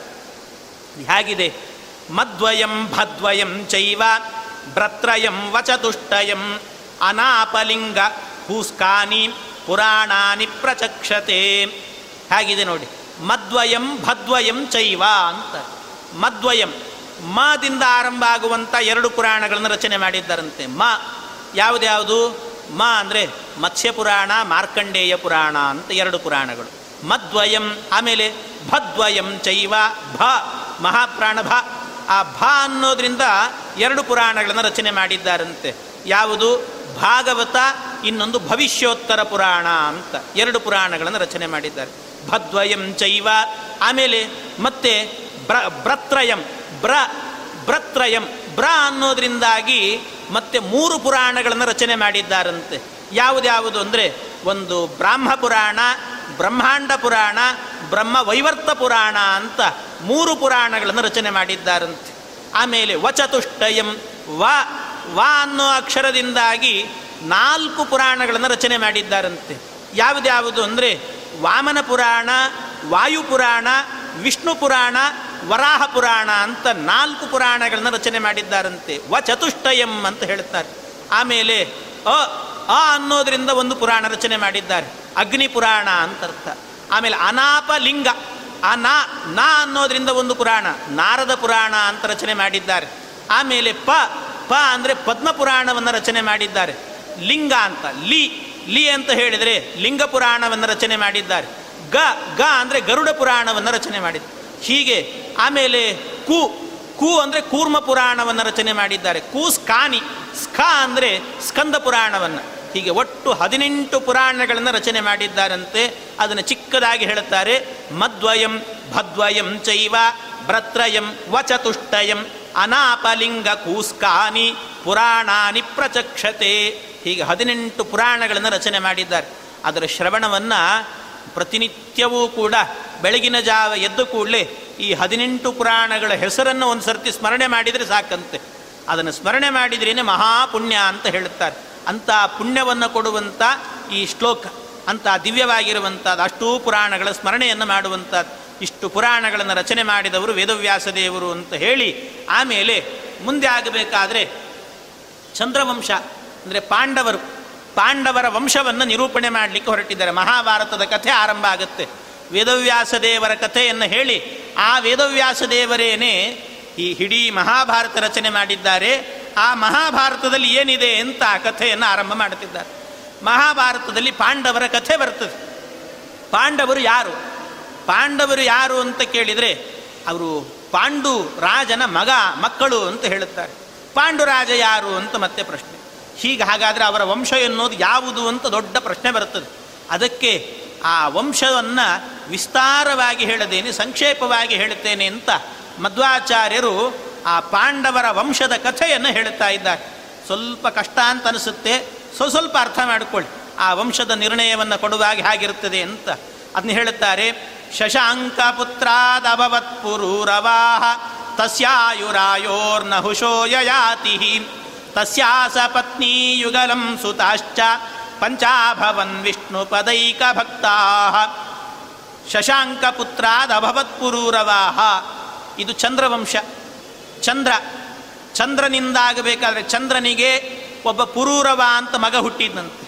ಹೇಗಿದೆ? ಮದ್ವಯಂ ಭದ್ವಯಂ ಚೈವ ಭ್ರತ್ರಯಂ ವಚತುಷ್ಟಯಂ ಅನಾಪಲಿಂಗ ಹೂಸ್ಕಾನಿ ಪುರಾಣಾನಿ ಪ್ರಚಕ್ಷತೆ. ಹಾಗಿದೆ ನೋಡಿ, ಮದ್ವಯಂ ಭದ್ವಯಂ ಚೈವ ಅಂತ. ಮದ್ವಯಂ, ಮದಿಂದ ಆರಂಭ ಆಗುವಂಥ ಎರಡು ಪುರಾಣಗಳನ್ನು ರಚನೆ ಮಾಡಿದ್ದಾರಂತೆ. ಮ ಯಾವುದ್ಯಾವುದು ಮ ಅಂದರೆ ಮತ್ಸ್ಯ ಪುರಾಣ ಮಾರ್ಕಂಡೇಯ ಪುರಾಣ ಅಂತ ಎರಡು ಪುರಾಣಗಳು. ಮದ್ವಯಂ, ಆಮೇಲೆ ಭದ್ವಯಂ ಚೈವ, ಭ ಮಹಾಪ್ರಾಣ ಭ ಆ ಭಾ ಅನ್ನೋದರಿಂದ ಎರಡು ಪುರಾಣಗಳನ್ನು ರಚನೆ ಮಾಡಿದ್ದಾರಂತೆ. ಯಾವುದು? ಭಾಗವತ, ಇನ್ನೊಂದು ಭವಿಷ್ಯೋತ್ತರ ಪುರಾಣ ಅಂತ ಎರಡು ಪುರಾಣಗಳನ್ನು ರಚನೆ ಮಾಡಿದ್ದಾರೆ. ಭದ್ವಯಂ ಚೈವ, ಆಮೇಲೆ ಮತ್ತೆ ಬ್ರ, ಬ್ರತ್ರಯಂ ಬ್ರ ಬ್ರತ್ರಯಂ, ಬ್ರ ಅನ್ನೋದ್ರಿಂದಾಗಿ ಮತ್ತೆ ಮೂರು ಪುರಾಣಗಳನ್ನು ರಚನೆ ಮಾಡಿದ್ದಾರಂತೆ. ಯಾವುದ್ಯಾವುದು ಅಂದರೆ ಒಂದು ಬ್ರಾಹ್ಮ ಪುರಾಣ ಬ್ರಹ್ಮಾಂಡ ಪುರಾಣ, ಬ್ರಹ್ಮ ವೈವರ್ತ ಪುರಾಣ ಅಂತ ಮೂರು ಪುರಾಣಗಳನ್ನು ರಚನೆ ಮಾಡಿದ್ದಾರಂತೆ. ಆಮೇಲೆ ವಚತುಷ್ಟಯಂ, ವ ವ ಅನ್ನೋ ಅಕ್ಷರದಿಂದಾಗಿ ನಾಲ್ಕು ಪುರಾಣಗಳನ್ನು ರಚನೆ ಮಾಡಿದ್ದಾರಂತೆ. ಯಾವುದ್ಯಾವುದು ಅಂದರೆ ವಾಮನ ಪುರಾಣ, ವಾಯು ಪುರಾಣ, ವಿಷ್ಣು ಪುರಾಣ, ವರಾಹ ಪುರಾಣ ಅಂತ ನಾಲ್ಕು ಪುರಾಣಗಳನ್ನು ರಚನೆ ಮಾಡಿದ್ದಾರಂತೆ. ವ ಚತುಷ್ಟಯಂ ಅಂತ ಹೇಳ್ತಾರೆ. ಆಮೇಲೆ ಅ ಅ ಅನ್ನೋದರಿಂದ ಒಂದು ಪುರಾಣ ರಚನೆ ಮಾಡಿದ್ದಾರೆ. ಅಗ್ನಿ ಪುರಾಣ ಅಂತ ಅರ್ಥ ಆಮೇಲೆ ಅನಾಪ ಲಿಂಗ. ಆ ನಾ ನಾ ಅನ್ನೋದರಿಂದ ಒಂದು ಪುರಾಣ. ನಾರದ ಪುರಾಣ ಅಂತ ರಚನೆ ಮಾಡಿದ್ದಾರೆ. ಆಮೇಲೆ ಪ ಪ ಅಂದರೆ ಪದ್ಮ ಪುರಾಣವನ್ನು ರಚನೆ ಮಾಡಿದ್ದಾರೆ. ಲಿಂಗ ಅಂತ, ಲಿ. ಲಿ ಅಂತ ಹೇಳಿದರೆ ಲಿಂಗ ಪುರಾಣವನ್ನು ರಚನೆ ಮಾಡಿದ್ದಾರೆ. ಗ ಗ ಅಂದರೆ ಗರುಡ ಪುರಾಣವನ್ನು ರಚನೆ ಮಾಡಿದ್ದಾರೆ ಹೀಗೆ, ಆಮೇಲೆ ಕು ಕು ಅಂದರೆ ಕೂರ್ಮ ಪುರಾಣವನ್ನು ರಚನೆ ಮಾಡಿದ್ದಾರೆ. ಕು, ಸ್ಕಾನಿ. ಸ್ಖ ಅಂದರೆ ಸ್ಕಂದ ಪುರಾಣವನ್ನು. ಹೀಗೆ ಒಟ್ಟು ಹದಿನೆಂಟು ಪುರಾಣಗಳನ್ನು ರಚನೆ ಮಾಡಿದ್ದಾರಂತೆ. ಅದನ್ನು ಚಿಕ್ಕದಾಗಿ ಹೇಳುತ್ತಾರೆ, ಮದ್ವಯಂ ಭದ್ವಯಂ ಚೈವ ಭ್ರತ್ರಯಂ ವಚತುಷ್ಟಯಂ ಅನಾಪಲಿಂಗ ಕೂಸ್ಕಾನಿ ಪುರಾಣಾನಿ ಪ್ರಚಕ್ಷತೆ. ಹೀಗೆ ಹದಿನೆಂಟು ಪುರಾಣಗಳನ್ನು ರಚನೆ ಮಾಡಿದ್ದಾರೆ. ಅದರ ಶ್ರವಣವನ್ನು ಪ್ರತಿನಿತ್ಯವೂ ಕೂಡ ಬೆಳಗಿನ ಜಾವ ಎದ್ದು ಕೂಡಲೇ ಈ ಹದಿನೆಂಟು ಪುರಾಣಗಳ ಹೆಸರನ್ನು ಒಂದು ಸರ್ತಿ ಸ್ಮರಣೆ ಮಾಡಿದರೆ ಸಾಕಂತೆ. ಅದನ್ನು ಸ್ಮರಣೆ ಮಾಡಿದ್ರೇ ಮಹಾಪುಣ್ಯ ಅಂತ ಹೇಳುತ್ತಾರೆ. ಅಂಥ ಪುಣ್ಯವನ್ನು ಕೊಡುವಂಥ ಈ ಶ್ಲೋಕ ಅಂಥ ದಿವ್ಯವಾಗಿರುವಂಥದ್ದು ಅಷ್ಟೂ ಪುರಾಣಗಳ ಸ್ಮರಣೆಯನ್ನು ಮಾಡುವಂಥದ್ದು ಇಷ್ಟು ಪುರಾಣಗಳನ್ನು ರಚನೆ ಮಾಡಿದವರು ವೇದವ್ಯಾಸ ದೇವರು ಅಂತ ಹೇಳಿ, ಆಮೇಲೆ ಮುಂದೆ ಆಗಬೇಕಾದ್ರೆ ಚಂದ್ರವಂಶ, ಅಂದರೆ ಪಾಂಡವರು, ಪಾಂಡವರ ವಂಶವನ್ನು ನಿರೂಪಣೆ ಮಾಡಲಿಕ್ಕೆ ಹೊರಟಿದ್ದಾರೆ. ಮಹಾಭಾರತದ ಕಥೆ ಆರಂಭ ಆಗುತ್ತೆ. ವೇದವ್ಯಾಸ ದೇವರ ಕಥೆಯನ್ನು ಹೇಳಿ, ಆ ವೇದವ್ಯಾಸ ದೇವರೇನೇ ಈ ಇಡೀ ಮಹಾಭಾರತ ರಚನೆ ಮಾಡಿದ್ದಾರೆ, ಆ ಮಹಾಭಾರತದಲ್ಲಿ ಏನಿದೆ ಅಂತ ಆ ಕಥೆಯನ್ನು ಆರಂಭ ಮಾಡುತ್ತಿದ್ದಾರೆ. ಮಹಾಭಾರತದಲ್ಲಿ ಪಾಂಡವರ ಕಥೆ ಬರ್ತದೆ. ಪಾಂಡವರು ಯಾರು? ಪಾಂಡವರು ಯಾರು ಅಂತ ಕೇಳಿದರೆ, ಅವರು ಪಾಂಡು ರಾಜನ ಮಗ, ಮಕ್ಕಳು ಅಂತ ಹೇಳುತ್ತಾರೆ. ಪಾಂಡುರಾಜ ಯಾರು ಅಂತ ಮತ್ತೆ ಪ್ರಶ್ನೆ. ಹೀಗೆ ಹಾಗಾದರೆ ಅವರ ವಂಶ ಎನ್ನುವುದು ಯಾವುದು ಅಂತ ದೊಡ್ಡ ಪ್ರಶ್ನೆ ಬರುತ್ತದೆ. ಅದಕ್ಕೆ ಆ ವಂಶವನ್ನು ವಿಸ್ತಾರವಾಗಿ ಹೇಳದೇನೆ, ಸಂಕ್ಷೇಪವಾಗಿ ಹೇಳುತ್ತೇನೆ ಅಂತ ಮಧ್ವಾಚಾರ್ಯರು ಆ ಪಾಂಡವರ ವಂಶದ ಕಥೆಯನ್ನು ಹೇಳುತ್ತಾ ಇದ್ದಾರೆ. ಸ್ವಲ್ಪ ಕಷ್ಟ ಅಂತ ಅನಿಸುತ್ತೆ. ಸ್ವಲ್ಪ ಸ್ವಲ್ಪ ಅರ್ಥ ಮಾಡಿಕೊಳ್ಳಿ. ಆ ವಂಶದ ನಿರ್ಣಯವನ್ನು ಕೊಡುವಾಗಿ ಹೇಗಿರುತ್ತದೆ ಅಂತ. ಅದನ್ನ ಹೇಳುತ್ತಾರೆ ಶಶಾಂಕ ಪುತ್ರಾದಭವತ್ ಪುರೂರವಾಹ ತಸ್ಯಾಯುರಾಯೋರ್ನಹುಶೋ ಯಯಾತಿ, ತಸ್ಯಾಸ ಪತ್ನಿ ಯುಗಲಂ ಸುತಾಶ್ಚ, ಪಂಚಾಭವನ್ ವಿಷ್ಣು ಪದೈಕ ಭಕ್ತಾ ಶಶಾಂಕ ಪುತ್ರಾದಭವತ್ ಪುರೂರವಾಹ ಇದು ಚಂದ್ರವಂಶ. ಚಂದ್ರ. ಚಂದ್ರನಿಂದಾಗಬೇಕಾದ್ರೆ ಚಂದ್ರನಿಗೆ ಒಬ್ಬ ಪುರೂರವ ಅಂತ ಮಗ ಹುಟ್ಟಿದ್ನಂತೆ.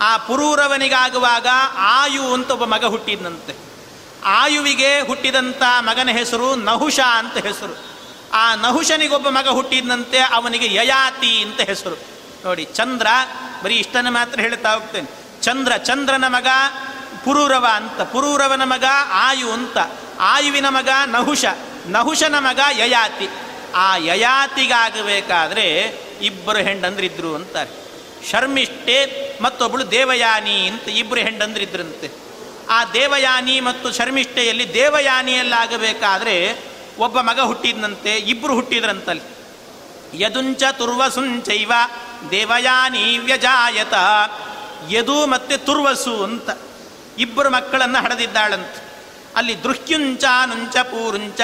ಆ ಪುರೂರವನಿಗಾಗುವಾಗ ಆಯು ಅಂತ ಒಬ್ಬ ಮಗ ಹುಟ್ಟಿದ್ನಂತೆ. ಆಯುವಿಗೆ ಹುಟ್ಟಿದಂಥ ಮಗನ ಹೆಸರು ನಹುಷ ಅಂತ ಹೆಸರು. ಆ ನಹುಷನಿಗೊಬ್ಬ ಮಗ ಹುಟ್ಟಿದ್ನಂತೆ, ಅವನಿಗೆ ಯಯಾತಿ ಅಂತ ಹೆಸರು. ನೋಡಿ, ಚಂದ್ರ, ಬರೀ ಇಷ್ಟನ್ನು ಮಾತ್ರ ಹೇಳ್ತಾ ಹೋಗ್ತೇನೆ. ಚಂದ್ರ, ಚಂದ್ರನ ಮಗ ಪುರೂರವ ಅಂತ, ಪುರೂರವನ ಮಗ ಆಯು ಅಂತ. ಆಯುವಿನ ಮಗ ನಹುಷ. ನಹುಷನ ಮಗ ಯಯಾತಿ. ಆ ಯಯಾತಿಗಾಗಬೇಕಾದ್ರೆ ಇಬ್ಬರು ಹೆಂಡಂದ್ರಿದ್ರು ಅಂತಾರೆ. ಶರ್ಮಿಷ್ಠೆ ಮತ್ತೊಬ್ಬಳು ದೇವಯಾನಿ ಅಂತ ಇಬ್ಬರು ಹೆಂಡಂದ್ರಿದ್ರಂತೆ. ಆ ದೇವಯಾನಿ ಮತ್ತು ಶರ್ಮಿಷ್ಠೆಯಲ್ಲಿ ದೇವಯಾನಿಯಲ್ಲಾಗಬೇಕಾದ್ರೆ ಒಬ್ಬ ಮಗ ಹುಟ್ಟಿದ್ನಂತೆ ಇಬ್ಬರು ಹುಟ್ಟಿದ್ರಂತಲ್ಲಿ. ಯದುಂಚ ತುರ್ವಸುಂಚೈವ ದೇವಯಾನಿ ವ್ಯಜಾಯತ. ಯದು ಮತ್ತೆ ತುರ್ವಸು ಅಂತ. ಇಬ್ಬರು ಮಕ್ಕಳನ್ನು ಹಡೆದಿದ್ದಾಳಂತ. ಅಲ್ಲಿ ದೃಹ್ಯುಂಚ ನುಂಚ ಪೂರುಂಚ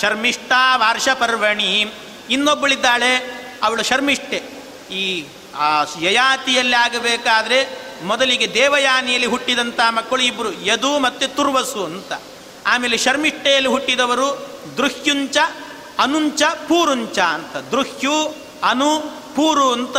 ಶರ್ಮಿಷ್ಠ ವಾರ್ಷ ಪರ್ವಣಿ ಇನ್ನೊಬ್ಬಳಿದ್ದಾಳೆ, ಅವಳು ಶರ್ಮಿಷ್ಠೆ. ಈ, ಆ ಯಯಾತಿಯಲ್ಲಿ ಆಗಬೇಕಾದ್ರೆ ಮೊದಲಿಗೆ ದೇವಯಾನಿಯಲ್ಲಿ ಹುಟ್ಟಿದಂಥ ಮಕ್ಕಳು ಇಬ್ಬರು ಯದು ಮತ್ತು ತುರ್ವಸು ಅಂತ. ಆಮೇಲೆ ಶರ್ಮಿಷ್ಠೆಯಲ್ಲಿ ಹುಟ್ಟಿದವರು ದೃಹ್ಯುಂಚ ಅನುಂಚ, ಪೂರುಂಚ ಅಂತ. ದೃಹ್ಯು ಅನು, ಪೂರು ಅಂತ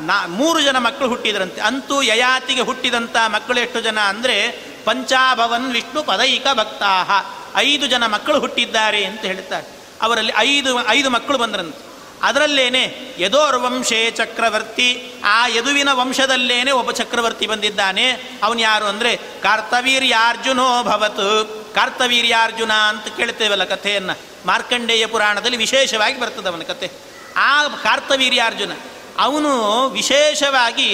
ನಾ, ಮೂರು ಜನ ಮಕ್ಕಳು ಹುಟ್ಟಿದ್ರಂತೆ. ಅಂತೂ ಯಯಾತಿಗೆ ಹುಟ್ಟಿದಂಥ ಮಕ್ಕಳು ಎಷ್ಟು ಜನ ಅಂದರೆ ಪಂಚಾಭವನ್ ವಿಷ್ಣು ಪದೈಕ ಭಕ್ತಾಹ. ಐದು ಜನ ಮಕ್ಕಳು ಹುಟ್ಟಿದ್ದಾರೆ ಅಂತ ಹೇಳ್ತಾರೆ. ಅವರಲ್ಲಿ ಐದು ಐದು ಮಕ್ಕಳು ಬಂದ್ರಂತೆ. ಅದರಲ್ಲೇನೆ ಯದೋರ್ ವಂಶೇ ಚಕ್ರವರ್ತಿ, ಆ ಯದುವಿನ ವಂಶದಲ್ಲೇನೆ ಒಬ್ಬ ಚಕ್ರವರ್ತಿ ಬಂದಿದ್ದಾನೆ. ಅವನು ಯಾರು ಅಂದರೆ ಕಾರ್ತವೀರ್ಯಾರ್ಜುನೋ ಭವತು. ಕಾರ್ತವೀರ್ಯಾರ್ಜುನ ಅಂತ ಕೇಳ್ತೇವಲ್ಲ ಕಥೆಯನ್ನು. ಮಾರ್ಕಂಡೇಯ ಪುರಾಣದಲ್ಲಿ ವಿಶೇಷವಾಗಿ ಬರ್ತದೆ ಅವನ ಕಥೆ ಆ ಕಾರ್ತವೀರ್ಯಾರ್ಜುನ, ಅವನು ವಿಶೇಷವಾಗಿ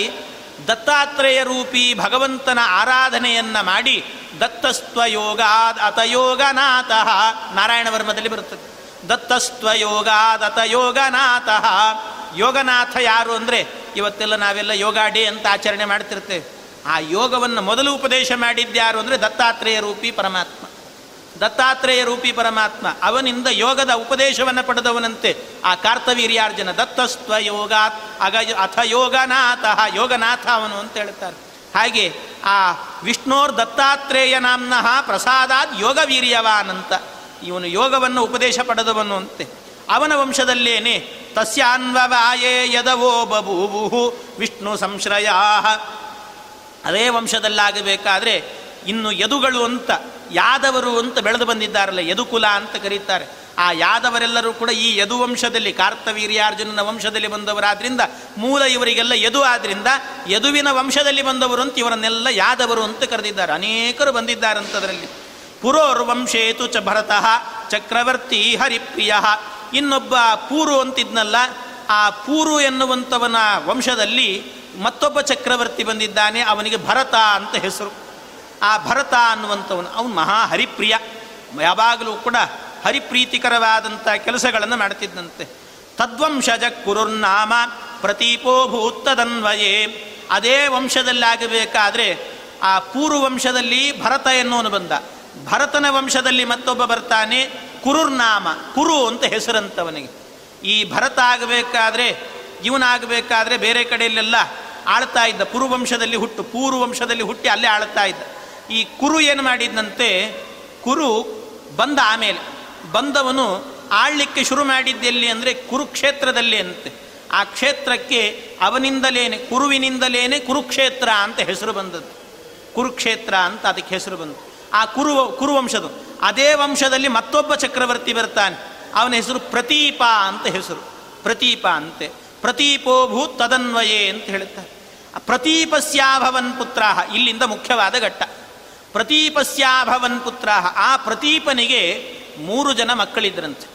ದತ್ತಾತ್ರೇಯ ರೂಪಿ ಭಗವಂತನ ಆರಾಧನೆಯನ್ನು ಮಾಡಿ ದತ್ತಸ್ತ್ವಯೋಗಾದ್ ಅತಯೋಗನಾಥಃ ನಾರಾಯಣ ವರ್ಮದಲ್ಲಿ ಬರುತ್ತದೆ. ದತ್ತಸ್ತ್ವಯೋಗಾದ್ ಅತಯೋಗನಾಥಃ ಯೋಗನಾಥ ಯಾರು ಅಂದರೆ ಇವತ್ತೆಲ್ಲ ನಾವೆಲ್ಲ ಯೋಗ ಡೇ ಅಂತ ಆಚರಣೆ ಮಾಡ್ತಿರ್ತೇವೆ. ಆ ಯೋಗವನ್ನು ಮೊದಲು ಉಪದೇಶ ಮಾಡಿದ್ಯಾರು ಅಂದರೆ ದತ್ತಾತ್ರೇಯ ರೂಪಿ ಪರಮಾತ್ಮ. ದತ್ತಾತ್ರೇಯ ರೂಪಿ ಪರಮಾತ್ಮ. ಅವನಿಂದ ಯೋಗದ ಉಪದೇಶವನ್ನು ಪಡೆದವನಂತೆ ಆ ಕಾರ್ತವೀರ್ಯಾರ್ಜನ ದತ್ತಸ್ತ್ವ ಯೋಗಾತ್ ಅಗ ಅಥ ಯೋಗನಾಥ ಯೋಗನಾಥ ಅವನು ಅಂತ ಹೇಳ್ತಾರೆ. ಹಾಗೆ ಆ ವಿಷ್ಣೋರ್ ದತ್ತಾತ್ರೇಯ ನಾಮ್ನಃ ಪ್ರಸಾದಾತ್ ಯೋಗವೀರ್ಯವಾನ್ ಅಂತ ಇವನು ಯೋಗವನ್ನು ಉಪದೇಶ ಪಡೆದವನು ಅಂತೆ. ಅವನ ವಂಶದಲ್ಲೇನೆ ತಸ್ಯಾನ್ವವಾಯೇ ಯದವೋ ಬಭೂವು ವಿಷ್ಣು ಸಂಶ್ರಯ ಅದೇ ವಂಶದಲ್ಲಾಗಬೇಕಾದ್ರೆ ಇನ್ನು ಯದುಗಳು ಅಂತ. ಯಾದವರು ಅಂತ ಬೆಳೆದು ಬಂದಿದ್ದಾರಲ್ಲ, ಯದುಕುಲ ಅಂತ ಕರೀತಾರೆ. ಆ ಯಾದವರೆಲ್ಲರೂ ಕೂಡ ಈ ಯದು ವಂಶದಲ್ಲಿ ಕಾರ್ತವೀರ್ಯಾರ್ಜುನನ ವಂಶದಲ್ಲಿ ಬಂದವರಾದ್ರಿಂದ, ಮೂಲ ಇವರಿಗೆಲ್ಲ ಯದು ಆದ್ರಿಂದ, ಯದುವಿನ ವಂಶದಲ್ಲಿ ಬಂದವರು ಅಂತ ಇವರನ್ನೆಲ್ಲ ಯಾದವರು ಅಂತ ಕರೆದಿದ್ದಾರೆ. ಅನೇಕರು ಬಂದಿದ್ದಾರಂತದರಲ್ಲಿ. ಪುರೋರ್ವಂಶೇತು ಚ ಭರತಃ ಚಕ್ರವರ್ತಿ ಹರಿಪ್ರಿಯ. ಇನ್ನೊಬ್ಬ ಪೂರು ಅಂತಿದ್ನಲ್ಲ, ಆ ಪೂರು ಎನ್ನುವಂಥವನ ವಂಶದಲ್ಲಿ ಮತ್ತೊಬ್ಬ ಚಕ್ರವರ್ತಿ ಬಂದಿದ್ದಾನೆ, ಅವನಿಗೆ ಭರತ ಅಂತ ಹೆಸರು. ಆ ಭರತ ಅನ್ನುವಂಥವನು, ಅವನು ಮಹಾ ಹರಿಪ್ರಿಯ. ಯಾವಾಗಲೂ ಕೂಡ ಹರಿಪ್ರೀತಿಕರವಾದಂಥ ಕೆಲಸಗಳನ್ನು ಮಾಡ್ತಿದ್ದಂತೆ. ತದ್ವಂಶಜ ಕುರುರ್ನಾಮ ಪ್ರತೀಪೋ ಭೂತ್ತದನ್ವಯೇ. ಅದೇ ವಂಶದಲ್ಲಾಗಬೇಕಾದ್ರೆ ಆ ಪೂರ್ವ ವಂಶದಲ್ಲಿ ಭರತ ಎನ್ನುವನು ಬಂದ. ಭರತನ ವಂಶದಲ್ಲಿ ಮತ್ತೊಬ್ಬ ಬರ್ತಾನೆ ಕುರುರ್ನಾಮ, ಕುರು ಅಂತ ಹೆಸರಂತವನಿಗೆ. ಈ ಭರತ ಆಗಬೇಕಾದ್ರೆ, ಇವನಾಗಬೇಕಾದ್ರೆ ಬೇರೆ ಕಡೆಯಲ್ಲೆಲ್ಲ ಆಳ್ತಾ ಇದ್ದ. ಪುರುವಂಶದಲ್ಲಿ ಹುಟ್ಟು ಪೂರ್ವಂಶದಲ್ಲಿ ಹುಟ್ಟಿ ಅಲ್ಲೇ ಆಳ್ತಾ ಇದ್ದ. ಈ ಕುರು ಏನು ಮಾಡಿದ್ದಂತೆ ಕುರು ಬಂದ ಆಮೇಲೆ, ಬಂದವನು ಆಳ್ಲಿಕ್ಕೆ ಶುರು ಮಾಡಿದ್ದೆಲ್ಲಿ ಅಂದರೆ ಕುರುಕ್ಷೇತ್ರದಲ್ಲಿ ಅಂತೆ. ಆ ಕ್ಷೇತ್ರಕ್ಕೆ ಅವನಿಂದಲೇನೆ, ಕುರುವಿನಿಂದಲೇನೆ ಕುರುಕ್ಷೇತ್ರ ಅಂತ ಹೆಸರು ಬಂದದ್ದು. ಕುರುಕ್ಷೇತ್ರ ಅಂತ ಅದಕ್ಕೆ ಹೆಸರು ಬಂತು. ಆ ಕುರು, ಕುರುವಂಶದ. ಅದೇ ವಂಶದಲ್ಲಿ ಮತ್ತೊಬ್ಬ ಚಕ್ರವರ್ತಿ ಬರ್ತಾನೆ. ಅವನ ಹೆಸರು ಪ್ರತೀಪ ಅಂತ ಹೆಸರು. ಪ್ರತೀಪ ಅಂತೆ. ಪ್ರತೀಪೋ ಭೂತ್ ತದನ್ವಯೇ ಅಂತ ಹೇಳುತ್ತಾರೆ ಪ್ರತೀಪಸ್ಯಾಭವನ್ ಪುತ್ರ, ಇಲ್ಲಿಂದ ಮುಖ್ಯವಾದ ಘಟ್ಟ. ಪ್ರತೀಪಸ್ಯಾಭವನ್ ಪುತ್ರ. ಆ ಪ್ರತೀಪನಿಗೆ ಮೂರು ಜನ ಮಕ್ಕಳಿದ್ರಂತೆ.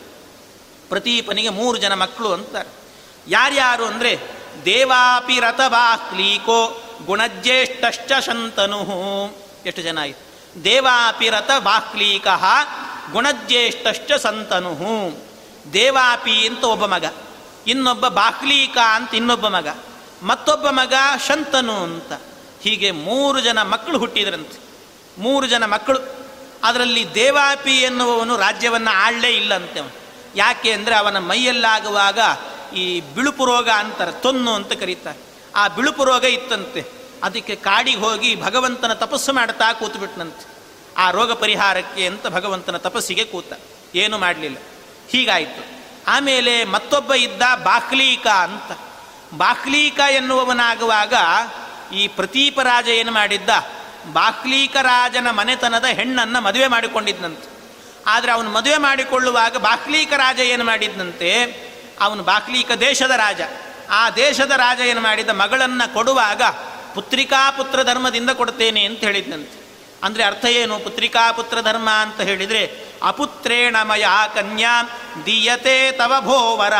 ಪ್ರತೀಪನಿಗೆ ಮೂರು ಜನ ಮಕ್ಕಳು ಅಂತಾರೆ. ಯಾರ್ಯಾರು ಅಂದರೆ ದೇವಾಪಿ ರಥವಾಕ್ಲೀಕೋ ಗುಣಜ್ಯೇಷ್ಠಶ್ಚ ಶಂತನು. ಎಷ್ಟು ಜನ ಆಯಿತು? ದೇವಾಪಿ ರಥ ಬಾಕ್ಲೀಕ ಗುಣಜ್ಯೇಷ್ಠಶ್ಚ ಸಂತನು ದೇವಾಪಿ ಅಂತ ಒಬ್ಬ ಮಗ. ಇನ್ನೊಬ್ಬ ಬಾಕ್ಲೀಕ ಅಂತ ಇನ್ನೊಬ್ಬ ಮಗ. ಮತ್ತೊಬ್ಬ ಮಗ ಶಂತನು ಅಂತ. ಹೀಗೆ ಮೂರು ಜನ ಮಕ್ಕಳು ಹುಟ್ಟಿದ್ರಂತೆ. ಮೂರು ಜನ ಮಕ್ಕಳು. ಅದರಲ್ಲಿ ದೇವಾಪಿ ಎನ್ನುವವನು ರಾಜ್ಯವನ್ನು ಆಳಲೇ ಇಲ್ಲಂತೆ ಅವನು. ಯಾಕೆ ಅಂದರೆ ಅವನ ಮೈಯಲ್ಲಾಗುವಾಗ ಈ ಬಿಳುಪು ರೋಗ ಅಂತಾರೆ, ತೊನ್ನು ಅಂತ ಕರೀತಾರೆ. ಆ ಬಿಳುಪು ರೋಗ ಇತ್ತಂತೆ. ಅದಕ್ಕೆ ಕಾಡಿಗೆ ಹೋಗಿ ಭಗವಂತನ ತಪಸ್ಸು ಮಾಡ್ತಾ ಕೂತ್ಬಿಟ್ನಂತೆ. ಆ ರೋಗ ಪರಿಹಾರಕ್ಕೆ ಅಂತ ಭಗವಂತನ ತಪಸ್ಸಿಗೆ ಕೂತ. ಏನು ಮಾಡಲಿಲ್ಲ. ಹೀಗಾಯಿತು. ಆಮೇಲೆ ಮತ್ತೊಬ್ಬ ಇದ್ದ ಬಾಕ್ಲೀಕ ಅಂತ. ಬಾಕ್ಲೀಕ ಎನ್ನುವವನಾಗುವಾಗ ಈ ಪ್ರತೀಪ ರಾಜ ಏನು ಮಾಡಿದ್ದ? ಬಾಕ್ಲೀಕ ರಾಜನ ಮನೆತನದ ಹೆಣ್ಣನ್ನು ಮದುವೆ ಮಾಡಿಕೊಂಡಿದ್ನಂತೆ. ಆದರೆ ಅವನು ಮದುವೆ ಮಾಡಿಕೊಳ್ಳುವಾಗ ಬಾಕ್ಲೀಕ ರಾಜ ಏನು ಮಾಡಿದ್ದಂತೆ ಅವನು ಬಾಕ್ಲೀಕ ದೇಶದ ರಾಜ. ಆ ದೇಶದ ರಾಜ ಏನು ಮಾಡಿದ? ಮಗಳನ್ನು ಕೊಡುವಾಗ ಪುತ್ರಿಕಾ ಪುತ್ರ ಧರ್ಮದಿಂದ ಕೊಡ್ತೇನೆ ಅಂತ ಹೇಳಿದ್ದಂತೆ ಅಂದರೆ ಅರ್ಥ ಏನು? ಪುತ್ರಿಕಾ ಪುತ್ರ ಧರ್ಮ ಅಂತ ಹೇಳಿದರೆ, ಅಪುತ್ರೇಣ ಮಯ ಕನ್ಯಾ ದೀಯತೆ ತವ ಭೋವರ,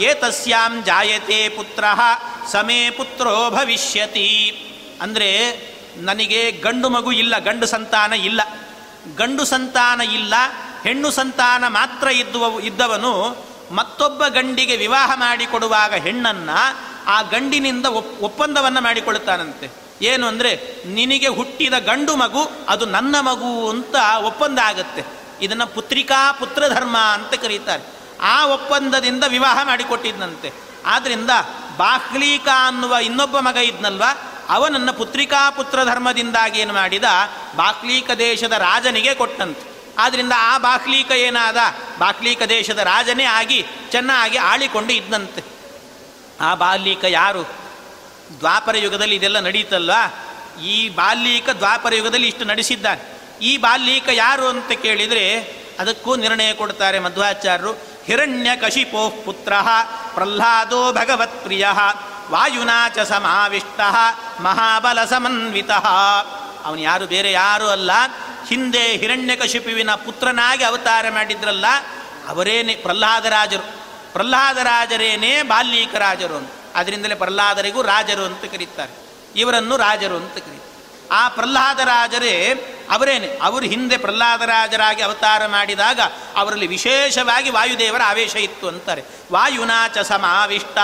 ಏತಸ್ಯಾಂ ಜಾಯತೆ ಪುತ್ರ, ಸಮೇ ಪುತ್ರೋ ಭವಿಷ್ಯತಿ. ಅಂದರೆ ನನಗೆ ಗಂಡು ಮಗು ಇಲ್ಲ, ಗಂಡು ಸಂತಾನ ಇಲ್ಲ. ಗಂಡು ಸಂತಾನ ಇಲ್ಲ, ಹೆಣ್ಣು ಸಂತಾನ ಮಾತ್ರ ಇದ್ದುವ, ಇದ್ದವನು ಮತ್ತೊಬ್ಬ ಗಂಡಿಗೆ ವಿವಾಹ ಮಾಡಿಕೊಡುವಾಗ ಹೆಣ್ಣನ್ನು ಆ ಗಂಡಿನಿಂದ ಒಪ್, ಒಪ್ಪಂದವನ್ನು ಮಾಡಿಕೊಳ್ಳುತ್ತಾನಂತೆ. ಏನು ಅಂದರೆ, ನಿನಗೆ ಹುಟ್ಟಿದ ಗಂಡು ಮಗು ಅದು ನನ್ನ ಮಗು ಅಂತ ಒಪ್ಪಂದ ಆಗುತ್ತೆ. ಇದನ್ನು ಪುತ್ರಿಕಾ ಪುತ್ರಧರ್ಮ ಅಂತ ಕರೀತಾರೆ. ಆ ಒಪ್ಪಂದದಿಂದ ವಿವಾಹ ಮಾಡಿಕೊಟ್ಟಿದ್ದಂತೆ ಆದ್ದರಿಂದ ಬಾಹ್ಲೀಕ ಅನ್ನುವ ಇನ್ನೊಬ್ಬ ಮಗ ಇದ್ನಲ್ವ? ಅವನನ್ನು ಪುತ್ರಿಕಾ ಪುತ್ರ ಧರ್ಮದಿಂದಾಗಿ ಏನು ಮಾಡಿದ? ಬಾಕ್ಲೀಕ ದೇಶದ ರಾಜನಿಗೆ ಕೊಟ್ಟಂತೆ. ಆದ್ದರಿಂದ ಆ ಬಾಕ್ಲೀಕ ಏನಾದ? ಬಾಕ್ಲೀಕ ದೇಶದ ರಾಜನೇ ಆಗಿ, ಚೆನ್ನಾಗಿ ಆಳಿಕೊಂಡು ಇದ್ದಂತೆ. ಆ ಬಾಲ್ಯಕ ಯಾರು? ದ್ವಾಪರ ಯುಗದಲ್ಲಿ ಇದೆಲ್ಲ ನಡೀತಲ್ವ? ಈ ಬಾಲ್ಯೀಕ ದ್ವಾಪರ ಯುಗದಲ್ಲಿ ಇಷ್ಟು ನಡೆಸಿದ್ದಾನೆ. ಈ ಬಾಲ್ಯೀಕ ಯಾರು ಅಂತ ಕೇಳಿದರೆ ಅದಕ್ಕೂ ನಿರ್ಣಯ ಕೊಡ್ತಾರೆ ಮಧ್ವಾಚಾರ್ಯರು. ಹಿರಣ್ಯ ಕಶಿಪೋ ಪುತ್ರ ಪ್ರಹ್ಲಾದೋ ಭಗವತ್ ಪ್ರಿಯ ವಾಯುನಾ ಚ ಸಮಾವಿಷ್ಟ, ಮಹಾಬಲ ಸಮನ್ವಿತ. ಅವನು ಯಾರು ಬೇರೆ ಯಾರು ಅಲ್ಲ. ಹಿಂದೆ ಹಿರಣ್ಯಕಶಿಪುವಿನ ಪುತ್ರನಾಗಿ ಅವತಾರ ಮಾಡಿದ್ರಲ್ಲ ಅವರೇನೆ ಪ್ರಹ್ಲಾದರಾಜರು. ಪ್ರಹ್ಲಾದರಾಜರೇನೇ ಬಾಲ್ಯೀಕ ರಾಜರು ಅಂತ. ಅದರಿಂದಲೇ ಪ್ರಹ್ಲಾದರಿಗೂ ರಾಜರು ಅಂತ ಕರೀತಾರೆ. ಇವರನ್ನು ರಾಜರು ಅಂತ ಕರೀತಾರೆ. ಆ ಪ್ರಹ್ಲಾದರಾಜರೇ ಅವರೇನೆ? ಅವರು ಹಿಂದೆ ಪ್ರಹ್ಲಾದರಾಜರಾಗಿ ಅವತಾರ ಮಾಡಿದಾಗ ಅವರಲ್ಲಿ ವಿಶೇಷವಾಗಿ ವಾಯುದೇವರ ಆವೇಶ ಇತ್ತು ಅಂತಾರೆ. ವಾಯುನಾಚ ಸಮಾವಿಷ್ಟ,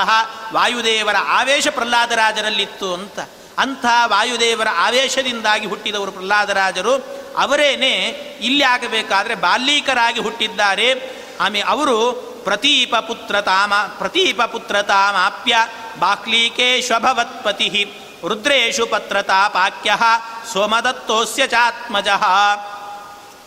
ವಾಯುದೇವರ ಆವೇಶ ಪ್ರಹ್ಲಾದರಾಜರಲ್ಲಿತ್ತು ಅಂತ. ಅಂಥ ವಾಯುದೇವರ ಆವೇಶದಿಂದಾಗಿ ಹುಟ್ಟಿದವರು ಪ್ರಹ್ಲಾದರಾಜರು. ಅವರೇನೆ ಇಲ್ಲಿ ಆಗಬೇಕಾದ್ರೆ ಬಾಲ್ಯೀಕರಾಗಿ ಹುಟ್ಟಿದ್ದಾರೆ. ಆಮೆ ಅವರು ಪ್ರತೀಪ ಪುತ್ರ ತಾಮ, ಪ್ರತೀಪ ಪುತ್ರ ತಾಮಾಪ್ಯ ಬಾಕ್ಲೀಕೆ ಶ್ವಭವತ್ಪತಿ ರುದ್ರೇಶು ಪತ್ರತಾಪಾಕ್ಯ ಸೋಮದತ್ತೋಸ್ಯ ಚಾತ್ಮಜ.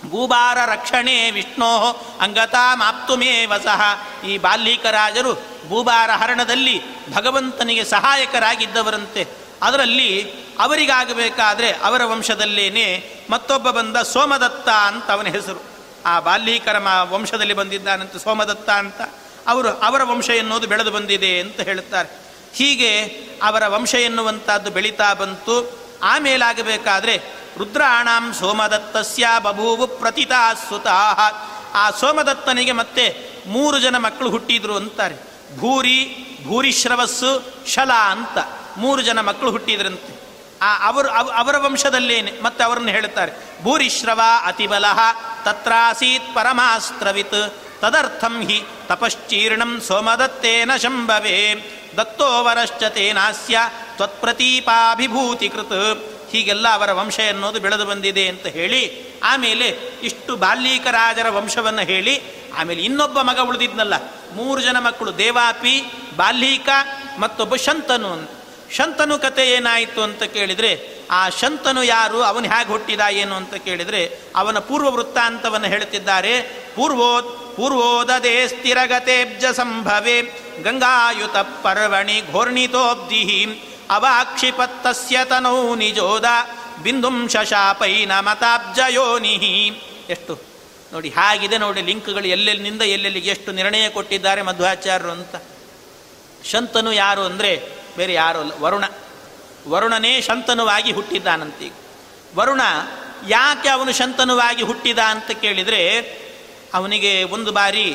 ಭೂಭಾರ ರಕ್ಷಣೆ ವಿಷ್ಣೋ ಅಂಗತಾಮಾಪ್ತುಮೇ ವಸಃ ಈ ಬಾಲ್ಯೀಕರಾಜರು ಭೂಭಾರ ಹರಣದಲ್ಲಿ ಭಗವಂತನಿಗೆ ಸಹಾಯಕರಾಗಿದ್ದವರಂತೆ. ಅದರಲ್ಲಿ ಅವರಿಗಾಗಬೇಕಾದ್ರೆ ಅವರ ವಂಶದಲ್ಲೇನೆ ಮತ್ತೊಬ್ಬ ಬಂದ ಸೋಮದತ್ತ ಅಂತ ಅವನ ಹೆಸರು. ಆ ಬಾಲ್ಯೀಕರ ವಂಶದಲ್ಲಿ ಬಂದಿದ್ದಾನಂತೆ ಸೋಮದತ್ತ ಅಂತ. ಅವರು ಅವರ ವಂಶ ಎನ್ನುವುದು ಬೆಳೆದು ಬಂದಿದೆ ಅಂತ ಹೇಳುತ್ತಾರೆ. ಹೀಗೆ ಅವರ ವಂಶ ಎನ್ನುವಂಥದ್ದು ಬೆಳೀತಾ ಬಂತು. ಆಮೇಲಾಗಬೇಕಾದ್ರೆ ರುದ್ರಾಣಾಂ ಸೋಮದತ್ತಸ್ಯ ಬಭೂವು ಪ್ರತಿತಾ ಆ ಸೋಮದತ್ತನಿಗೆ ಮತ್ತೆ ಮೂರು ಜನ ಮಕ್ಕಳು ಹುಟ್ಟಿದ್ರು ಅಂತಾರೆ. ಭೂರಿ ಭೂರಿಶ್ರವಸ್ಸು ಶಲ ಅಂತ ಮೂರು ಜನ ಮಕ್ಕಳು ಹುಟ್ಟಿದ್ರಂತೆ. ಆ ಅವರು ಅವರ ವಂಶದಲ್ಲೇನೆ ಮತ್ತೆ ಅವರನ್ನು ಹೇಳುತ್ತಾರೆ. ಭೂರಿಶ್ರವ ಅತಿಬಲ ತತ್ರಾಸೀತ್, ಪರಮಾಸ್ತ್ರವಿತ್. ತದರ್ಥಂ ಹಿ ತಪಶ್ಚೀರ್ಣಂ ಸೋಮದತ್ತೇನ ಶಂಭವೇ. ದತ್ತೋವರಶ್ಚ ತ್ವತ್ಪ್ರತೀಪಾಭಿಭೂತಿ ಕೃತ ಹೀಗೆಲ್ಲ ಅವರ ವಂಶ ಎನ್ನುವುದು ಬೆಳೆದು ಬಂದಿದೆ ಅಂತ ಹೇಳಿ, ಆಮೇಲೆ ಇಷ್ಟು ಬಾಲ್ಯೀಕರಾಜರ ವಂಶವನ್ನು ಹೇಳಿ, ಆಮೇಲೆ ಇನ್ನೊಬ್ಬ ಮಗ ಉಳಿದಿದ್ನಲ್ಲ, ಮೂರು ಜನ ಮಕ್ಕಳು ದೇವಾಪಿ, ಬಾಲ್ಯೀಕ ಮತ್ತೊಬ್ಬ ಶಂತನು ಅಂತ. ಶಂತನು ಕತೆ ಏನಾಯಿತು ಅಂತ ಕೇಳಿದರೆ, ಆ ಶಂತನು ಯಾರು, ಅವನು ಹೇಗೆ ಹುಟ್ಟಿದ, ಏನು ಅಂತ ಕೇಳಿದರೆ, ಅವನ ಪೂರ್ವ ವೃತ್ತಾಂತವನ್ನು ಹೇಳುತ್ತಿದ್ದಾರೆ ಪೂರ್ವೋ ಪೂರ್ವೋದದೇ ಸ್ಥಿರಗತೇಬ್ಜ ಸಂಭವೆ, ಗಂಗಾಯುತ ಪರ್ವಣಿ ಘೋರ್ಣಿತೋಬ್ಧಿ ಅವಾಕ್ಷಿಪತ್ತಸ್ಯ ತನೌ ನಿಜೋದ, ಬಿಂದುಂ ಶಶಾಪೈನ ಮತಾಬ್ಜಯೋನಿ ಎಷ್ಟು? ನೋಡಿ, ಹಾಗಿದೆ ನೋಡಿ, ಲಿಂಕ್ಗಳು ಎಲ್ಲೆಲ್ಲಿಂದ ಎಲ್ಲೆಲ್ಲಿಗೆ ಎಷ್ಟು ನಿರ್ಣಯ ಕೊಟ್ಟಿದ್ದಾರೆ ಮಧ್ವಾಚಾರ್ಯರು ಅಂತ. ಶಂತನು ಯಾರು ಅಂದರೆ ಬೇರೆ ಯಾರು ಅಲ್ಲ, ವರುಣ. ವರುಣನೇ ಶಂತನುವಾಗಿ ಹುಟ್ಟಿದ್ದಾನಂತೀಗ ವರುಣ ಯಾಕೆ ಅವನು ಶಂತನುವಾಗಿ ಹುಟ್ಟಿದ ಅಂತ ಕೇಳಿದರೆ, ಅವನಿಗೆ ಒಂದು ಬಾರಿ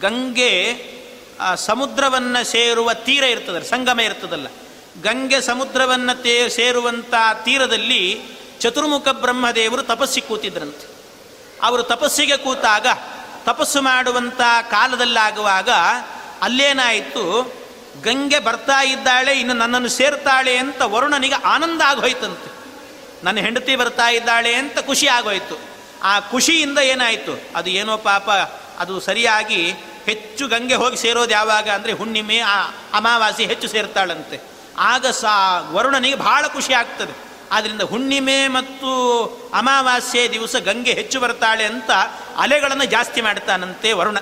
ಗಂಗೆ ಸಮುದ್ರವನ್ನು ಸೇರುವ ತೀರ ಇರ್ತದ ಸಂಗಮ ಇರ್ತದಲ್ಲ. ಗಂಗೆ ಸಮುದ್ರವನ್ನು ತೇ ಸೇರುವಂಥ ತೀರದಲ್ಲಿ ಚತುರ್ಮುಖ ಬ್ರಹ್ಮದೇವರು ತಪಸ್ಸಿ ಕೂತಿದ್ರಂತೆ. ಅವರು ತಪಸ್ಸಿಗೆ ಕೂತಾಗ, ತಪಸ್ಸು ಮಾಡುವಂಥ ಕಾಲದಲ್ಲಾಗುವಾಗ ಅಲ್ಲೇನಾಯಿತು ಗಂಗೆ ಬರ್ತಾ ಇದ್ದಾಳೆ, ಇನ್ನು ನನ್ನನ್ನು ಸೇರ್ತಾಳೆ ಅಂತ ವರುಣನಿಗೆ ಆನಂದ ಆಗೋಯ್ತಂತೆ. ನನ್ನ ಹೆಂಡತಿ ಬರ್ತಾ ಇದ್ದಾಳೆ ಅಂತ ಖುಷಿ ಆಗೋಯ್ತು. ಆ ಖುಷಿಯಿಂದ ಏನಾಯಿತು? ಅದು ಏನೋ ಪಾಪ, ಅದು ಸರಿಯಾಗಿ ಹೆಚ್ಚು ಗಂಗೆ ಹೋಗಿ ಸೇರೋದು ಯಾವಾಗ ಅಂದರೆ ಹುಣ್ಣಿಮೆ, ಆ ಅಮಾವಾಸ್ಯೆ ಹೆಚ್ಚು ಸೇರ್ತಾಳಂತೆ. ಆಗ ಸಾ ವರುಣನಿಗೆ ಬಹಳ ಖುಷಿ ಆಗ್ತದೆ. ಆದ್ದರಿಂದ ಹುಣ್ಣಿಮೆ ಮತ್ತು ಅಮಾವಾಸ್ಯೆ ದಿವಸ ಗಂಗೆ ಹೆಚ್ಚು ಬರ್ತಾಳೆ ಅಂತ ಅಲೆಗಳನ್ನು ಜಾಸ್ತಿ ಮಾಡ್ತಾನಂತೆ ವರುಣ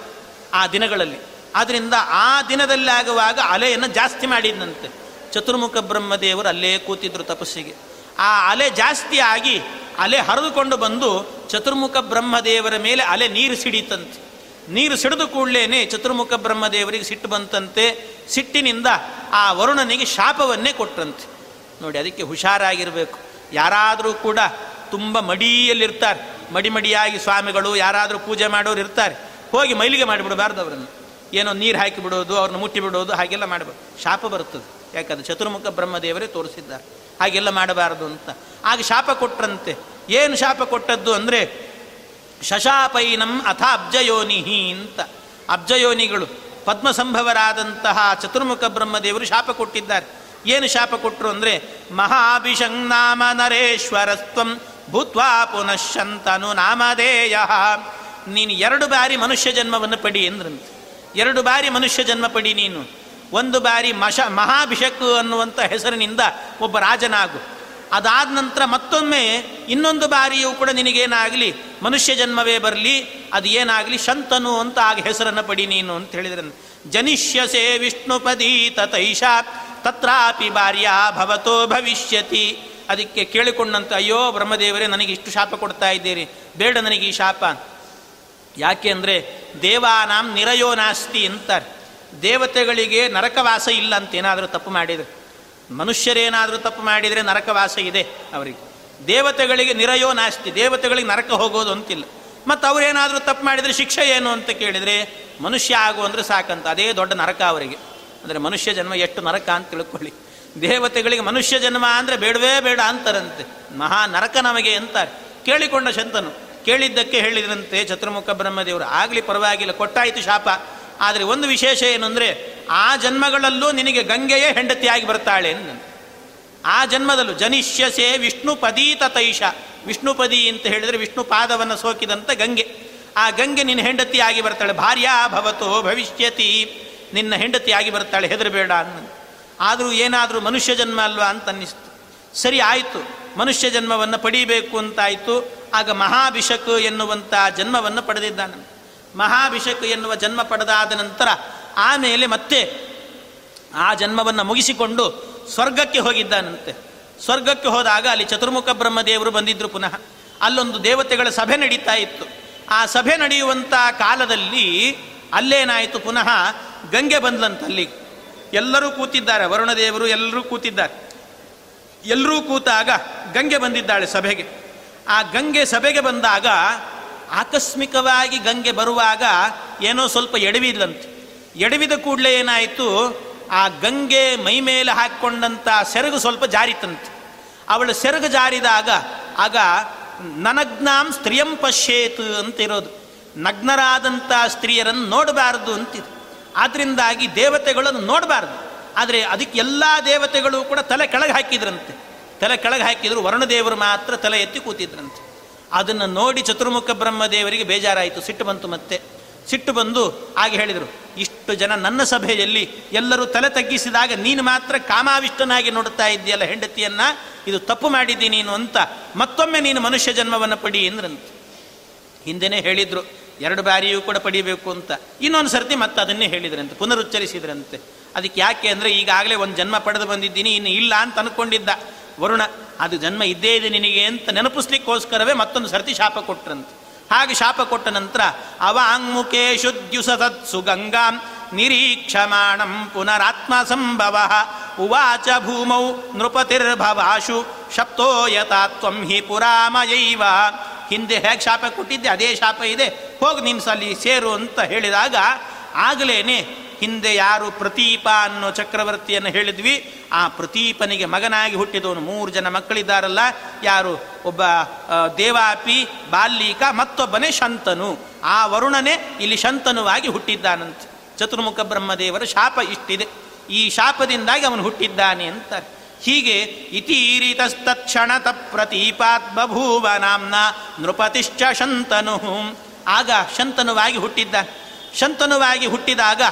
ಆ ದಿನಗಳಲ್ಲಿ. ಆದ್ದರಿಂದ ಆ ದಿನದಲ್ಲಿ ಆಗುವಾಗ ಅಲೆಯನ್ನು ಜಾಸ್ತಿ ಮಾಡಿದಂತೆ ಚತುರ್ಮುಖ ಬ್ರಹ್ಮದೇವರು ಅಲ್ಲೇ ಕೂತಿದ್ರು ತಪಸ್ಸಿಗೆ. ಆ ಅಲೆ ಜಾಸ್ತಿ ಆಗಿ ಅಲೆ ಹರಿದುಕೊಂಡು ಬಂದು ಚತುರ್ಮುಖ ಬ್ರಹ್ಮದೇವರ ಮೇಲೆ ಅಲೆ ನೀರು ಸಿಡಿತಂತೆ. ನೀರು ಸಿಡಿದು ಕೂಡಲೇ ಚತುರ್ಮುಖ ಬ್ರಹ್ಮದೇವರಿಗೆ ಸಿಟ್ಟು ಬಂತಂತೆ. ಸಿಟ್ಟಿನಿಂದ ಆ ವರುಣನಿಗೆ ಶಾಪವನ್ನೇ ಕೊಟ್ರಂತೆ ನೋಡಿ, ಅದಕ್ಕೆ ಹುಷಾರಾಗಿರಬೇಕು. ಯಾರಾದರೂ ಕೂಡ ತುಂಬ ಮಡಿಯಲ್ಲಿರ್ತಾರೆ. ಮಡಿ ಮಡಿಯಾಗಿ ಸ್ವಾಮಿಗಳು ಯಾರಾದರೂ ಪೂಜೆ ಮಾಡೋರು ಇರ್ತಾರೆ ಹೋಗಿ ಮೈಲಿಗೆ ಮಾಡಿಬಿಡಬಾರ್ದು ಅವರನ್ನು. ಏನೋ ನೀರು ಹಾಕಿ ಬಿಡೋದು, ಅವ್ರನ್ನ ಮುಟ್ಟಿ ಬಿಡೋದು, ಹಾಗೆಲ್ಲ ಮಾಡಬಾರ್ದು ಶಾಪ ಬರುತ್ತದೆ. ಯಾಕಂದ್ರೆ ಚತುರ್ಮುಖ ಬ್ರಹ್ಮದೇವರೇ ತೋರಿಸಿದ್ದಾರೆ. ಹಾಗೆಲ್ಲ ಮಾಡಬಾರದು ಅಂತ. ಆಗ ಶಾಪ ಕೊಟ್ರಂತೆ. ಏನು ಶಾಪ ಕೊಟ್ಟದ್ದು ಅಂದರೆ, ಶಶಾಪೈನಂ ಅಥ ಅಬ್ಜಯೋನಿಹಿ ಅಂತ. ಅಬ್ಜಯೋನಿಗಳು, ಪದ್ಮಸಂಭವರಾದಂತಹ ಚತುರ್ಮುಖ ಬ್ರಹ್ಮದೇವರು ಶಾಪ ಕೊಟ್ಟಿದ್ದಾರೆ. ಏನು ಶಾಪ ಕೊಟ್ಟರು ಅಂದರೆ ಮಹಾಭಿಷಂನಾಮ ನರೇಶ್ವರಸ್ತ್ವಂ ಭೂತ್ವಾ ಪುನಃಶಂತನು ನಾಮಧೇಯ. ನೀನು ಎರಡು ಬಾರಿ ಮನುಷ್ಯ ಜನ್ಮವನ್ನು ಪಡಿ ಎಂದ್ರಂತೆ ಎರಡು ಬಾರಿ ಮನುಷ್ಯ ಜನ್ಮ ಪಡಿ ನೀನು. ಒಂದು ಬಾರಿ ಮಶ ಮಹಾಭಿಷಕ್ ಅನ್ನುವಂಥ ಹೆಸರಿನಿಂದ ಒಬ್ಬ ರಾಜನಾಗು. ಅದಾದ ನಂತರ ಮತ್ತೊಮ್ಮೆ ಇನ್ನೊಂದು ಬಾರಿಯೂ ಕೂಡ ನಿನಗೇನಾಗಲಿ, ಮನುಷ್ಯ ಜನ್ಮವೇ ಬರಲಿ, ಅದು ಏನಾಗಲಿ ಶಂತನು ಅಂತ ಆಗ ಹೆಸರನ್ನು ಪಡಿ ನೀನು ಅಂತ ಹೇಳಿದ್ರೆ ಜನಿಷ್ಯಸೆ ವಿಷ್ಣುಪದಿ ತತೈಷಾ ತತ್ರಾಪಿ ಭಾರ್ಯ ಭವತೋ ಭವಿಷ್ಯತಿ. ಅದಕ್ಕೆ ಕೇಳಿಕೊಂಡಂತ, ಅಯ್ಯೋ ಬ್ರಹ್ಮದೇವರೇ, ನನಗೆ ಇಷ್ಟು ಶಾಪ ಕೊಡ್ತಾ ಇದ್ದೀರಿ, ಬೇಡ ನನಗೆ ಈ ಶಾಪ ಯಾಕೆ ಅಂದರೆ ದೇವಾನಾಂ ನಿರಯೋ ನಾಸ್ತಿ ಅಂತಾರೆ. ದೇವತೆಗಳಿಗೆ ನರಕವಾಸ ಇಲ್ಲ ಅಂತ ಏನಾದರೂ ತಪ್ಪು ಮಾಡಿದರೆ, ಮನುಷ್ಯರೇನಾದರೂ ತಪ್ಪು ಮಾಡಿದರೆ ನರಕವಾಸ ಇದೆ ಅವರಿಗೆ. ದೇವತೆಗಳಿಗೆ ನಿರಯೋ ನಾಸ್ತಿ, ದೇವತೆಗಳಿಗೆ ನರಕ ಹೋಗೋದು ಅಂತಿಲ್ಲ. ಮತ್ತು ಅವರೇನಾದರೂ ತಪ್ಪು ಮಾಡಿದರೆ ಶಿಕ್ಷೆ ಏನು ಅಂತ ಕೇಳಿದರೆ, ಮನುಷ್ಯ ಆಗು ಅಂದರೆ ಸಾಕಂತ, ಅದೇ ದೊಡ್ಡ ನರಕ ಅವರಿಗೆ. ಅಂದರೆ ಮನುಷ್ಯ ಜನ್ಮ ಎಷ್ಟು ನರಕ ಅಂತ ತಿಳ್ಕೊಳ್ಳಿ. ದೇವತೆಗಳಿಗೆ ಮನುಷ್ಯ ಜನ್ಮ ಅಂದರೆ ಬೇಡವೇ ಬೇಡ ಅಂತಾರಂತೆ. ಮಹಾ ನರಕ ನಮಗೆ ಅಂತಾರೆ. ಕೇಳಿಕೊಂಡ ಶಂತನು. ಕೇಳಿದ್ದಕ್ಕೆ ಹೇಳಿದ್ರಂತೆ ಚತುರ್ಮುಖ ಬ್ರಹ್ಮದೇವರು. ಆಗಲಿ ಪರವಾಗಿಲ್ಲ, ಕೊಟ್ಟಾಯಿತು ಶಾಪ. ಆದರೆ ಒಂದು ವಿಶೇಷ ಏನು ಅಂದರೆ ಆ ಜನ್ಮಗಳಲ್ಲೂ ನಿನಗೆ ಗಂಗೆಯೇ ಹೆಂಡತಿಯಾಗಿ ಬರ್ತಾಳೆ ಆ ಜನ್ಮದಲ್ಲೂ ಜನಿಷ್ಯಸೆ ವಿಷ್ಣು ಪದೀತ ತೈಷ. ವಿಷ್ಣುಪದಿ ಅಂತ ಹೇಳಿದರೆ ವಿಷ್ಣು ಪಾದವನ್ನು ಸೋಕಿದಂಥ ಗಂಗೆ. ಆ ಗಂಗೆ ನಿನ್ನ ಹೆಂಡತಿಯಾಗಿ ಬರ್ತಾಳೆ. ಭಾರ್ಯಾ ಭವತೋ ಭವಿಷ್ಯತಿ. ನಿನ್ನ ಹೆಂಡತಿಯಾಗಿ ಬರ್ತಾಳೆ. ಹೆದರಬೇಡ ಅನ್ನ ಆದರೂ ಏನಾದರೂ ಮನುಷ್ಯ ಜನ್ಮ ಅಲ್ವಾ ಅಂತ ಅನ್ನಿಸ್ತು. ಸರಿ, ಆಯಿತು. ಮನುಷ್ಯ ಜನ್ಮವನ್ನು ಪಡೀಬೇಕು ಅಂತಾಯಿತು. ಆಗ ಮಹಾಭಿಷಕ್ ಎನ್ನುವಂಥ ಜನ್ಮವನ್ನು ಪಡೆದಿದ್ದಾನೆ. ಮಹಾಭಿಷಕ್ ಎನ್ನುವ ಜನ್ಮ ಪಡೆದಾದ ನಂತರ ಆಮೇಲೆ ಮತ್ತೆ ಆ ಜನ್ಮವನ್ನು ಮುಗಿಸಿಕೊಂಡು ಸ್ವರ್ಗಕ್ಕೆ ಹೋಗಿದ್ದಾನಂತೆ. ಸ್ವರ್ಗಕ್ಕೆ ಹೋದಾಗ ಅಲ್ಲಿ ಚತುರ್ಮುಖ ಬ್ರಹ್ಮದೇವರು ಬಂದಿದ್ದರು ಪುನಃ. ಅಲ್ಲೊಂದು ದೇವತೆಗಳ ಸಭೆ ನಡೀತಾ ಇತ್ತು. ಆ ಸಭೆ ನಡೆಯುವಂಥ ಕಾಲದಲ್ಲಿ ಅಲ್ಲೇನಾಯಿತು ಪುನಃ ಗಂಗೆ ಬಂದ್ಲಂತ ಅಲ್ಲಿ. ಎಲ್ಲರೂ ಕೂತಿದ್ದಾರೆ, ವರುಣದೇವರು ಎಲ್ಲರೂ ಕೂತಿದ್ದಾರೆ. ಎಲ್ಲರೂ ಕೂತಾಗ ಗಂಗೆ ಬಂದಿದ್ದಾಳೆ ಸಭೆಗೆ. ಆ ಗಂಗೆ ಸಭೆಗೆ ಬಂದಾಗ ಆಕಸ್ಮಿಕವಾಗಿ ಗಂಗೆ ಬರುವಾಗ ಏನೋ ಸ್ವಲ್ಪ ಎಡವಿದ್ಲಂತೆ. ಎಡವಿದ ಕೂಡಲೇ ಏನಾಯಿತು, ಆ ಗಂಗೆ ಮೈ ಮೇಲೆ ಹಾಕ್ಕೊಂಡಂಥ ಸೆರಗು ಸ್ವಲ್ಪ ಜಾರಿತಂತೆ ಅವಳು ಸೆರಗು ಜಾರಿದಾಗ ಆಗ ನನಗ್ನಾಂ ಸ್ತ್ರೀಯಂ ಪಶ್ಯೇತು ಅಂತ ಇರೋದು ನಗ್ನರಾದಂಥ ಸ್ತ್ರೀಯರನ್ನು ನೋಡಬಾರದು ಅಂತಿದೆ. ಆದ್ರಿಂದಾಗಿ ದೇವತೆಗಳನ್ನು ನೋಡಬಾರ್ದು. ಆದರೆ ಅದಕ್ಕೆ ಎಲ್ಲ ದೇವತೆಗಳು ಕೂಡ ತಲೆ ಕೆಳಗೆ ಹಾಕಿದ್ರಂತೆ. ತಲೆ ಕೆಳಗೆ ಹಾಕಿದ್ರು ವರುಣದೇವರು ಮಾತ್ರ ತಲೆ ಎತ್ತಿ ಕೂತಿದ್ರಂತೆ. ಅದನ್ನು ನೋಡಿ ಚತುರ್ಮುಖ ಬ್ರಹ್ಮದೇವರಿಗೆ ಬೇಜಾರಾಯಿತು. ಸಿಟ್ಟು ಬಂತು ಮತ್ತೆ. ಸಿಟ್ಟು ಬಂದು ಹಾಗೆ ಹೇಳಿದರು, ಇಷ್ಟು ಜನ ನನ್ನ ಸಭೆಯಲ್ಲಿ ಎಲ್ಲರೂ ತಲೆ ತಗ್ಗಿಸಿದಾಗ ನೀನು ಮಾತ್ರ ಕಾಮಾವಿಷ್ಟನಾಗಿ ನೋಡುತ್ತಾ ಇದ್ದೀಯಲ್ಲ ಹೆಂಡತಿಯನ್ನ? ಇದು ತಪ್ಪು ಮಾಡಿದ್ದಿ ನೀನು ಅಂತ ಮತ್ತೊಮ್ಮೆ ನೀನು ಮನುಷ್ಯ ಜನ್ಮವನ್ನು ಪಡಿ ಎಂದ್ರಂತೆ ಹಿಂದೆನೇ ಹೇಳಿದ್ರು, ಎರಡು ಬಾರಿಯೂ ಕೂಡ ಪಡಿಬೇಕು ಅಂತ. ಇನ್ನೊಂದು ಸರ್ತಿ ಮತ್ತೆ ಅದನ್ನೇ ಹೇಳಿದ್ರಂತೆ, ಪುನರುಚ್ಚರಿಸಿದ್ರಂತೆ. ಅದಕ್ಕೆ ಯಾಕೆ ಅಂದರೆ ಈಗಾಗಲೇ ಒಂದು ಜನ್ಮ ಪಡೆದು ಬಂದಿದ್ದೀನಿ, ಇನ್ನು ಇಲ್ಲ ಅಂತ ಅನ್ಕೊಂಡಿದ್ದ ವರುಣ. ಅದು ಜನ್ಮ ಇದ್ದೇ ಇದೆ ನಿನಗೆ ಅಂತ ನೆನಪಿಸ್ಲಿಕ್ಕೋಸ್ಕರವೇ ಮತ್ತೊಂದು ಸರ್ತಿ ಶಾಪ ಕೊಟ್ರಂತೆ. ಹಾಗೆ ಶಾಪ ಕೊಟ್ಟ ನಂತರ ಅವಾಂಗ್ಮುಖೇ ಶುದ್ಯುಸತ್ಸು ಗಂಗಾಂ ನಿರೀಕ್ಷಮಾಣಂ ಪುನರಾತ್ಮ ಸಂಭವ, ಉವಾಚ ಭೂಮೌ ನೃಪತಿರ್ಭವಾಶು ಶಪ್ತೋ ಯಥಾತ್ವಂ ಹಿ ಪುರಾಮಯೈವ. ಹಿಂದೆ ಹೇಗೆ ಶಾಪ ಕೊಟ್ಟಿದ್ದೆ, ಅದೇ ಶಾಪ ಇದೆ. ಹೋಗಿ ನಿನ್ನ ಸಲ್ಲಿ ಸೇರು ಅಂತ ಹೇಳಿದಾಗ, ಆಗಲೇನೆ ಹಿಂದೆ ಯಾರು ಪ್ರತೀಪ ಅನ್ನೋ ಚಕ್ರವರ್ತಿಯನ್ನು ಹೇಳಿದ್ವಿ, ಆ ಪ್ರತೀಪನಿಗೆ ಮಗನಾಗಿ ಹುಟ್ಟಿದವನು. ಮೂರು ಜನ ಮಕ್ಕಳಿದ್ದಾರಲ್ಲ, ಯಾರು? ಒಬ್ಬ ದೇವಾಪಿ, ಬಾಲ್ಯಿಕ, ಮತ್ತೊಬ್ಬನೇ ಶಂತನು. ಆ ವರುಣನೇ ಇಲ್ಲಿ ಶಂತನುವಾಗಿ ಹುಟ್ಟಿದ್ದಾನಂತೆ. ಚತುರ್ಮುಖ ಬ್ರಹ್ಮದೇವರ ಶಾಪ ಇಷ್ಟಿದೆ. ಈ ಶಾಪದಿಂದಾಗಿ ಅವನು ಹುಟ್ಟಿದ್ದಾನೆ ಅಂತ ಹೀಗೆ ಇತೀರಿತಸ್ತಕ್ಷಣತ ಪ್ರತೀಪಾತ್ ಬಭೂವ ನಾಂನ ನೃಪತಿಶ್ಚ ಶಂತನು. ಆಗ ಶಂತನುವಾಗಿ ಹುಟ್ಟಿದ್ದ ಶಂತನುವಾಗಿ ಹುಟ್ಟಿದಾಗ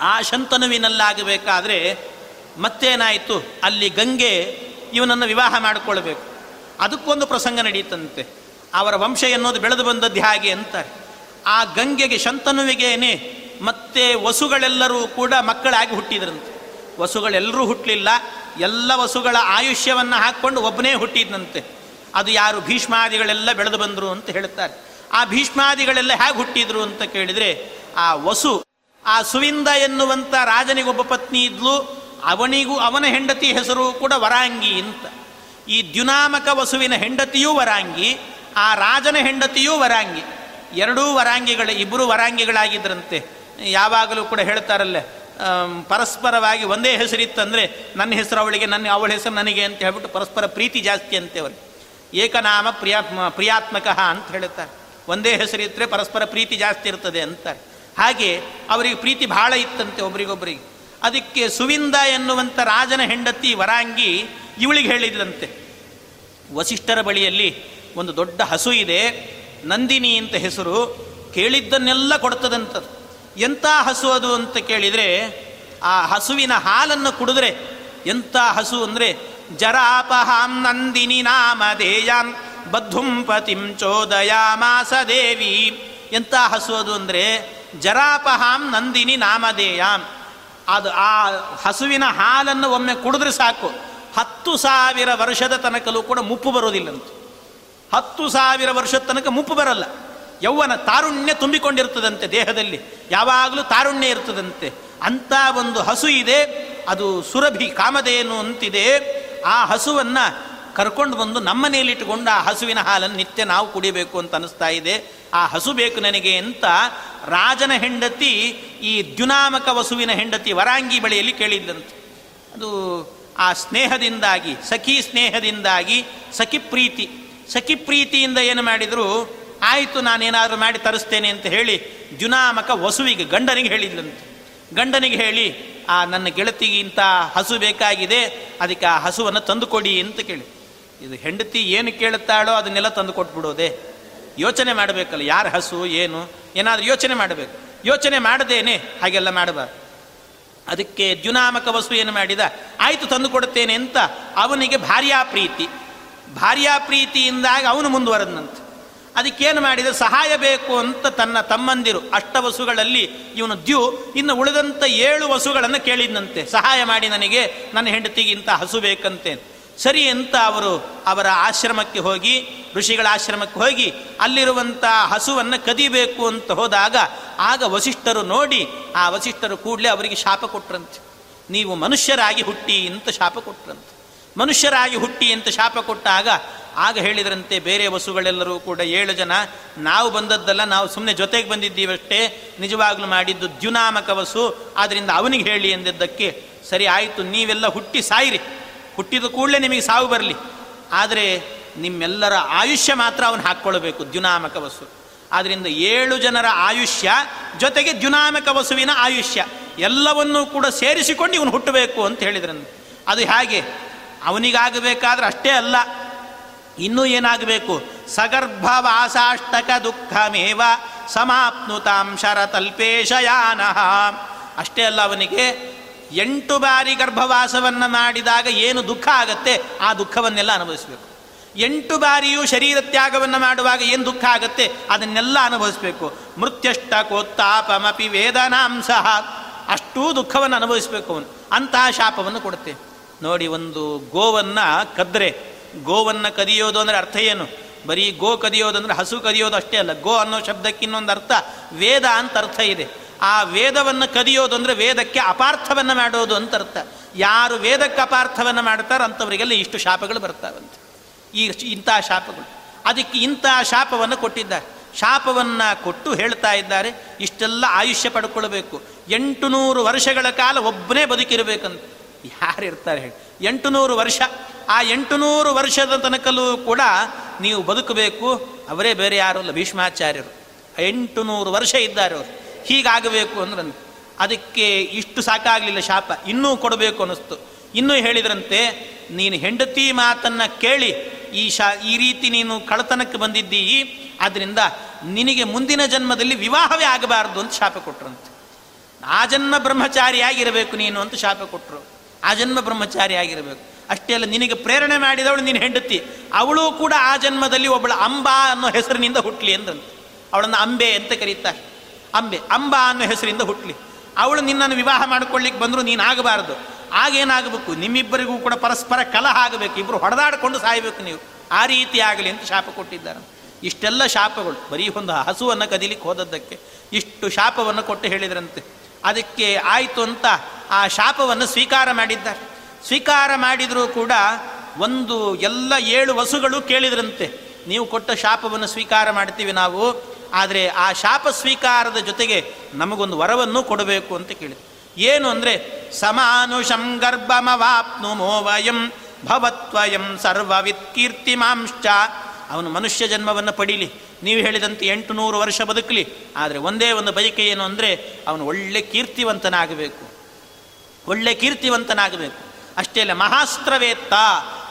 ಆ ಶಂತನುವಿನಲ್ಲಾಗಬೇಕಾದ್ರೆ ಮತ್ತೇನಾಯಿತು? ಅಲ್ಲಿ ಗಂಗೆ ಇವನನ್ನು ವಿವಾಹ ಮಾಡಿಕೊಳ್ಬೇಕು. ಅದಕ್ಕೊಂದು ಪ್ರಸಂಗ ನಡೀತಂತೆ. ಅವರ ವಂಶ ಎನ್ನುವುದು ಬೆಳೆದು ಬಂದದ್ದು ಹಾಗೆ ಅಂತಾರೆ. ಆ ಗಂಗೆಗೆ ಶಂತನುವಿಗೇನೆ ಮತ್ತೆ ವಸುಗಳೆಲ್ಲರೂ ಕೂಡ ಮಕ್ಕಳಾಗಿ ಹುಟ್ಟಿದ್ರಂತೆ. ವಸುಗಳೆಲ್ಲರೂ ಹುಟ್ಟಲಿಲ್ಲ ಎಲ್ಲ ವಸುಗಳ ಆಯುಷ್ಯವನ್ನು ಹಾಕ್ಕೊಂಡು ಒಬ್ಬನೇ ಹುಟ್ಟಿದ್ನಂತೆ. ಅದು ಯಾರು? ಭೀಷ್ಮಾದಿಗಳೆಲ್ಲ ಬೆಳೆದು ಬಂದರು ಅಂತ ಹೇಳ್ತಾರೆ. ಆ ಭೀಷ್ಮಾದಿಗಳೆಲ್ಲ ಹೇಗೆ ಹುಟ್ಟಿದ್ರು ಅಂತ ಕೇಳಿದರೆ ಆ ವಸು ಆ ಸುವಿಂದ ಎನ್ನುವಂಥ ರಾಜನಿಗೊಬ್ಬ ಪತ್ನಿ ಇದ್ಲು, ಅವನಿಗೂ ಅವನ ಹೆಂಡತಿ ಹೆಸರು ಕೂಡ ವರಾಂಗಿ ಅಂತ. ಈ ದ್ಯುನಾಮಕ ವಸುವಿನ ಹೆಂಡತಿಯೂ ವರಾಂಗಿ, ಆ ರಾಜನ ಹೆಂಡತಿಯೂ ವರಾಂಗಿ. ಎರಡೂ ವರಾಂಗಿಗಳ, ಇಬ್ಬರು ವರಾಂಗಿಗಳಾಗಿದ್ದರಂತೆ ಯಾವಾಗಲೂ ಕೂಡ ಹೇಳ್ತಾರಲ್ಲೇ ಪರಸ್ಪರವಾಗಿ ಒಂದೇ ಹೆಸರಿತ್ತಂದರೆ ನನ್ನ ಹೆಸರು ಅವಳಿಗೆ, ನನ್ನ ಅವಳ ಹೆಸರು ನನಗೆ ಅಂತ ಹೇಳ್ಬಿಟ್ಟು ಪರಸ್ಪರ ಪ್ರೀತಿ ಜಾಸ್ತಿ ಅಂತೆ ಅವರು. ಏಕನಾಮ ಪ್ರಿಯಾತ್ಮ, ಪ್ರಿಯಾತ್ಮಕ ಅಂತ ಹೇಳುತ್ತಾರೆ ಒಂದೇ ಹೆಸರಿದ್ದರೆ ಪರಸ್ಪರ ಪ್ರೀತಿ ಜಾಸ್ತಿ ಇರ್ತದೆ ಅಂತಾರೆ. ಹಾಗೆ ಅವರಿಗೆ ಪ್ರೀತಿ ಬಹಳ ಇತ್ತಂತೆ ಒಬ್ರಿಗೊಬ್ಬರಿಗೆ ಅದಕ್ಕೆ ಸುವಿಂದ ಎನ್ನುವಂಥ ರಾಜನ ಹೆಂಡತಿ ವರಾಂಗಿ ಇವಳಿಗೆ ಹೇಳಿದ್ಲಂತೆ. ವಸಿಷ್ಠರ ಬಳಿಯಲ್ಲಿ ಒಂದು ದೊಡ್ಡ ಹಸು ಇದೆ, ನಂದಿನಿ ಅಂತ ಹೆಸರು, ಕೇಳಿದ್ದನ್ನೆಲ್ಲ ಕೊಡ್ತದಂಥದ್ದು ಎಂಥ ಹಸು ಅದು ಅಂತ ಕೇಳಿದರೆ, ಆ ಹಸುವಿನ ಹಾಲನ್ನು ಕುಡಿದ್ರೆ ಎಂಥ ಹಸು ಅಂದರೆ, ಜರಾಪಹಾಂ ನಂದಿನಿ ನಾಮಧೇಯಾಂ ಬದ್ಧುಂ ಪತಿಂ ಚೋದಯಾಮಾಸ ದೇವಿ. ಎಂಥ ಹಸು ಅದು ಅಂದರೆ ಜರಾಪಹಾಂ ನಂದಿನಿ ನಾಮಧೇಯಾಂ. ಅದು ಆ ಹಸುವಿನ ಹಾಲನ್ನು ಒಮ್ಮೆ ಕುಡಿದ್ರೆ ಸಾಕು. ಹತ್ತು ಸಾವಿರ ವರ್ಷದ ತನಕಲೂ ಕೂಡ ಮುಪ್ಪು ಬರೋದಿಲ್ಲಂತ ಹತ್ತು ಸಾವಿರ ವರ್ಷದ ತನಕ ಮುಪ್ಪು ಬರಲ್ಲ. ಯೌವನ ತಾರುಣ್ಯ ತುಂಬಿಕೊಂಡಿರ್ತದಂತೆ ದೇಹದಲ್ಲಿ. ಯಾವಾಗಲೂ ತಾರುಣ್ಯ ಇರ್ತದಂತೆ. ಅಂಥ ಒಂದು ಹಸು ಇದೆ. ಅದು ಸುರಭಿ ಕಾಮಧೇನು ಅಂತಿದೆ. ಆ ಹಸುವನ್ನ ಕರ್ಕೊಂಡು ಬಂದು ನಮ್ಮ ಮನೆಯಲ್ಲಿಟ್ಟುಕೊಂಡು ಆ ಹಸುವಿನ ಹಾಲನ್ನು ನಿತ್ಯ ನಾವು ಕುಡಿಬೇಕು ಅಂತ ಅನಿಸ್ತಾ ಇದೆ. ಆ ಹಸು ಬೇಕು ನನಗೆ ಅಂತ ರಾಜನ ಹೆಂಡತಿ ಈ ದ್ಯುನಾಮಕ ವಸುವಿನ ಹೆಂಡತಿ ವರಾಂಗಿ ಬಳಿಯಲ್ಲಿ ಕೇಳಿದ್ದಂತೆ. ಅದು ಆ ಸ್ನೇಹದಿಂದಾಗಿ, ಸಖಿ ಸ್ನೇಹದಿಂದಾಗಿ ಸಖಿ ಪ್ರೀತಿ. ಸಖಿ ಪ್ರೀತಿಯಿಂದ ಏನು ಮಾಡಿದ್ರು, ಆಯಿತು, ನಾನೇನಾದರೂ ಮಾಡಿ ತರಿಸ್ತೇನೆ ಅಂತ ಹೇಳಿ ದ್ಯುನಾಮಕ ವಸುವಿಗೆ ಗಂಡನಿಗೆ ಹೇಳಿದ್ಲಂತೆ ಗಂಡನಿಗೆ ಹೇಳಿ, ಆ, ನನ್ನ ಗೆಳತಿಗಿಂತ ಹಸು ಬೇಕಾಗಿದೆ, ಅದಕ್ಕೆ ಆ ಹಸುವನ್ನು ತಂದುಕೊಡಿ ಅಂತ ಕೇಳಿ. ಇದು ಹೆಂಡತಿ ಏನು ಕೇಳುತ್ತಾಳೋ ಅದನ್ನೆಲ್ಲ ತಂದು ಕೊಟ್ಬಿಡೋದೆ. ಯೋಚನೆ ಮಾಡಬೇಕಲ್ಲ, ಯಾರ ಹಸು, ಏನು, ಏನಾದರೂ ಯೋಚನೆ ಮಾಡಬೇಕು. ಯೋಚನೆ ಮಾಡದೇನೆ, ಹಾಗೆಲ್ಲ ಮಾಡಬಾರ್ದು. ಅದಕ್ಕೆ ದ್ಯುನಾಮಕ ವಸು ಏನು ಮಾಡಿದ? ಆಯಿತು, ತಂದು ಕೊಡುತ್ತೇನೆ ಅಂತ ಅವನಿಗೆ ಭಾರ್ಯಾ ಪ್ರೀತಿ. ಭಾರ್ಯಾ ಪ್ರೀತಿಯಿಂದಾಗಿ ಅವನು ಮುಂದುವರೆದಂತೆ ಅದಕ್ಕೇನು ಮಾಡಿದ? ಸಹಾಯ ಬೇಕು ಅಂತ ತನ್ನ ತಮ್ಮಂದಿರು, ಅಷ್ಟ ವಸುಗಳಲ್ಲಿ ಇವನು ದ್ಯು, ಇನ್ನು ಉಳಿದಂಥ ಏಳು ವಸುಗಳನ್ನು ಕೇಳಿದಂತೆ ಸಹಾಯ ಮಾಡಿ ನನಗೆ, ನನ್ನ ಹೆಂಡತಿಗಿಂತ ಹಸು ಬೇಕಂತೆ ಸರಿ ಅಂತ ಅವರು ಅವರ ಆಶ್ರಮಕ್ಕೆ ಹೋಗಿ, ಋಷಿಗಳ ಆಶ್ರಮಕ್ಕೆ ಹೋಗಿ ಅಲ್ಲಿರುವಂಥ ಹಸುವನ್ನು ಕದಿಬೇಕು ಅಂತ ಹೋದಾಗ ಆಗ ವಸಿಷ್ಠರು ನೋಡಿ, ಆ ವಸಿಷ್ಠರು ಕೂಡಲೇ ಅವರಿಗೆ ಶಾಪ ಕೊಟ್ರಂತೆ. ನೀವು ಮನುಷ್ಯರಾಗಿ ಹುಟ್ಟಿ ಅಂತ ಶಾಪ ಕೊಟ್ರಂತೆ. ಮನುಷ್ಯರಾಗಿ ಹುಟ್ಟಿ ಅಂತ ಶಾಪ ಕೊಟ್ಟಾಗ ಆಗ ಹೇಳಿದ್ರಂತೆ, ಬೇರೆ ವಸುಗಳೆಲ್ಲರೂ ಕೂಡ ಏಳು ಜನ, ನಾವು ಬಂದದ್ದಲ್ಲ, ನಾವು ಸುಮ್ಮನೆ ಜೊತೆಗೆ ಬಂದಿದ್ದೀವಷ್ಟೇ, ನಿಜವಾಗ್ಲೂ ಮಾಡಿದ್ದು ದ್ಯುನಾಮಕ ವಸು ಆದ್ದರಿಂದ ಅವನಿಗೆ ಹೇಳಿ ಎಂದಿದ್ದಕ್ಕೆ, ಸರಿ ಆಯಿತು, ನೀವೆಲ್ಲ ಹುಟ್ಟಿ ಸಾಯಿರಿ. ಹುಟ್ಟಿದ ಕೂಡಲೇ ನಿಮಗೆ ಸಾವು ಬರಲಿ. ಆದರೆ ನಿಮ್ಮೆಲ್ಲರ ಆಯುಷ್ಯ ಮಾತ್ರ ಅವನು ಹಾಕ್ಕೊಳ್ಬೇಕು, ದ್ಯುನಾಮಕ ವಸು. ಆದ್ದರಿಂದ ಏಳು ಜನರ ಆಯುಷ್ಯ ಜೊತೆಗೆ ದ್ಯುನಾಮಕ ವಸುವಿನ ಆಯುಷ್ಯ. ಎಲ್ಲವನ್ನೂ ಕೂಡ ಸೇರಿಸಿಕೊಂಡು ಇವನು ಹುಟ್ಟಬೇಕು ಅಂತ ಹೇಳಿದ್ರನು ಅದು ಹೇಗೆ? ಅವನಿಗಾಗಬೇಕಾದ್ರೆ ಅಷ್ಟೇ ಅಲ್ಲ. ಇನ್ನೂ ಏನಾಗಬೇಕು? ಸಗರ್ಭವಾಸಾಷ್ಟಕ ದುಃಖಮೇವ ಸಮಾಪ್ನುತಾಂ ಶರತಲ್ಪೇಶಯಾನಃ. ಅಷ್ಟೇ ಅಲ್ಲ ಅವನಿಗೆ ಎಂಟು ಬಾರಿ ಗರ್ಭವಾಸವನ್ನು ಮಾಡಿದಾಗ ಏನು ದುಃಖ ಆಗತ್ತೆ, ಆ ದುಃಖವನ್ನೆಲ್ಲ ಅನುಭವಿಸಬೇಕು. ಎಂಟು ಬಾರಿಯೂ ಶರೀರ ತ್ಯಾಗವನ್ನು ಮಾಡುವಾಗ ಏನು ದುಃಖ ಆಗತ್ತೆ, ಅದನ್ನೆಲ್ಲ ಅನುಭವಿಸಬೇಕು. ಮೃತ್ಯಷ್ಟ ಕೋತ್ತಾಪಮಪಿ ವೇದನಾಂ ಸಹ. ಅಷ್ಟೂ ದುಃಖವನ್ನು ಅನುಭವಿಸಬೇಕು ಅವನು. ಅಂತಹ ಶಾಪವನ್ನು ಕೊಡುತ್ತೆ. ನೋಡಿ, ಒಂದು ಗೋವನ್ನು ಕದ್ರೆ. ಗೋವನ್ನು ಕದಿಯೋದು ಅಂದರೆ ಅರ್ಥ ಏನು? ಬರೀ ಗೋ ಕದಿಯೋದು ಅಂದರೆ ಹಸು ಕದಿಯೋದು ಅಷ್ಟೇ ಅಲ್ಲ. ಗೋ ಅನ್ನೋ ಶಬ್ದಕ್ಕೆ ಇನ್ನೊಂದು ಅರ್ಥ ವೇದ ಅಂತ ಅರ್ಥ ಇದೆ. ಆ ವೇದವನ್ನು ಕದಿಯೋದು ಅಂದರೆ ವೇದಕ್ಕೆ ಅಪಾರ್ಥವನ್ನು ಮಾಡೋದು ಅಂತ ಅರ್ಥ. ಯಾರು ವೇದಕ್ಕೆ ಅಪಾರ್ಥವನ್ನು ಮಾಡ್ತಾರೋ ಅಂಥವರಿಗೆಲ್ಲ ಇಷ್ಟು ಶಾಪಗಳು ಬರ್ತಾವಂತೆ. ಈ ಇಂಥ ಶಾಪಗಳು. ಅದಕ್ಕೆ ಇಂಥ ಶಾಪವನ್ನು ಕೊಟ್ಟಿದ್ದಾರೆ. ಶಾಪವನ್ನು ಕೊಟ್ಟು ಹೇಳ್ತಾ ಇದ್ದಾರೆ. ಇಷ್ಟೆಲ್ಲ ಆಯುಷ್ಯ ಪಡ್ಕೊಳ್ಬೇಕು. ಎಂಟು ನೂರು ವರ್ಷಗಳ ಕಾಲ ಒಬ್ಬನೇ ಬದುಕಿರಬೇಕಂತ. ಯಾರು ಇರ್ತಾರೆ ಹೇಳಿ. ಎಂಟು ನೂರು ವರ್ಷ. ಆ ಎಂಟು ನೂರು ವರ್ಷದ ತನಕಲ್ಲೂ ಕೂಡ ನೀವು ಬದುಕಬೇಕು. ಅವರೇ ಬೇರೆ ಯಾರು ಅಲ್ಲ ಭೀಷ್ಮಾಚಾರ್ಯರು. ಎಂಟು ನೂರು ವರ್ಷ ಇದ್ದಾರೆ ಹೀಗಾಗಬೇಕು ಅಂದ್ರಂತೆ ಅದಕ್ಕೆ ಇಷ್ಟು ಸಾಕಾಗಲಿಲ್ಲ ಶಾಪ, ಇನ್ನೂ ಕೊಡಬೇಕು ಅನ್ನಿಸ್ತು. ಇನ್ನೂ ಹೇಳಿದ್ರಂತೆ, ನೀನು ಹೆಂಡತಿ ಮಾತನ್ನು ಕೇಳಿ, ಈ ಶಾ, ಈ ರೀತಿ ನೀನು ಕಳತನಕ್ಕೆ ಬಂದಿದ್ದೀ ಆದ್ದರಿಂದ ನಿನಗೆ ಮುಂದಿನ ಜನ್ಮದಲ್ಲಿ ವಿವಾಹವೇ ಆಗಬಾರದು ಅಂತ ಶಾಪ ಕೊಟ್ರಂತೆ. ಆ ಜನ್ಮ ಬ್ರಹ್ಮಚಾರಿಯಾಗಿರಬೇಕು ನೀನು ಅಂತ ಶಾಪ ಕೊಟ್ಟರು ಆ ಜನ್ಮ ಬ್ರಹ್ಮಚಾರಿಯಾಗಿರಬೇಕು. ಅಷ್ಟೇ ಅಲ್ಲ, ನಿನಗೆ ಪ್ರೇರಣೆ ಮಾಡಿದವಳು ನೀನು ಹೆಂಡತಿ. ಅವಳು ಕೂಡ ಆ ಜನ್ಮದಲ್ಲಿ ಒಬ್ಬಳ ಅಂಬಾ ಅನ್ನೋ ಹೆಸರಿನಿಂದ ಹುಟ್ಲಿ ಅಂದ್ರಂತೆ. ಅವಳನ್ನು ಅಂಬೆ ಅಂತ ಕರೀತಾರೆ. ಅಂಬೆ, ಅಂಬಾ ಅನ್ನೋ ಹೆಸರಿಂದ ಹುಟ್ಲಿ. ಅವಳು ನಿನ್ನನ್ನು ವಿವಾಹ ಮಾಡ್ಕೊಳ್ಳಿಕ್ಕೆ ಬಂದರೂ ನೀನು ಆಗಬಾರದು. ಆಗೇನಾಗಬೇಕು? ನಿಮ್ಮಿಬ್ಬರಿಗೂ ಕೂಡ ಪರಸ್ಪರ ಕಲಹ ಆಗಬೇಕು ಇಬ್ಬರು ಹೊಡೆದಾಡಿಕೊಂಡು ಸಾಯಬೇಕು ನೀವು. ಆ ರೀತಿ ಆಗಲಿ ಅಂತ ಶಾಪ ಕೊಟ್ಟಿದ್ದಾರೆ. ಇಷ್ಟೆಲ್ಲ ಶಾಪಗಳು. ಬರೀ ಒಂದು ಹಸುವನ್ನು ಕದಿಲಿಕ್ಕೆ ಹೋದದ್ದಕ್ಕೆ ಇಷ್ಟು ಶಾಪವನ್ನು ಕೊಟ್ಟು ಹೇಳಿದ್ರಂತೆ. ಅದಕ್ಕೆ ಆಯಿತು ಅಂತ ಆ ಶಾಪವನ್ನು ಸ್ವೀಕಾರ ಮಾಡಿದ್ದಾರೆ. ಸ್ವೀಕಾರ ಮಾಡಿದರೂ ಕೂಡ ಒಂದು ಎಲ್ಲ ಏಳು ವಸುಗಳು ಕೇಳಿದ್ರಂತೆ. ನೀವು ಕೊಟ್ಟ ಶಾಪವನ್ನು ಸ್ವೀಕಾರ ಮಾಡ್ತೀವಿ ನಾವು. ಆದರೆ ಆ ಶಾಪ ಸ್ವೀಕಾರದ ಜೊತೆಗೆ ನಮಗೊಂದು ವರವನ್ನು ಕೊಡಬೇಕು ಅಂತ ಕೇಳಿದ್ರು. ಏನು ಅಂದರೆ, ಸಮಾನುಷಂ ಗರ್ಭಮವಾಪ್ನುಮೋ ವಯಂ ಭವತ್ವಯಂ ಸರ್ವವಿತ್ ಕೀರ್ತಿಮಾಂಶ್ಚ ಅವನು ಮನುಷ್ಯ ಜನ್ಮವನ್ನು ಪಡೀಲಿ. ನೀವು ಹೇಳಿದಂತೆ ಎಂಟು ನೂರು ವರ್ಷ ಬದುಕಲಿ. ಆದರೆ ಒಂದೇ ಒಂದು ಬಯಕೆ ಏನು ಅಂದರೆ, ಅವನು ಒಳ್ಳೆ ಕೀರ್ತಿವಂತನಾಗಬೇಕು. ಒಳ್ಳೆ ಕೀರ್ತಿವಂತನಾಗಬೇಕು. ಅಷ್ಟೇ ಅಲ್ಲ, ಮಹಾಸ್ತ್ರವೇತ್ತ,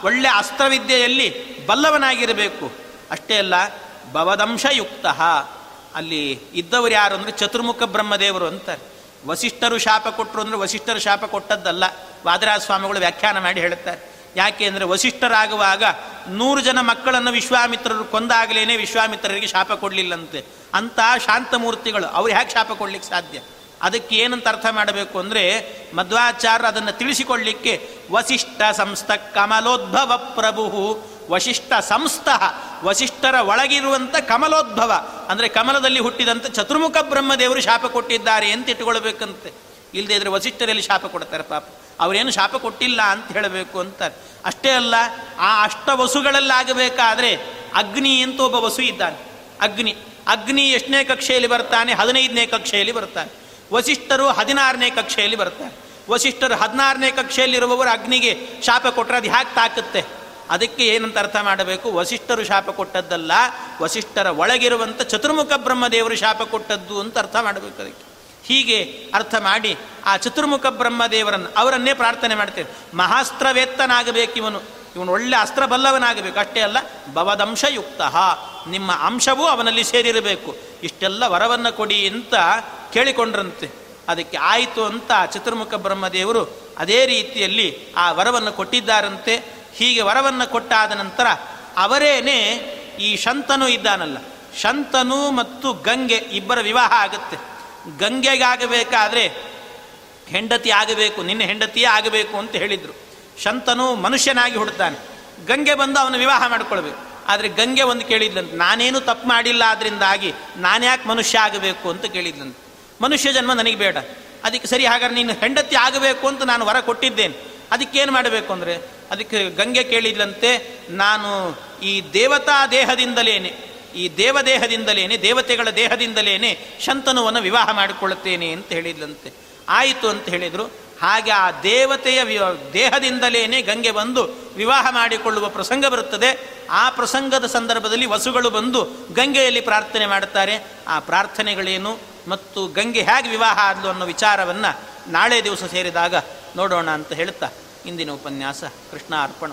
ಒಳ್ಳೆ ಅಸ್ತ್ರವಿದ್ಯೆಯಲ್ಲಿ ಬಲ್ಲವನಾಗಿರಬೇಕು. ಅಷ್ಟೇ ಅಲ್ಲ ಭವದಂಶಯುಕ್ತ. ಅಲ್ಲಿ ಇದ್ದವರು ಯಾರು ಅಂದರೆ ಚತುರ್ಮುಖ ಬ್ರಹ್ಮದೇವರು ಅಂತಾರೆ. ವಸಿಷ್ಠರು ಶಾಪ ಕೊಟ್ಟರು ಅಂದರೆ ವಸಿಷ್ಠರು ಶಾಪ ಕೊಟ್ಟದ್ದಲ್ಲ. ವಾದರಾಜ ಸ್ವಾಮಿಗಳು ವ್ಯಾಖ್ಯಾನ ಮಾಡಿ ಹೇಳುತ್ತಾರೆ. ಯಾಕೆ ಅಂದರೆ ವಸಿಷ್ಠರಾಗುವಾಗ ನೂರು ಜನ ಮಕ್ಕಳನ್ನು ವಿಶ್ವಾಮಿತ್ರರು ಕೊಂದಾಗಲೇನೆ ವಿಶ್ವಾಮಿತ್ರರಿಗೆ ಶಾಪ ಕೊಡಲಿಲ್ಲಂತೆ. ಅಂತಹ ಶಾಂತಮೂರ್ತಿಗಳು ಅವ್ರು ಹೇಗೆ ಶಾಪ ಕೊಡ್ಲಿಕ್ಕೆ ಸಾಧ್ಯ? ಅದಕ್ಕೆ ಏನಂತ ಅರ್ಥ ಮಾಡಬೇಕು ಅಂದರೆ ಮಧ್ವಾಚಾರ್ಯರು ಅದನ್ನು ತಿಳಿಸಿಕೊಳ್ಳಿಕ್ಕೆ ವಸಿಷ್ಠ ಸಂಸ್ಥ ಕಮಲೋದ್ಭವ ಪ್ರಭು ವಶಿಷ್ಠ ಸಂಸ್ಥಃ, ವಶಿಷ್ಠರ ಒಳಗಿರುವಂಥ ಕಮಲೋದ್ಭವ, ಅಂದರೆ ಕಮಲದಲ್ಲಿ ಹುಟ್ಟಿದಂಥ ಚತುರ್ಮುಖ ಬ್ರಹ್ಮದೇವರು ಶಾಪ ಕೊಟ್ಟಿದ್ದಾರೆ ಅಂತ ಇಟ್ಟುಕೊಳ್ಬೇಕಂತೆ ಇಲ್ಲದೆ ಇದ್ರೆ ವಸಿಷ್ಠರಲ್ಲಿ ಶಾಪ ಕೊಡ್ತಾರೆ ಪಾಪ. ಅವರೇನು ಶಾಪ ಕೊಟ್ಟಿಲ್ಲ ಅಂತ ಹೇಳಬೇಕು ಅಂತಾರೆ. ಅಷ್ಟೇ ಅಲ್ಲ, ಆ ಅಷ್ಟ ವಸುಗಳಲ್ಲಾಗಬೇಕಾದ್ರೆ ಅಗ್ನಿ ಅಂತ ಒಬ್ಬ ವಸು ಇದ್ದಾನೆ. ಅಗ್ನಿ. ಅಗ್ನಿ ಎಷ್ಟನೇ ಕಕ್ಷೆಯಲ್ಲಿ ಬರ್ತಾನೆ? ಹದಿನೈದನೇ ಕಕ್ಷೆಯಲ್ಲಿ ಬರ್ತಾನೆ. ವಸಿಷ್ಠರು ಹದಿನಾರನೇ ಕಕ್ಷೆಯಲ್ಲಿ ಬರ್ತಾರೆ. ವಸಿಷ್ಠರು ಹದಿನಾರನೇ ಕಕ್ಷೆಯಲ್ಲಿರುವವರು ಅಗ್ನಿಗೆ ಶಾಪ ಕೊಟ್ಟರೆ ಅದು ಹ್ಯಾಕ್ ತಾಕುತ್ತೆ. ಅದಕ್ಕೆ ಏನಂತ ಅರ್ಥ ಮಾಡಬೇಕು? ವಸಿಷ್ಠರು ಶಾಪ ಕೊಟ್ಟದ್ದಲ್ಲ, ವಸಿಷ್ಠರ ಒಳಗಿರುವಂಥ ಚತುರ್ಮುಖ ಬ್ರಹ್ಮದೇವರು ಶಾಪ ಕೊಟ್ಟದ್ದು ಅಂತ ಅರ್ಥ ಮಾಡಬೇಕು ಅದಕ್ಕೆ. ಹೀಗೆ ಅರ್ಥ ಮಾಡಿ ಆ ಚತುರ್ಮುಖ ಬ್ರಹ್ಮದೇವರನ್ನು, ಅವರನ್ನೇ ಪ್ರಾರ್ಥನೆ ಮಾಡ್ತೇವೆ. ಮಹಾಸ್ತ್ರವೇತ್ತನಾಗಬೇಕು ಇವನು. ಇವನು ಒಳ್ಳೆ ಅಸ್ತ್ರ ಬಲ್ಲವನಾಗಬೇಕು ಅಷ್ಟೇ ಅಲ್ಲ, ಭವದಂಶಯುಕ್ತ. ನಿಮ್ಮ ಅಂಶವೂ ಅವನಲ್ಲಿ ಸೇರಿರಬೇಕು. ಇಷ್ಟೆಲ್ಲ ವರವನ್ನು ಕೊಡಿ ಅಂತ ಕೇಳಿಕೊಂಡ್ರಂತೆ. ಅದಕ್ಕೆ ಆಯಿತು ಅಂತ ಚತುರ್ಮುಖ ಬ್ರಹ್ಮದೇವರು ಅದೇ ರೀತಿಯಲ್ಲಿ ಆ ವರವನ್ನು ಕೊಟ್ಟಿದ್ದಾರಂತೆ. ಹೀಗೆ ವರವನ್ನು ಕೊಟ್ಟಾದ ನಂತರ ಅವರೇನೆ ಈ ಶಂತನು ಇದ್ದಾನಲ್ಲ. ಶಂತನು ಮತ್ತು ಗಂಗೆ ಇಬ್ಬರ ವಿವಾಹ ಆಗುತ್ತೆ. ಗಂಗೆಗಾಗಬೇಕಾದ್ರೆ ಹೆಂಡತಿ ಆಗಬೇಕು, ನಿನ್ನ ಹೆಂಡತಿಯೇ ಆಗಬೇಕು ಅಂತ ಹೇಳಿದರು. ಶಂತನು ಮನುಷ್ಯನಾಗಿ ಹುಡ್ತಾನೆ ಗಂಗೆ ಬಂದು ಅವನು ವಿವಾಹ ಮಾಡಿಕೊಳ್ಬೇಕು. ಆದರೆ ಗಂಗೆ ಒಂದು ಕೇಳಿದ್ಲಂತೆ, ನಾನೇನು ತಪ್ಪು ಮಾಡಿಲ್ಲ ಆದ್ರಿಂದಾಗಿ ನಾನ್ಯಾಕೆ ಮನುಷ್ಯ ಆಗಬೇಕು ಅಂತ ಕೇಳಿದ್ಲಂತೆ. ಮನುಷ್ಯ ಜನ್ಮ ನನಗೆ ಬೇಡ. ಅದಕ್ಕೆ ಸರಿ, ಹಾಗಾದ್ರೆ ನೀನು ಹೆಂಡತಿ ಆಗಬೇಕು ಅಂತ ನಾನು ವರ ಕೊಟ್ಟಿದ್ದೇನೆ. ಅದಕ್ಕೇನು ಮಾಡಬೇಕು ಅಂದರೆ ಅದಕ್ಕೆ ಗಂಗೆ ಕೇಳಿದ್ಲಂತೆ, ನಾನು ಈ ದೇವತಾ ದೇಹದಿಂದಲೇನೆ, ಈ ದೇವದೇಹದಿಂದಲೇನೆ ದೇವತೆಗಳ ದೇಹದಿಂದಲೇನೆ ಶಂತನುವನ್ನು ವಿವಾಹ ಮಾಡಿಕೊಳ್ಳುತ್ತೇನೆ ಅಂತ ಹೇಳಿದ್ಲಂತೆ. ಆಯಿತು ಅಂತ ಹೇಳಿದರು. ಹಾಗೆ ಆ ದೇವತೆಯ ದೇಹದಿಂದಲೇನೆ ಗಂಗೆ ಬಂದು ವಿವಾಹ ಮಾಡಿಕೊಳ್ಳುವ ಪ್ರಸಂಗ ಬರುತ್ತದೆ. ಆ ಪ್ರಸಂಗದ ಸಂದರ್ಭದಲ್ಲಿ ವಸುಗಳು ಬಂದು ಗಂಗೆಯಲ್ಲಿ ಪ್ರಾರ್ಥನೆ ಮಾಡುತ್ತಾರೆ. ಆ ಪ್ರಾರ್ಥನೆಗಳೇನು ಮತ್ತು ಗಂಗೆ ಹೇಗೆ ವಿವಾಹ ಆದಲು ಅನ್ನೋ ವಿಚಾರವನ್ನು ನಾಳೆ ದಿವಸ ಸೇರಿದಾಗ ನೋಡೋಣ ಅಂತ ಹೇಳ್ತಾ ಇಂದಿನ ಉಪನ್ಯಾಸ ಕೃಷ್ಣ ಅರ್ಪಣ